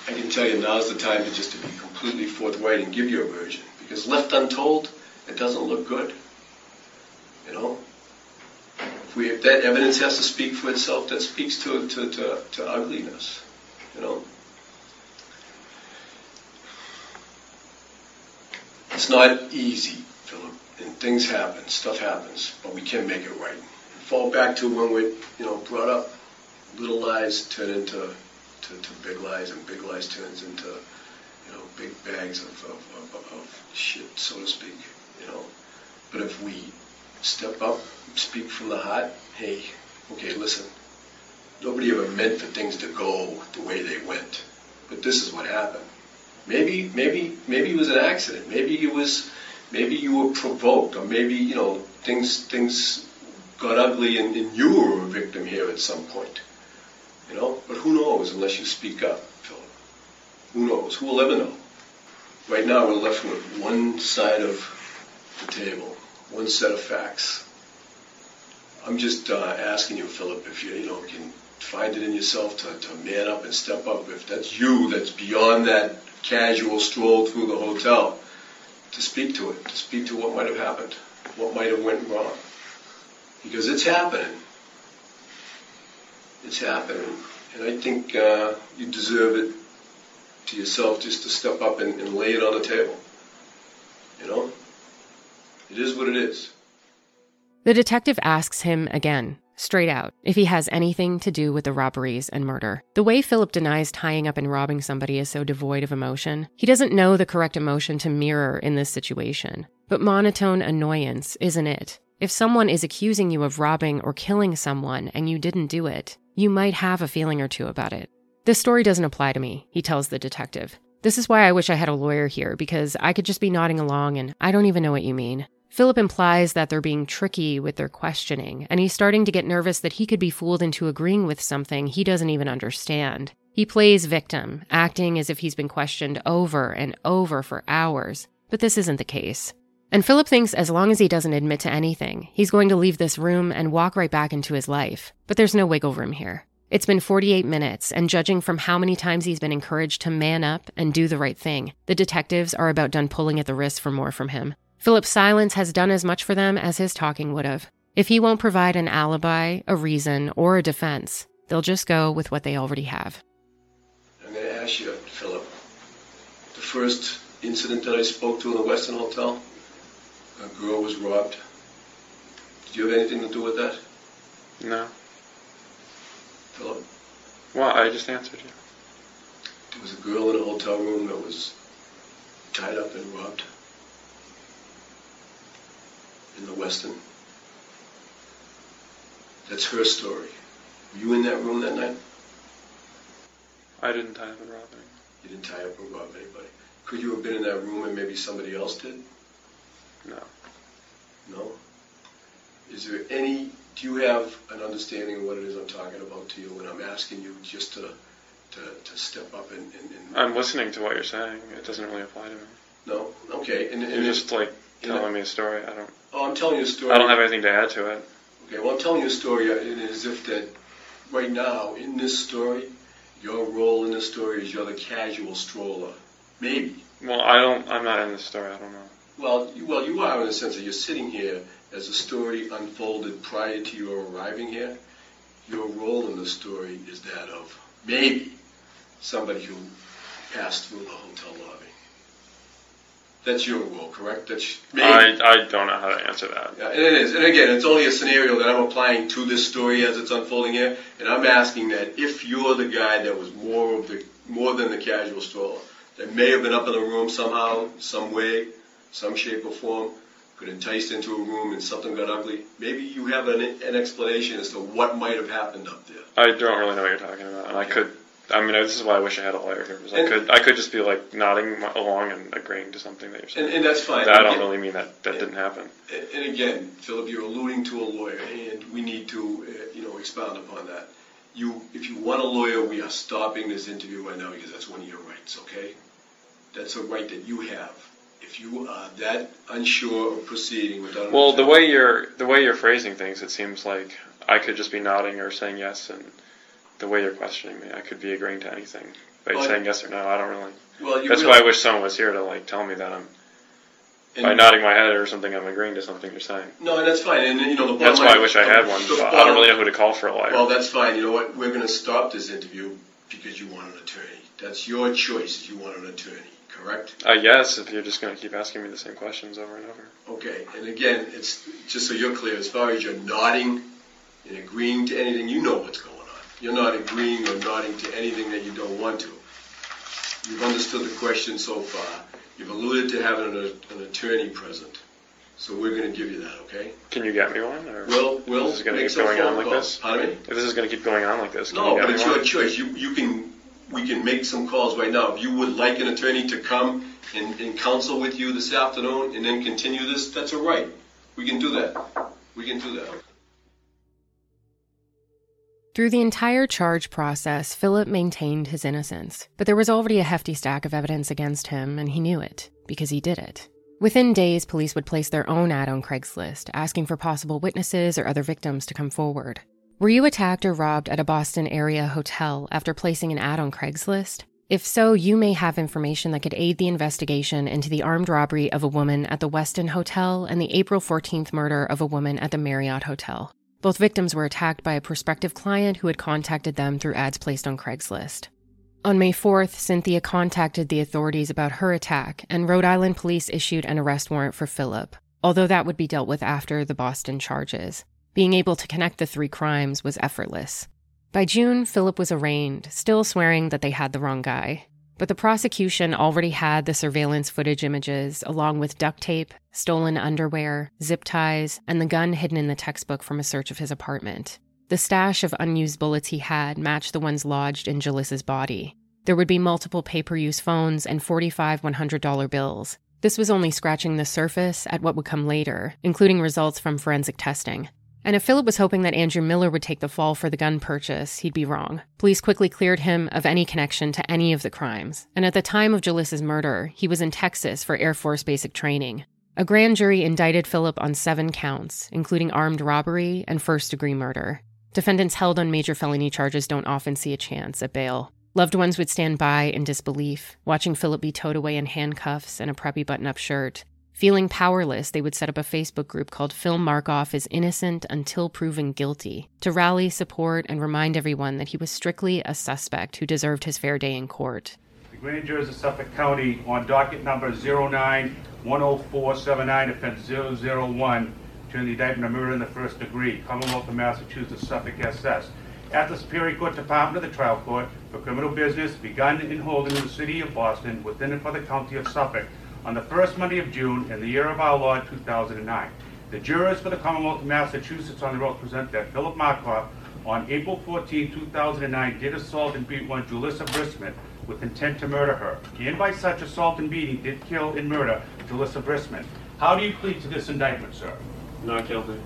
Speaker 5: I can tell you now's the time to just to be completely forthright and give your version. Because left untold, it doesn't look good. You know? If we if that evidence has to speak for itself, that speaks to to, to, to ugliness. You know? It's not easy, Philip, and things happen, stuff happens, but we can make it right. Fall back to when we, you know, brought up little lies turn into to, to big lies, and big lies turns into, you know, big bags of, of, of, of shit, so to speak, you know. But if we step up, speak from the heart, hey, okay, listen, nobody ever meant for things to go the way they went, but this is what happened. Maybe, maybe, maybe it was an accident. Maybe it was, maybe you were provoked, or maybe you know things things got ugly, and, and you were a victim here at some point. You know, but who knows unless you speak up, Philip? Who knows? Who will ever know? Right now, we're left with one side of the table, one set of facts. I'm just uh, asking you, Philip, if you you know can find it in yourself to, to man up and step up. If that's you, that's beyond that casual stroll through the hotel, to speak to it, to speak to what might have happened, what might have went wrong, because it's happening. It's happening, and I think uh, you deserve it to yourself just to step up and, and lay it on the table. You know, it is what it is.
Speaker 1: The detective asks him again, straight out, if he has anything to do with the robberies and murder. The way Philip denies tying up and robbing somebody is so devoid of emotion. He doesn't know the correct emotion to mirror in this situation. But monotone annoyance isn't it. If someone is accusing you of robbing or killing someone and you didn't do it, you might have a feeling or two about it. This story doesn't apply to me, he tells the detective. This is why I wish I had a lawyer here, because I could just be nodding along and I don't even know what you mean. Philip implies that they're being tricky with their questioning, and he's starting to get nervous that he could be fooled into agreeing with something he doesn't even understand. He plays victim, acting as if he's been questioned over and over for hours, but this isn't the case. And Philip thinks as long as he doesn't admit to anything, he's going to leave this room and walk right back into his life. But there's no wiggle room here. It's been 48 minutes, and judging from how many times he's been encouraged to man up and do the right thing, the detectives are about done pulling at the wrist for more from him. Philip's silence has done as much for them as his talking would have. If he won't provide an alibi, a reason, or a defense, they'll just go with what they already have.
Speaker 5: I'm going to ask you, Philip. The first incident that I spoke to in the Westin Hotel, a girl was robbed. Did you have anything to do with that,
Speaker 6: No.
Speaker 5: Philip?
Speaker 6: Well, I just answered you.
Speaker 5: There was a girl in a hotel room that was tied up and robbed in the Westin. That's her story. Were you in that room that night?
Speaker 6: I didn't tie up and rob anyone.
Speaker 5: You didn't tie up or rob anybody. Could you have been in that room and maybe somebody else did?
Speaker 6: No.
Speaker 5: No? Is there any, do you have an understanding of what it is I'm talking about to you when I'm asking you just to, to, to step up and, and, and
Speaker 6: I'm listening to what you're saying. It doesn't really apply to me.
Speaker 5: no? Okay, and, and
Speaker 6: You're just like telling me a story. I don't.
Speaker 5: oh, I'm telling you a story.
Speaker 6: I don't have anything to add to it.
Speaker 5: Okay, well, I'm telling you a story uh, it is as if that right now in this story, your role in this story is you're the casual stroller. Maybe.
Speaker 6: Well, I don't. I'm not in this story. I don't know.
Speaker 5: Well, you, well, you are in the sense that you're sitting here as the story unfolded prior to your arriving here. Your role in the story is that of maybe somebody who passed through the hotel lobby. That's your role, correct? That's maybe.
Speaker 6: I I don't know how to answer that.
Speaker 5: Yeah, and it is. And again, it's only a scenario that I'm applying to this story as it's unfolding here. And I'm asking that if you're the guy that was more of the more than the casual stroller, that may have been up in the room somehow, some way, some shape or form, got enticed into a room and something got ugly, maybe you have an, an explanation as to what might have happened up there.
Speaker 6: I don't really know what you're talking about, and I could. I mean, this is why I wish I had a lawyer here. Because I
Speaker 5: And-
Speaker 6: could, I could just be like nodding along and agreeing to something that you're saying.
Speaker 5: And, and that's fine.
Speaker 6: I don't really mean that that didn't happen.
Speaker 5: And and again, Philip, you're alluding to a lawyer, and we need to, uh, you know, expound upon that. You, if you want a lawyer, we are stopping this interview right now because that's one of your rights, okay? That's a right that you have. If you are that unsure of proceeding without. an
Speaker 6: Well, the way you're the way you're phrasing things, it seems like I could just be nodding or saying yes, and the way you're questioning me, I could be agreeing to anything by
Speaker 5: Well,
Speaker 6: saying yes or no. I don't really.
Speaker 5: Well, you
Speaker 6: That's why I wish someone was here to like tell me that I'm
Speaker 5: and-
Speaker 6: by nodding my head or something. I'm agreeing to something you're saying.
Speaker 5: No, and that's fine, and, you know, the bottom
Speaker 6: That's why
Speaker 5: line-
Speaker 6: I wish I had one.
Speaker 5: the
Speaker 6: But I don't really know who to call for a lawyer.
Speaker 5: Well, that's fine, you know what, we're gonna stop this interview because you want an attorney. That's your choice if you want an attorney, correct?
Speaker 6: uh, yes, if you're just going to keep asking me the same questions over and over.
Speaker 5: Okay, and again, it's, just so you're clear, as far as you're nodding and agreeing to anything, you know what's going on. You're not agreeing or nodding to anything that you don't want to. You've understood the question so far. You've alluded to having an, an attorney present. So we're gonna give you that, okay?
Speaker 6: Can you get me one? Or
Speaker 5: We'll, we'll
Speaker 6: This is gonna keep going on like
Speaker 5: calls.
Speaker 6: this?
Speaker 5: Pardon me?
Speaker 6: if this is going to keep going on like this, can
Speaker 5: No, but it's
Speaker 6: me
Speaker 5: your choice. You, you can, we can make some calls right now. If you would like an attorney to come and, and counsel with you this afternoon and then continue this, that's all right. We can do that. We can do that.
Speaker 1: Through the entire charge process, Philip maintained his innocence, but there was already a hefty stack of evidence against him, and he knew it because he did it. Within days, police would place their own ad on Craigslist, asking for possible witnesses or other victims to come forward. Were you attacked or robbed at a Boston area hotel after placing an ad on Craigslist? If so, you may have information that could aid the investigation into the armed robbery of a woman at the Westin Hotel and the April 14th murder of a woman at the Marriott Hotel. Both victims were attacked by a prospective client who had contacted them through ads placed on Craigslist. On May 4th, Cynthia contacted the authorities about her attack, and Rhode Island police issued an arrest warrant for Philip, although that would be dealt with after the Boston charges. Being able to connect the three crimes was effortless. By June, Philip was arraigned, still swearing that they had the wrong guy. But the prosecution already had the surveillance footage images, along with duct tape, stolen underwear, zip ties, and the gun hidden in the textbook from a search of his apartment. The stash of unused bullets he had matched the ones lodged in Julissa's body. There would be multiple pay per use phones and 45 $100 bills. This was only scratching the surface at what would come later, including results from forensic testing. And if Philip was hoping that Andrew Miller would take the fall for the gun purchase, he'd be wrong. Police quickly cleared him of any connection to any of the crimes. And at the time of Julissa's murder, he was in Texas for Air Force basic training. A grand jury indicted Philip on seven counts, including armed robbery and first degree murder. Defendants held on major felony charges don't often see a chance at bail. Loved ones would stand by in disbelief, watching Philip be towed away in handcuffs and a preppy button up shirt. Feeling powerless, they would set up a Facebook group called Phil Markoff is Innocent Until Proven Guilty to rally support and remind everyone that he was strictly a suspect who deserved his fair day in court.
Speaker 7: The grand jurors of Suffolk County on docket number 09-10479, offense 001, turn the indictment of murder in the first degree, Commonwealth of Massachusetts, Suffolk SS. At the Superior Court Department of the Trial Court for Criminal Business begun in holding in the city of Boston within and for the county of Suffolk on the first Monday of June in the year of our Lord 2009. The jurors for the Commonwealth of Massachusetts on the oath present that Philip Markoff on April 14, 2009 did assault and beat one Julissa Brisman with intent to murder her, and by such assault and beating did kill and murder Julissa Brisman. How do you plead to this indictment, sir?
Speaker 6: Not guilty.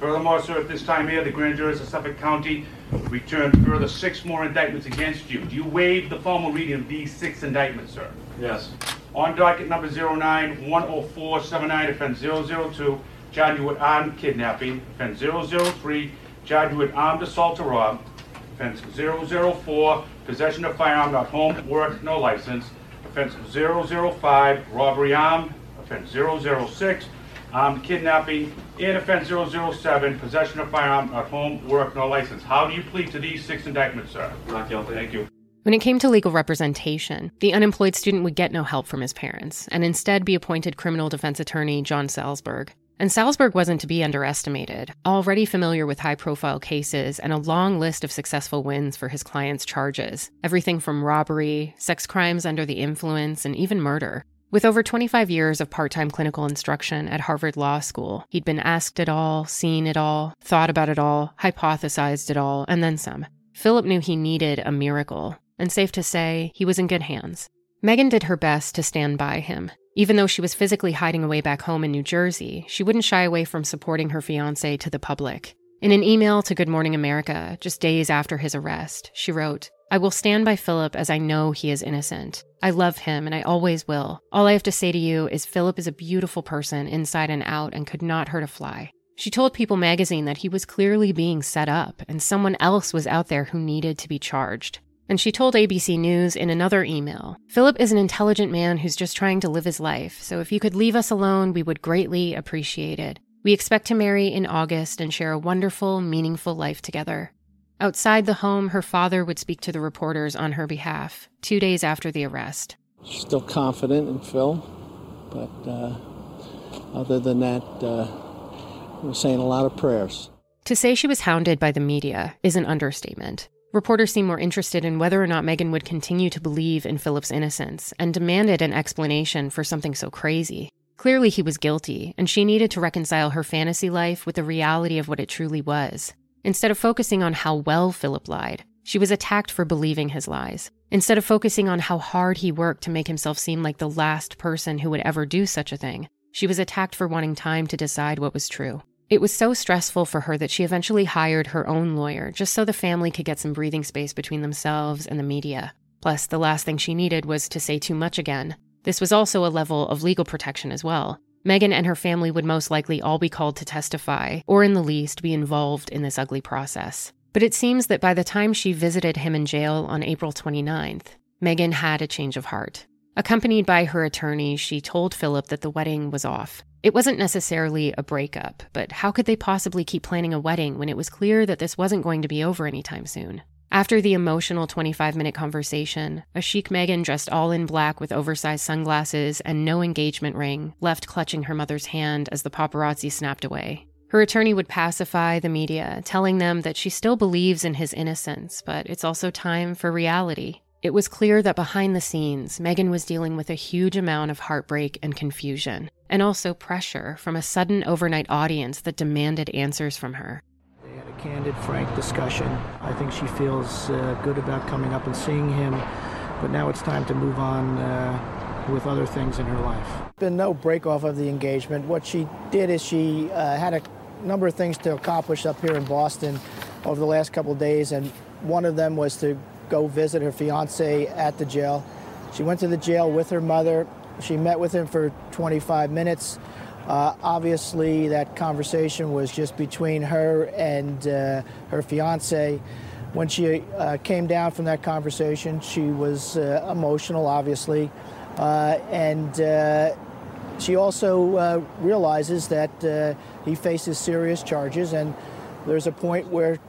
Speaker 7: Furthermore, sir, at this time here, the grand jurors of Suffolk County returned further six more indictments against you. Do you waive the formal reading of these six indictments, sir?
Speaker 6: Yes.
Speaker 7: On docket number 09-10479, offense 002, charged with armed kidnapping. Offense 003, charged with armed assault to rob. Offense 004, possession of firearm not home, work, no license. Offense 005, robbery armed. Offense 006, armed kidnapping. And offense 007, possession of firearm not home, work, no license. How do you plead to these six indictments, sir?
Speaker 6: Not guilty.
Speaker 7: Thank you.
Speaker 1: When it came to legal representation, the unemployed student would get no help from his parents and instead be appointed criminal defense attorney John Salsberg. And Salzberg wasn't to be underestimated, already familiar with high profile cases and a long list of successful wins for his clients' charges everything from robbery, sex crimes under the influence, and even murder. With over 25 years of part time clinical instruction at Harvard Law School, he'd been asked it all, seen it all, thought about it all, hypothesized it all, and then some. Philip knew he needed a miracle, and safe to say, he was in good hands. Megan did her best to stand by him. Even though she was physically hiding away back home in New Jersey, she wouldn't shy away from supporting her fiance to the public. In an email to Good Morning America, just days after his arrest, she wrote, I will stand by Philip as I know he is innocent. I love him and I always will. All I have to say to you is Philip is a beautiful person inside and out and could not hurt a fly. She told People magazine that he was clearly being set up and someone else was out there who needed to be charged. And she told ABC News in another email Philip is an intelligent man who's just trying to live his life, so if you could leave us alone, we would greatly appreciate it. We expect to marry in August and share a wonderful, meaningful life together. Outside the home, her father would speak to the reporters on her behalf, two days after the arrest.
Speaker 8: Still confident in Phil, but uh, other than that, uh, we're saying a lot of prayers.
Speaker 1: To say she was hounded by the media is an understatement. Reporters seemed more interested in whether or not Megan would continue to believe in Philip's innocence and demanded an explanation for something so crazy. Clearly, he was guilty, and she needed to reconcile her fantasy life with the reality of what it truly was. Instead of focusing on how well Philip lied, she was attacked for believing his lies. Instead of focusing on how hard he worked to make himself seem like the last person who would ever do such a thing, she was attacked for wanting time to decide what was true. It was so stressful for her that she eventually hired her own lawyer just so the family could get some breathing space between themselves and the media. Plus, the last thing she needed was to say too much again. This was also a level of legal protection as well. Megan and her family would most likely all be called to testify, or in the least, be involved in this ugly process. But it seems that by the time she visited him in jail on April 29th, Megan had a change of heart. Accompanied by her attorney, she told Philip that the wedding was off. It wasn't necessarily a breakup, but how could they possibly keep planning a wedding when it was clear that this wasn't going to be over anytime soon? After the emotional 25 minute conversation, a chic Megan dressed all in black with oversized sunglasses and no engagement ring left clutching her mother's hand as the paparazzi snapped away. Her attorney would pacify the media, telling them that she still believes in his innocence, but it's also time for reality. It was clear that behind the scenes, Megan was dealing with a huge amount of heartbreak and confusion, and also pressure from a sudden overnight audience that demanded answers from her.
Speaker 8: They had a candid, frank discussion. I think she feels uh, good about coming up and seeing him, but now it's time to move on uh, with other things in her life. Been no break off of the engagement. What she did is she uh, had a number of things to accomplish up here in Boston over the last couple of days, and one of them was to go visit her fiance at the jail. She went to the jail with her mother. She met with him for 25 minutes. Uh, obviously, that conversation was just between her and uh, her fiance. When she uh, came down from that conversation, she was uh, emotional, obviously, uh, and uh, she also realizes that he faces serious charges, and there's a point where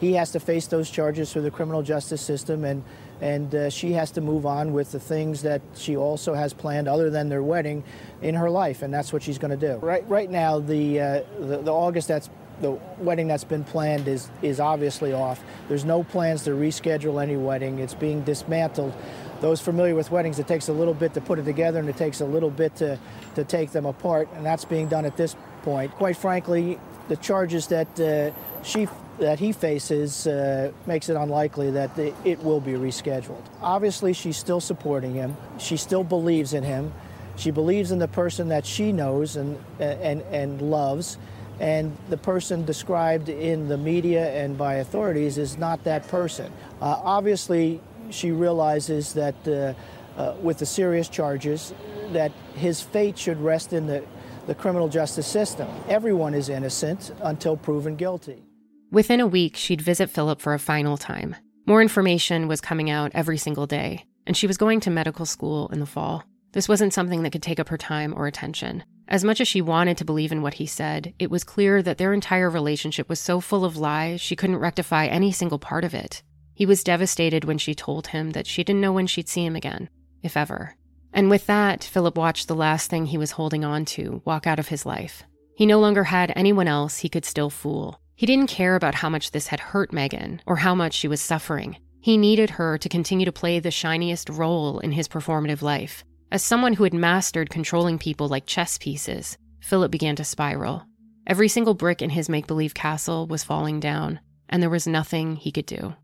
Speaker 8: he has to face those charges through the criminal justice system, and and uh, she has to move on with the things that she also has planned, other than their wedding, in her life, and that's what she's going to do. Right, right now, the, uh, the the August that's the wedding that's been planned is is obviously off. There's no plans to reschedule any wedding. It's being dismantled. Those familiar with weddings, it takes a little bit to put it together, and it takes a little bit to to take them apart, and that's being done at this point. Quite frankly, the charges that uh, she that he faces uh, makes it unlikely that the, it will be rescheduled. Obviously, she's still supporting him. She still believes in him. She believes in the person that she knows and, and, and loves. And the person described in the media and by authorities is not that person. Uh, obviously, she realizes that uh, uh with the serious charges, that his fate should rest in the, the criminal justice system. Everyone is innocent until proven guilty.
Speaker 1: Within a week, she'd visit Philip for a final time. More information was coming out every single day, and she was going to medical school in the fall. This wasn't something that could take up her time or attention. As much as she wanted to believe in what he said, it was clear that their entire relationship was so full of lies she couldn't rectify any single part of it. He was devastated when she told him that she didn't know when she'd see him again, if ever. And with that, Philip watched the last thing he was holding on to walk out of his life. He no longer had anyone else he could still fool. He didn't care about how much this had hurt Megan or how much she was suffering. He needed her to continue to play the shiniest role in his performative life. As someone who had mastered controlling people like chess pieces, Philip began to spiral. Every single brick in his make believe castle was falling down, and there was nothing he could do.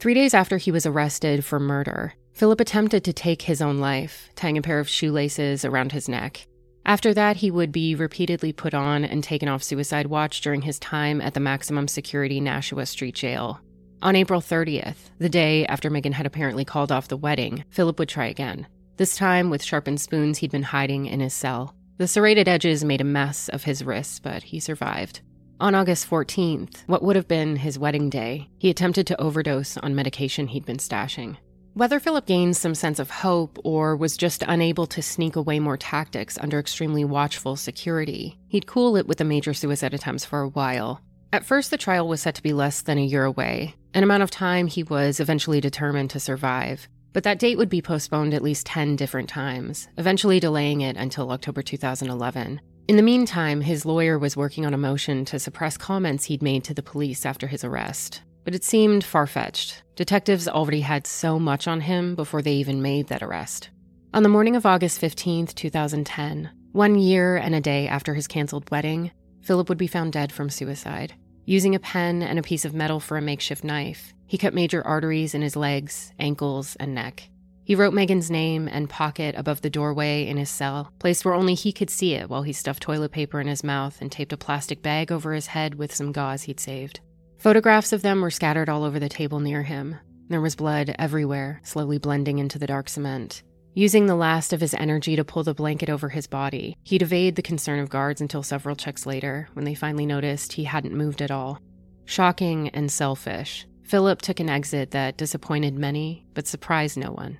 Speaker 1: Three days after he was arrested for murder, Philip attempted to take his own life, tying a pair of shoelaces around his neck. After that, he would be repeatedly put on and taken off suicide watch during his time at the maximum security Nashua Street Jail. On April 30th, the day after Megan had apparently called off the wedding, Philip would try again, this time with sharpened spoons he'd been hiding in his cell. The serrated edges made a mess of his wrists, but he survived. On August 14th, what would have been his wedding day, he attempted to overdose on medication he'd been stashing. Whether Philip gained some sense of hope or was just unable to sneak away more tactics under extremely watchful security, he'd cool it with the major suicide attempts for a while. At first, the trial was set to be less than a year away, an amount of time he was eventually determined to survive. But that date would be postponed at least 10 different times, eventually delaying it until October 2011. In the meantime, his lawyer was working on a motion to suppress comments he'd made to the police after his arrest. But it seemed far fetched. Detectives already had so much on him before they even made that arrest. On the morning of August 15, 2010, one year and a day after his canceled wedding, Philip would be found dead from suicide. Using a pen and a piece of metal for a makeshift knife, he cut major arteries in his legs, ankles, and neck. He wrote Megan's name and pocket above the doorway in his cell, placed where only he could see it while he stuffed toilet paper in his mouth and taped a plastic bag over his head with some gauze he'd saved. Photographs of them were scattered all over the table near him. There was blood everywhere, slowly blending into the dark cement. Using the last of his energy to pull the blanket over his body, he'd evade the concern of guards until several checks later, when they finally noticed he hadn't moved at all. Shocking and selfish, Philip took an exit that disappointed many, but surprised no one.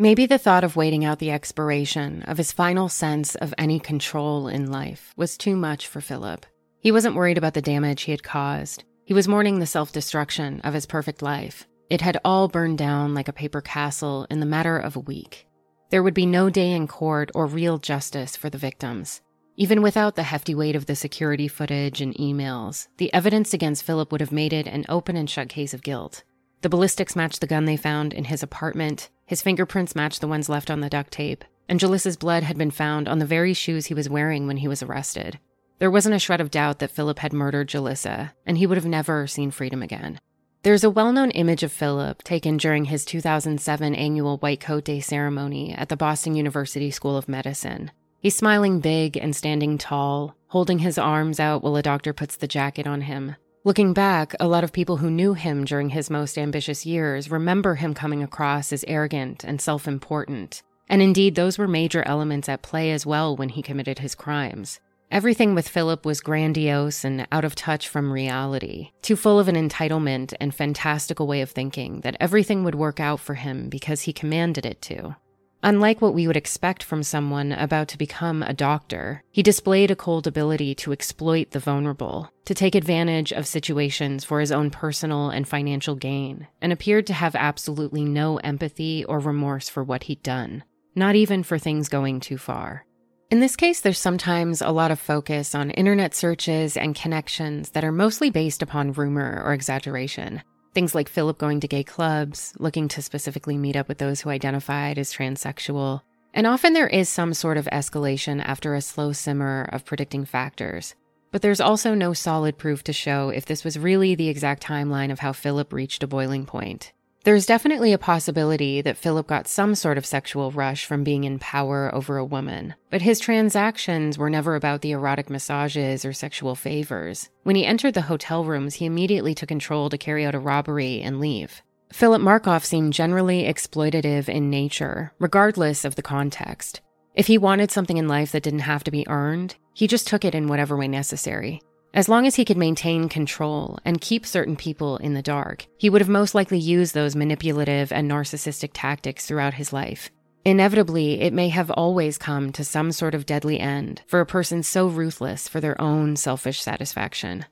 Speaker 1: Maybe the thought of waiting out the expiration of his final sense of any control in life was too much for Philip. He wasn't worried about the damage he had caused. He was mourning the self destruction of his perfect life. It had all burned down like a paper castle in the matter of a week. There would be no day in court or real justice for the victims. Even without the hefty weight of the security footage and emails, the evidence against Philip would have made it an open and shut case of guilt. The ballistics matched the gun they found in his apartment. His fingerprints matched the ones left on the duct tape. And Julissa's blood had been found on the very shoes he was wearing when he was arrested. There wasn't a shred of doubt that Philip had murdered Jalissa, and he would have never seen freedom again. There's a well known image of Philip taken during his 2007 annual White Coat Day ceremony at the Boston University School of Medicine. He's smiling big and standing tall, holding his arms out while a doctor puts the jacket on him. Looking back, a lot of people who knew him during his most ambitious years remember him coming across as arrogant and self important. And indeed, those were major elements at play as well when he committed his crimes. Everything with Philip was grandiose and out of touch from reality, too full of an entitlement and fantastical way of thinking that everything would work out for him because he commanded it to. Unlike what we would expect from someone about to become a doctor, he displayed a cold ability to exploit the vulnerable, to take advantage of situations for his own personal and financial gain, and appeared to have absolutely no empathy or remorse for what he'd done, not even for things going too far. In this case, there's sometimes a lot of focus on internet searches and connections that are mostly based upon rumor or exaggeration, Things like Philip going to gay clubs, looking to specifically meet up with those who identified as transsexual. And often there is some sort of escalation after a slow simmer of predicting factors. But there's also no solid proof to show if this was really the exact timeline of how Philip reached a boiling point. There's definitely a possibility that Philip got some sort of sexual rush from being in power over a woman, but his transactions were never about the erotic massages or sexual favors. When he entered the hotel rooms, he immediately took control to carry out a robbery and leave. Philip Markoff seemed generally exploitative in nature, regardless of the context. If he wanted something in life that didn't have to be earned, he just took it in whatever way necessary. As long as he could maintain control and keep certain people in the dark, he would have most likely used those manipulative and narcissistic tactics throughout his life. Inevitably, it may have always come to some sort of deadly end for a person so ruthless for their own selfish satisfaction.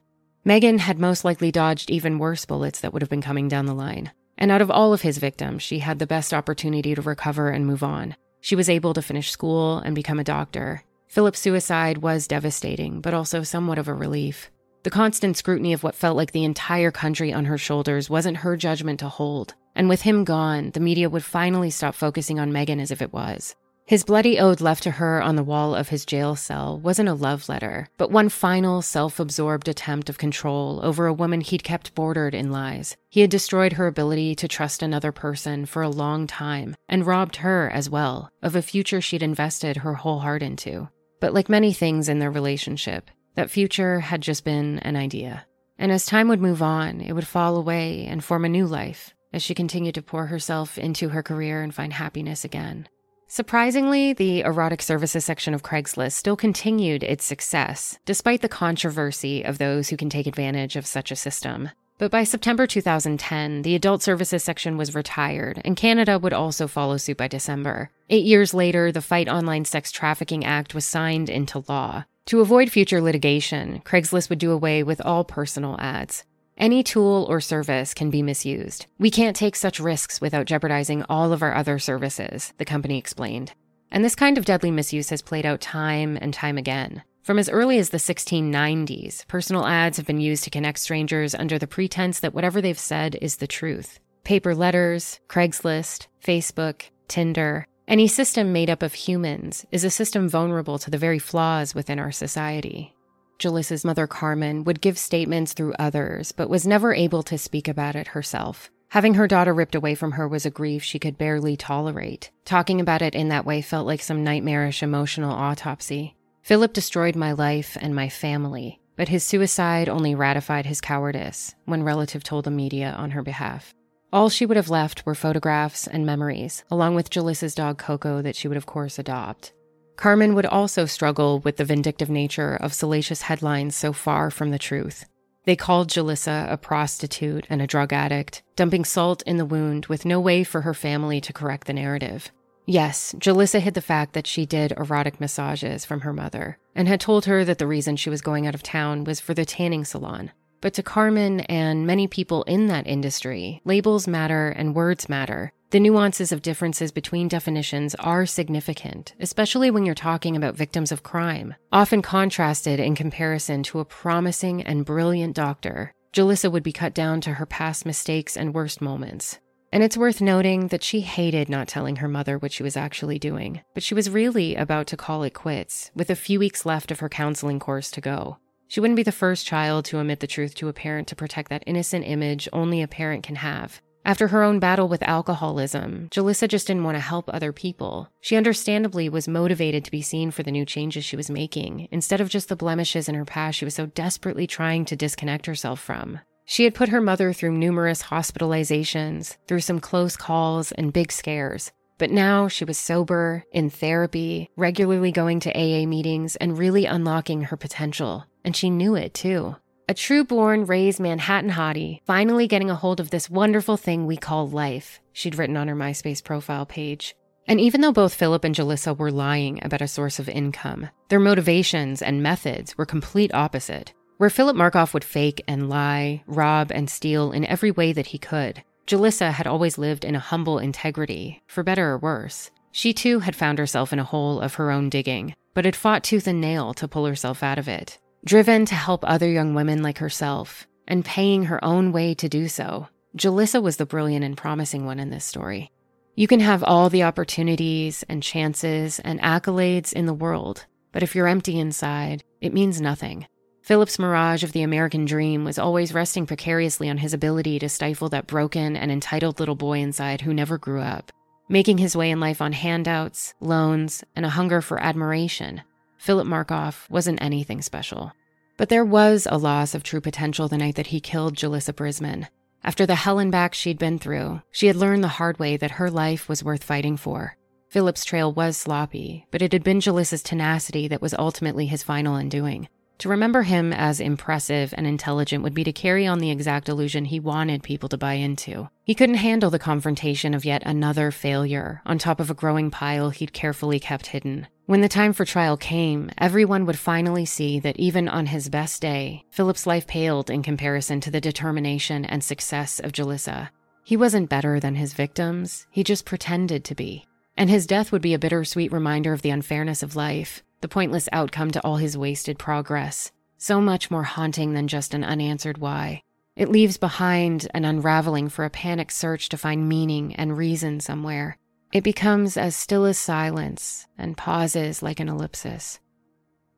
Speaker 1: Megan had most likely dodged even worse bullets that would have been coming down the line. And out of all of his victims, she had the best opportunity to recover and move on. She was able to finish school and become a doctor, Philip's suicide was devastating, but also somewhat of a relief. The constant scrutiny of what felt like the entire country on her shoulders wasn't her judgment to hold. And with him gone, the media would finally stop focusing on Megan as if it was. His bloody ode left to her on the wall of his jail cell wasn't a love letter, but one final self absorbed attempt of control over a woman he'd kept bordered in lies. He had destroyed her ability to trust another person for a long time and robbed her as well of a future she'd invested her whole heart into. But like many things in their relationship, that future had just been an idea. And as time would move on, it would fall away and form a new life as she continued to pour herself into her career and find happiness again. Surprisingly, the erotic services section of Craigslist still continued its success, despite the controversy of those who can take advantage of such a system. But by September 2010, the adult services section was retired, and Canada would also follow suit by December. Eight years later, the Fight Online Sex Trafficking Act was signed into law. To avoid future litigation, Craigslist would do away with all personal ads. Any tool or service can be misused. We can't take such risks without jeopardizing all of our other services, the company explained. And this kind of deadly misuse has played out time and time again. From as early as the 1690s, personal ads have been used to connect strangers under the pretense that whatever they've said is the truth. Paper letters, Craigslist, Facebook, Tinder, any system made up of humans is a system vulnerable to the very flaws within our society. Julissa's mother, Carmen, would give statements through others, but was never able to speak about it herself. Having her daughter ripped away from her was a grief she could barely tolerate. Talking about it in that way felt like some nightmarish emotional autopsy. Philip destroyed my life and my family, but his suicide only ratified his cowardice, one relative told the media on her behalf. All she would have left were photographs and memories, along with Julissa's dog Coco that she would, of course, adopt. Carmen would also struggle with the vindictive nature of salacious headlines so far from the truth. They called Julissa a prostitute and a drug addict, dumping salt in the wound with no way for her family to correct the narrative. Yes, Julissa hid the fact that she did erotic massages from her mother and had told her that the reason she was going out of town was for the tanning salon. But to Carmen and many people in that industry, labels matter and words matter, the nuances of differences between definitions are significant, especially when you're talking about victims of crime, often contrasted in comparison to a promising and brilliant doctor. Julissa would be cut down to her past mistakes and worst moments. And it's worth noting that she hated not telling her mother what she was actually doing, but she was really about to call it quits, with a few weeks left of her counseling course to go. She wouldn't be the first child to admit the truth to a parent to protect that innocent image only a parent can have. After her own battle with alcoholism, Julissa just didn't want to help other people. She understandably was motivated to be seen for the new changes she was making, instead of just the blemishes in her past she was so desperately trying to disconnect herself from. She had put her mother through numerous hospitalizations, through some close calls and big scares. But now she was sober, in therapy, regularly going to AA meetings, and really unlocking her potential. And she knew it too. A true born, raised Manhattan hottie, finally getting a hold of this wonderful thing we call life, she'd written on her MySpace profile page. And even though both Philip and Julissa were lying about a source of income, their motivations and methods were complete opposite. Where Philip Markoff would fake and lie, rob and steal in every way that he could, Julissa had always lived in a humble integrity, for better or worse. She too had found herself in a hole of her own digging, but had fought tooth and nail to pull herself out of it driven to help other young women like herself, and paying her own way to do so. Julissa was the brilliant and promising one in this story. You can have all the opportunities and chances and accolades in the world, but if you're empty inside, it means nothing. Philip's mirage of the American dream was always resting precariously on his ability to stifle that broken and entitled little boy inside who never grew up. Making his way in life on handouts, loans, and a hunger for admiration, Philip Markoff wasn't anything special. But there was a loss of true potential the night that he killed Julissa Brisman. After the hell and back she'd been through, she had learned the hard way that her life was worth fighting for. Philip's trail was sloppy, but it had been Julissa's tenacity that was ultimately his final undoing. To remember him as impressive and intelligent would be to carry on the exact illusion he wanted people to buy into. He couldn't handle the confrontation of yet another failure on top of a growing pile he'd carefully kept hidden. When the time for trial came, everyone would finally see that even on his best day, Philip's life paled in comparison to the determination and success of Julissa. He wasn't better than his victims, he just pretended to be. And his death would be a bittersweet reminder of the unfairness of life, the pointless outcome to all his wasted progress. so much more haunting than just an unanswered why. It leaves behind an unraveling for a panic search to find meaning and reason somewhere. It becomes as still as silence and pauses like an ellipsis.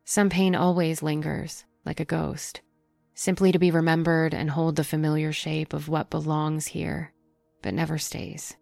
Speaker 1: Some pain always lingers, like a ghost, simply to be remembered and hold the familiar shape of what belongs here, but never stays.